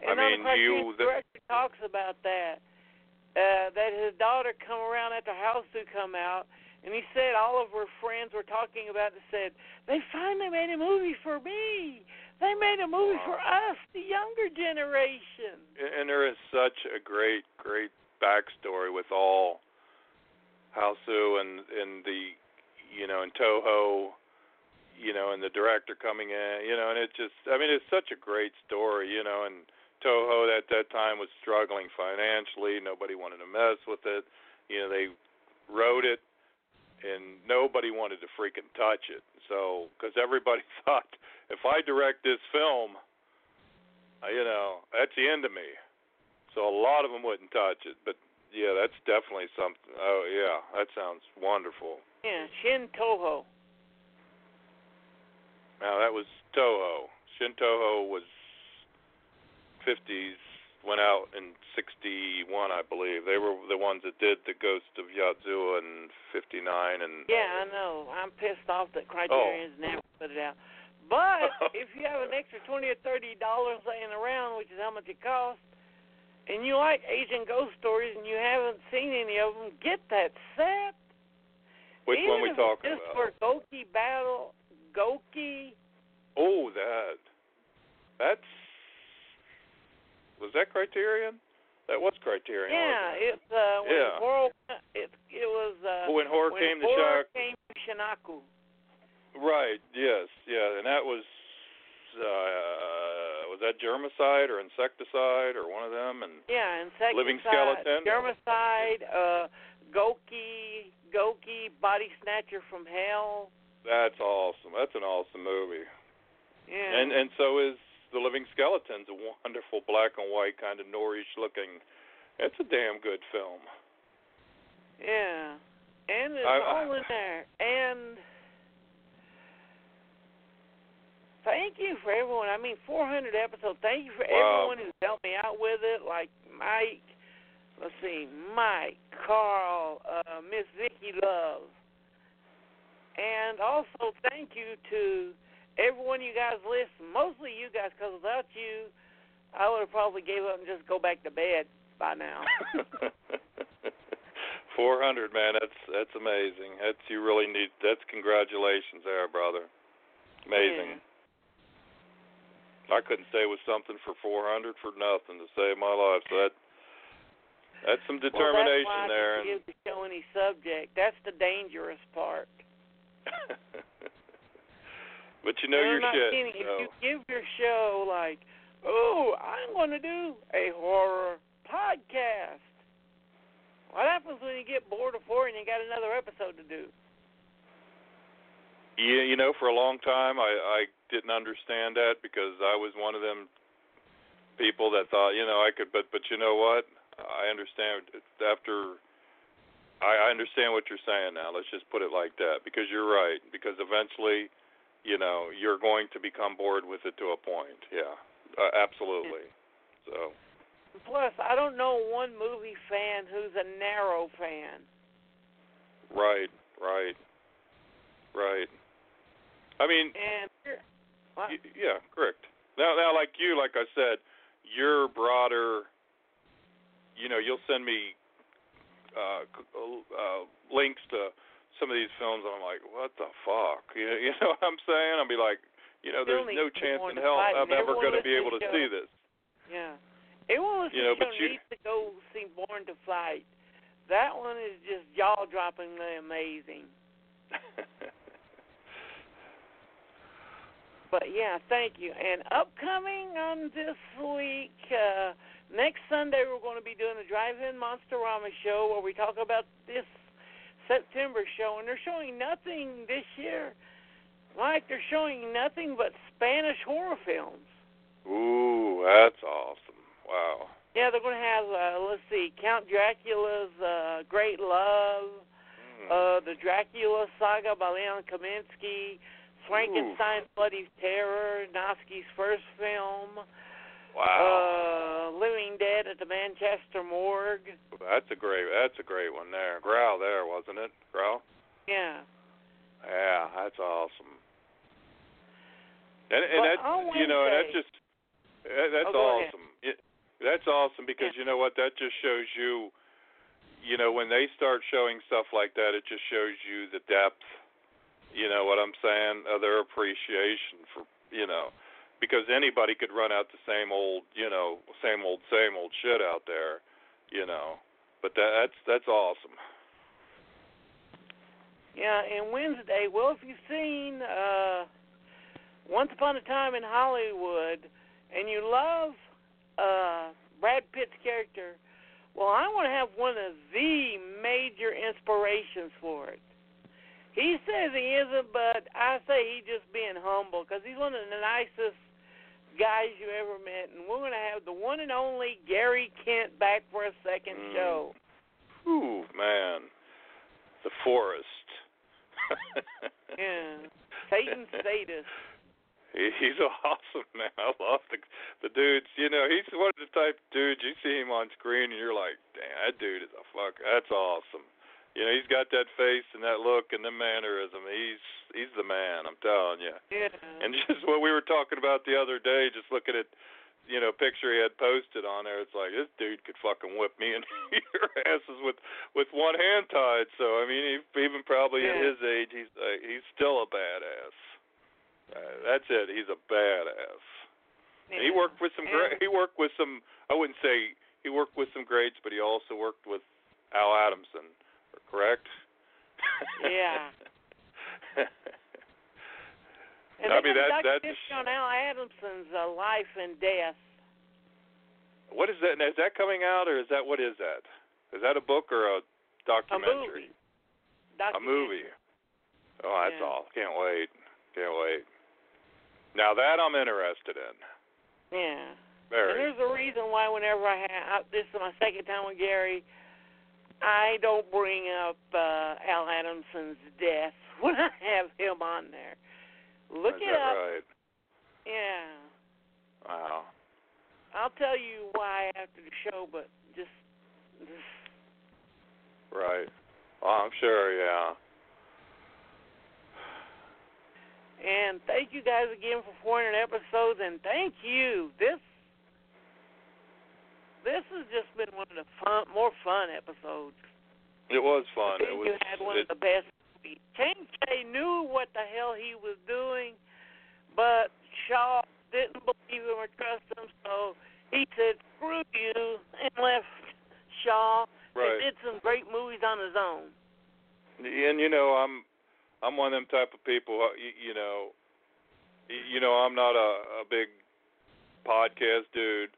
And I mean, you the director talks about that. Uh, that his daughter come around after House to come out, and he said all of her friends were talking about it. Said they finally made a movie for me. They made a movie for us, the younger generation. and there is such a great great backstory with all Hausu and and the you know and Toho you know and the director coming in you know and it just I mean it's such a great story you know and Toho at that time was struggling financially nobody wanted to mess with it you know they wrote it, and nobody wanted to freaking touch it. So, because everybody thought if I direct this film, uh, you know, that's the end of me. So a lot of them wouldn't touch it. But yeah, that's definitely something. Oh yeah, that sounds wonderful. Yeah, Shin Toho. Now that was Toho. Shin Toho was 50s. Went out in 61, I believe. They were the ones that did the Ghost of Yotsuya in 59 and Yeah, I know. I'm pissed off that Criterion's oh. never put it out. But if you have an extra twenty or thirty dollars laying around, which is how much it costs, and you like Asian ghost stories and you haven't seen any of them, get that set. Which Even one we talking just about? for Goki Battle, Goki. Oh, that. That's. Was that Criterion? That was Criterion. Yeah, it? it's uh when Yeah. horror it it was uh when horror when came to Shak- came to Shochiku. Right. Yes. Yeah. And that was. Uh, was that germicide or insecticide or one of them? And Yeah, insecticide, Living skeleton? germicide, uh, Goki, Goki, body snatcher from hell. that's awesome. That's an awesome movie. Yeah. And and so is the Living Skeleton's a wonderful black and white kind of noirish looking. It's a damn good film. yeah. And it's I- all in there. And thank you for everyone. I mean, 400 episodes. Thank you for Wow. everyone who's helped me out with it, like Mike. Let's see, Mike, Carl, uh, Miss Vicky Love, and also thank you to everyone you guys listen. Mostly you guys, because without you, I would have probably gave up and just go back to bed by now. Four hundred, man. That's that's amazing. That's you really need. That's congratulations, there, brother. Amazing. I couldn't stay with something for four hundred for nothing to save my life. So that that's some determination well, that's why there. I give the show any subject. That's the dangerous part. but you know And your I'm not shit. kidding. If you give your show like, oh, I'm going to do a horror podcast. What happens when you get bored of horror and you got another episode to do? Yeah, you know, for a long time I I didn't understand that because I was one of them people that thought, you know, I could but but you know what? I understand after I I understand what you're saying now. Let's just put it like that because you're right because eventually, you know, you're going to become bored with it to a point. Yeah. Uh, absolutely. So, Plus, I don't know one movie fan who's a narrow fan. right, right. Right. I mean, And what? Y- yeah, correct. Now, now, like you, like I said, you're broader. You know, you'll send me uh, uh, links to some of these films, and I'm like, what the fuck? You, you know what I'm saying? I'll be like, you know, there's no chance in hell I'm ever going to be able to to see this. Yeah. Everyone You know, but you- needs to go see Born to Fight. That one is just jaw droppingly amazing. But yeah, thank you. And upcoming on this week, uh, next Sunday we're going to be doing the Drive-In Monsterama show where we talk about this September show, and they're showing nothing this year. Like they're showing nothing but Spanish horror films. Ooh, that's awesome! Wow. Yeah, they're going to have uh, let's see, Count Dracula's uh, Great Love, Mm. uh, the Dracula Saga by León Klimovsky, Frankenstein's Bloody Terror, Naschy's first film, wow. uh, Living Dead at the Manchester Morgue. that's a great. That's a great one there. Grau there, wasn't it? Grau. Yeah. Yeah, that's awesome. And and that's you know, and that's Wednesday- just that- that's Oh, awesome. It, that's awesome because you know what? That just shows you, you know, when they start showing stuff like that, it just shows you the depth. You know what I'm saying? Of their appreciation for you know, because anybody could run out the same old, you know, same old, same old shit out there, you know. But that, that's that's awesome. Yeah, and Wednesday, well, if you've seen uh, Once Upon a Time in Hollywood and you love uh, Brad Pitt's character, well, I want to have one of the major inspirations for it. He says he isn't, but I say he's just being humble because he's one of the nicest guys you ever met, and we're going to have the one and only Gary Kent back for a second Mm. show. Ooh, man. The forest. Yeah, Satan's Sadists. He, he's awesome, man. I love the the dudes. You know, he's one of the type of dudes you see him on screen and you're like, damn, that dude is a fuck. That's awesome. You know, he's got that face and that look and the mannerism. He's he's the man. I'm telling you. Yeah. And just what we were talking about the other day, just looking at, you know, picture he had posted on there. It's like this dude could fucking whip me and your asses with with one hand tied. So I mean, he, even probably at his age, he's uh, he's still a badass. Uh, that's it. He's a badass. And he worked with some great. He worked with some. I wouldn't say he worked with some greats, but he also worked with Al Adamson. Correct? Yeah. And I mean, that- that's- on Al Adamson's uh, life and death. what is that? Is that coming out, or is that what is that? Is that a book or a documentary? A movie. A movie. Oh, that's Yeah. all. Can't wait. Can't wait. Now that I'm interested in. Yeah. Very. And there's a reason why whenever I have this is my second time with Gary, I don't bring up uh Al Adamson's death when I have him on there. Look is it up. right? Yeah. Wow. I'll tell you why after the show, but just, just Right. Oh, I'm sure. Yeah. and thank you guys again for 400 episodes, and thank you. This this has just been one of the fun, more fun episodes. It was fun. It was. you had one it, of the best. King Hu knew what the hell he was doing, but Shaw didn't believe him or trust him, so he said, "Screw you," and left Shaw Right. and did some great movies on his own. and you know i'm i'm one of them type of people uh, you, you know you know i'm not a a big podcast dude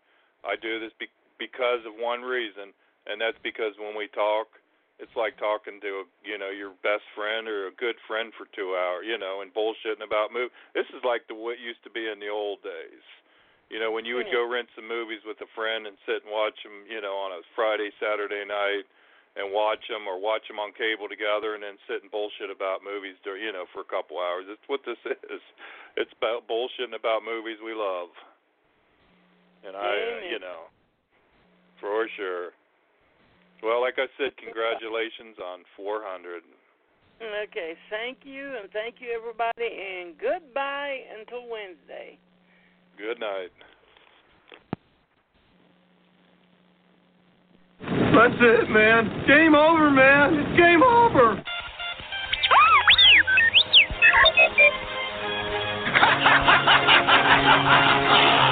i do this be, because of one reason and that's because when we talk it's like talking to a, you know your best friend or a good friend for two hours you know and bullshitting about movies this is like the what used to be in the old days. You know when you would go rent some movies with a friend and sit and watch them you know on a friday saturday night and watch them or watch them on cable together and then sit and bullshit about movies you know for a couple hours. It's what this is. It's about bullshitting about movies we love. And i uh, Amen. you know for sure well like i said congratulations on 400 Okay, thank you, and thank you everybody, and goodbye until Wednesday. good night That's it, man. Game over, man. It's game over. Open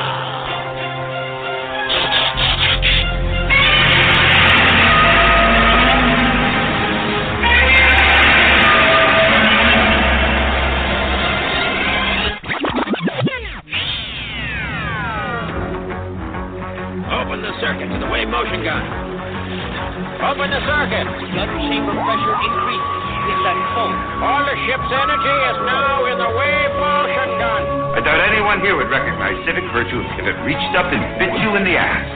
the gun. Open the circuit. Gun chamber pressure increases with that cold. All the ship's energy is now in the wave motion gun. I doubt anyone here would recognize civic virtue if it reached up and bit you in the ass.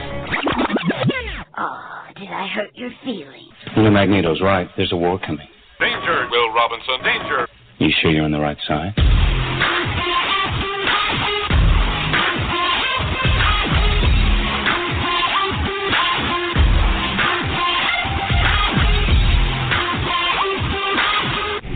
Oh, did I hurt your feelings? Well, Magneto's right. There's a war coming. Danger, Will Robinson. Danger. You sure you're on the right side?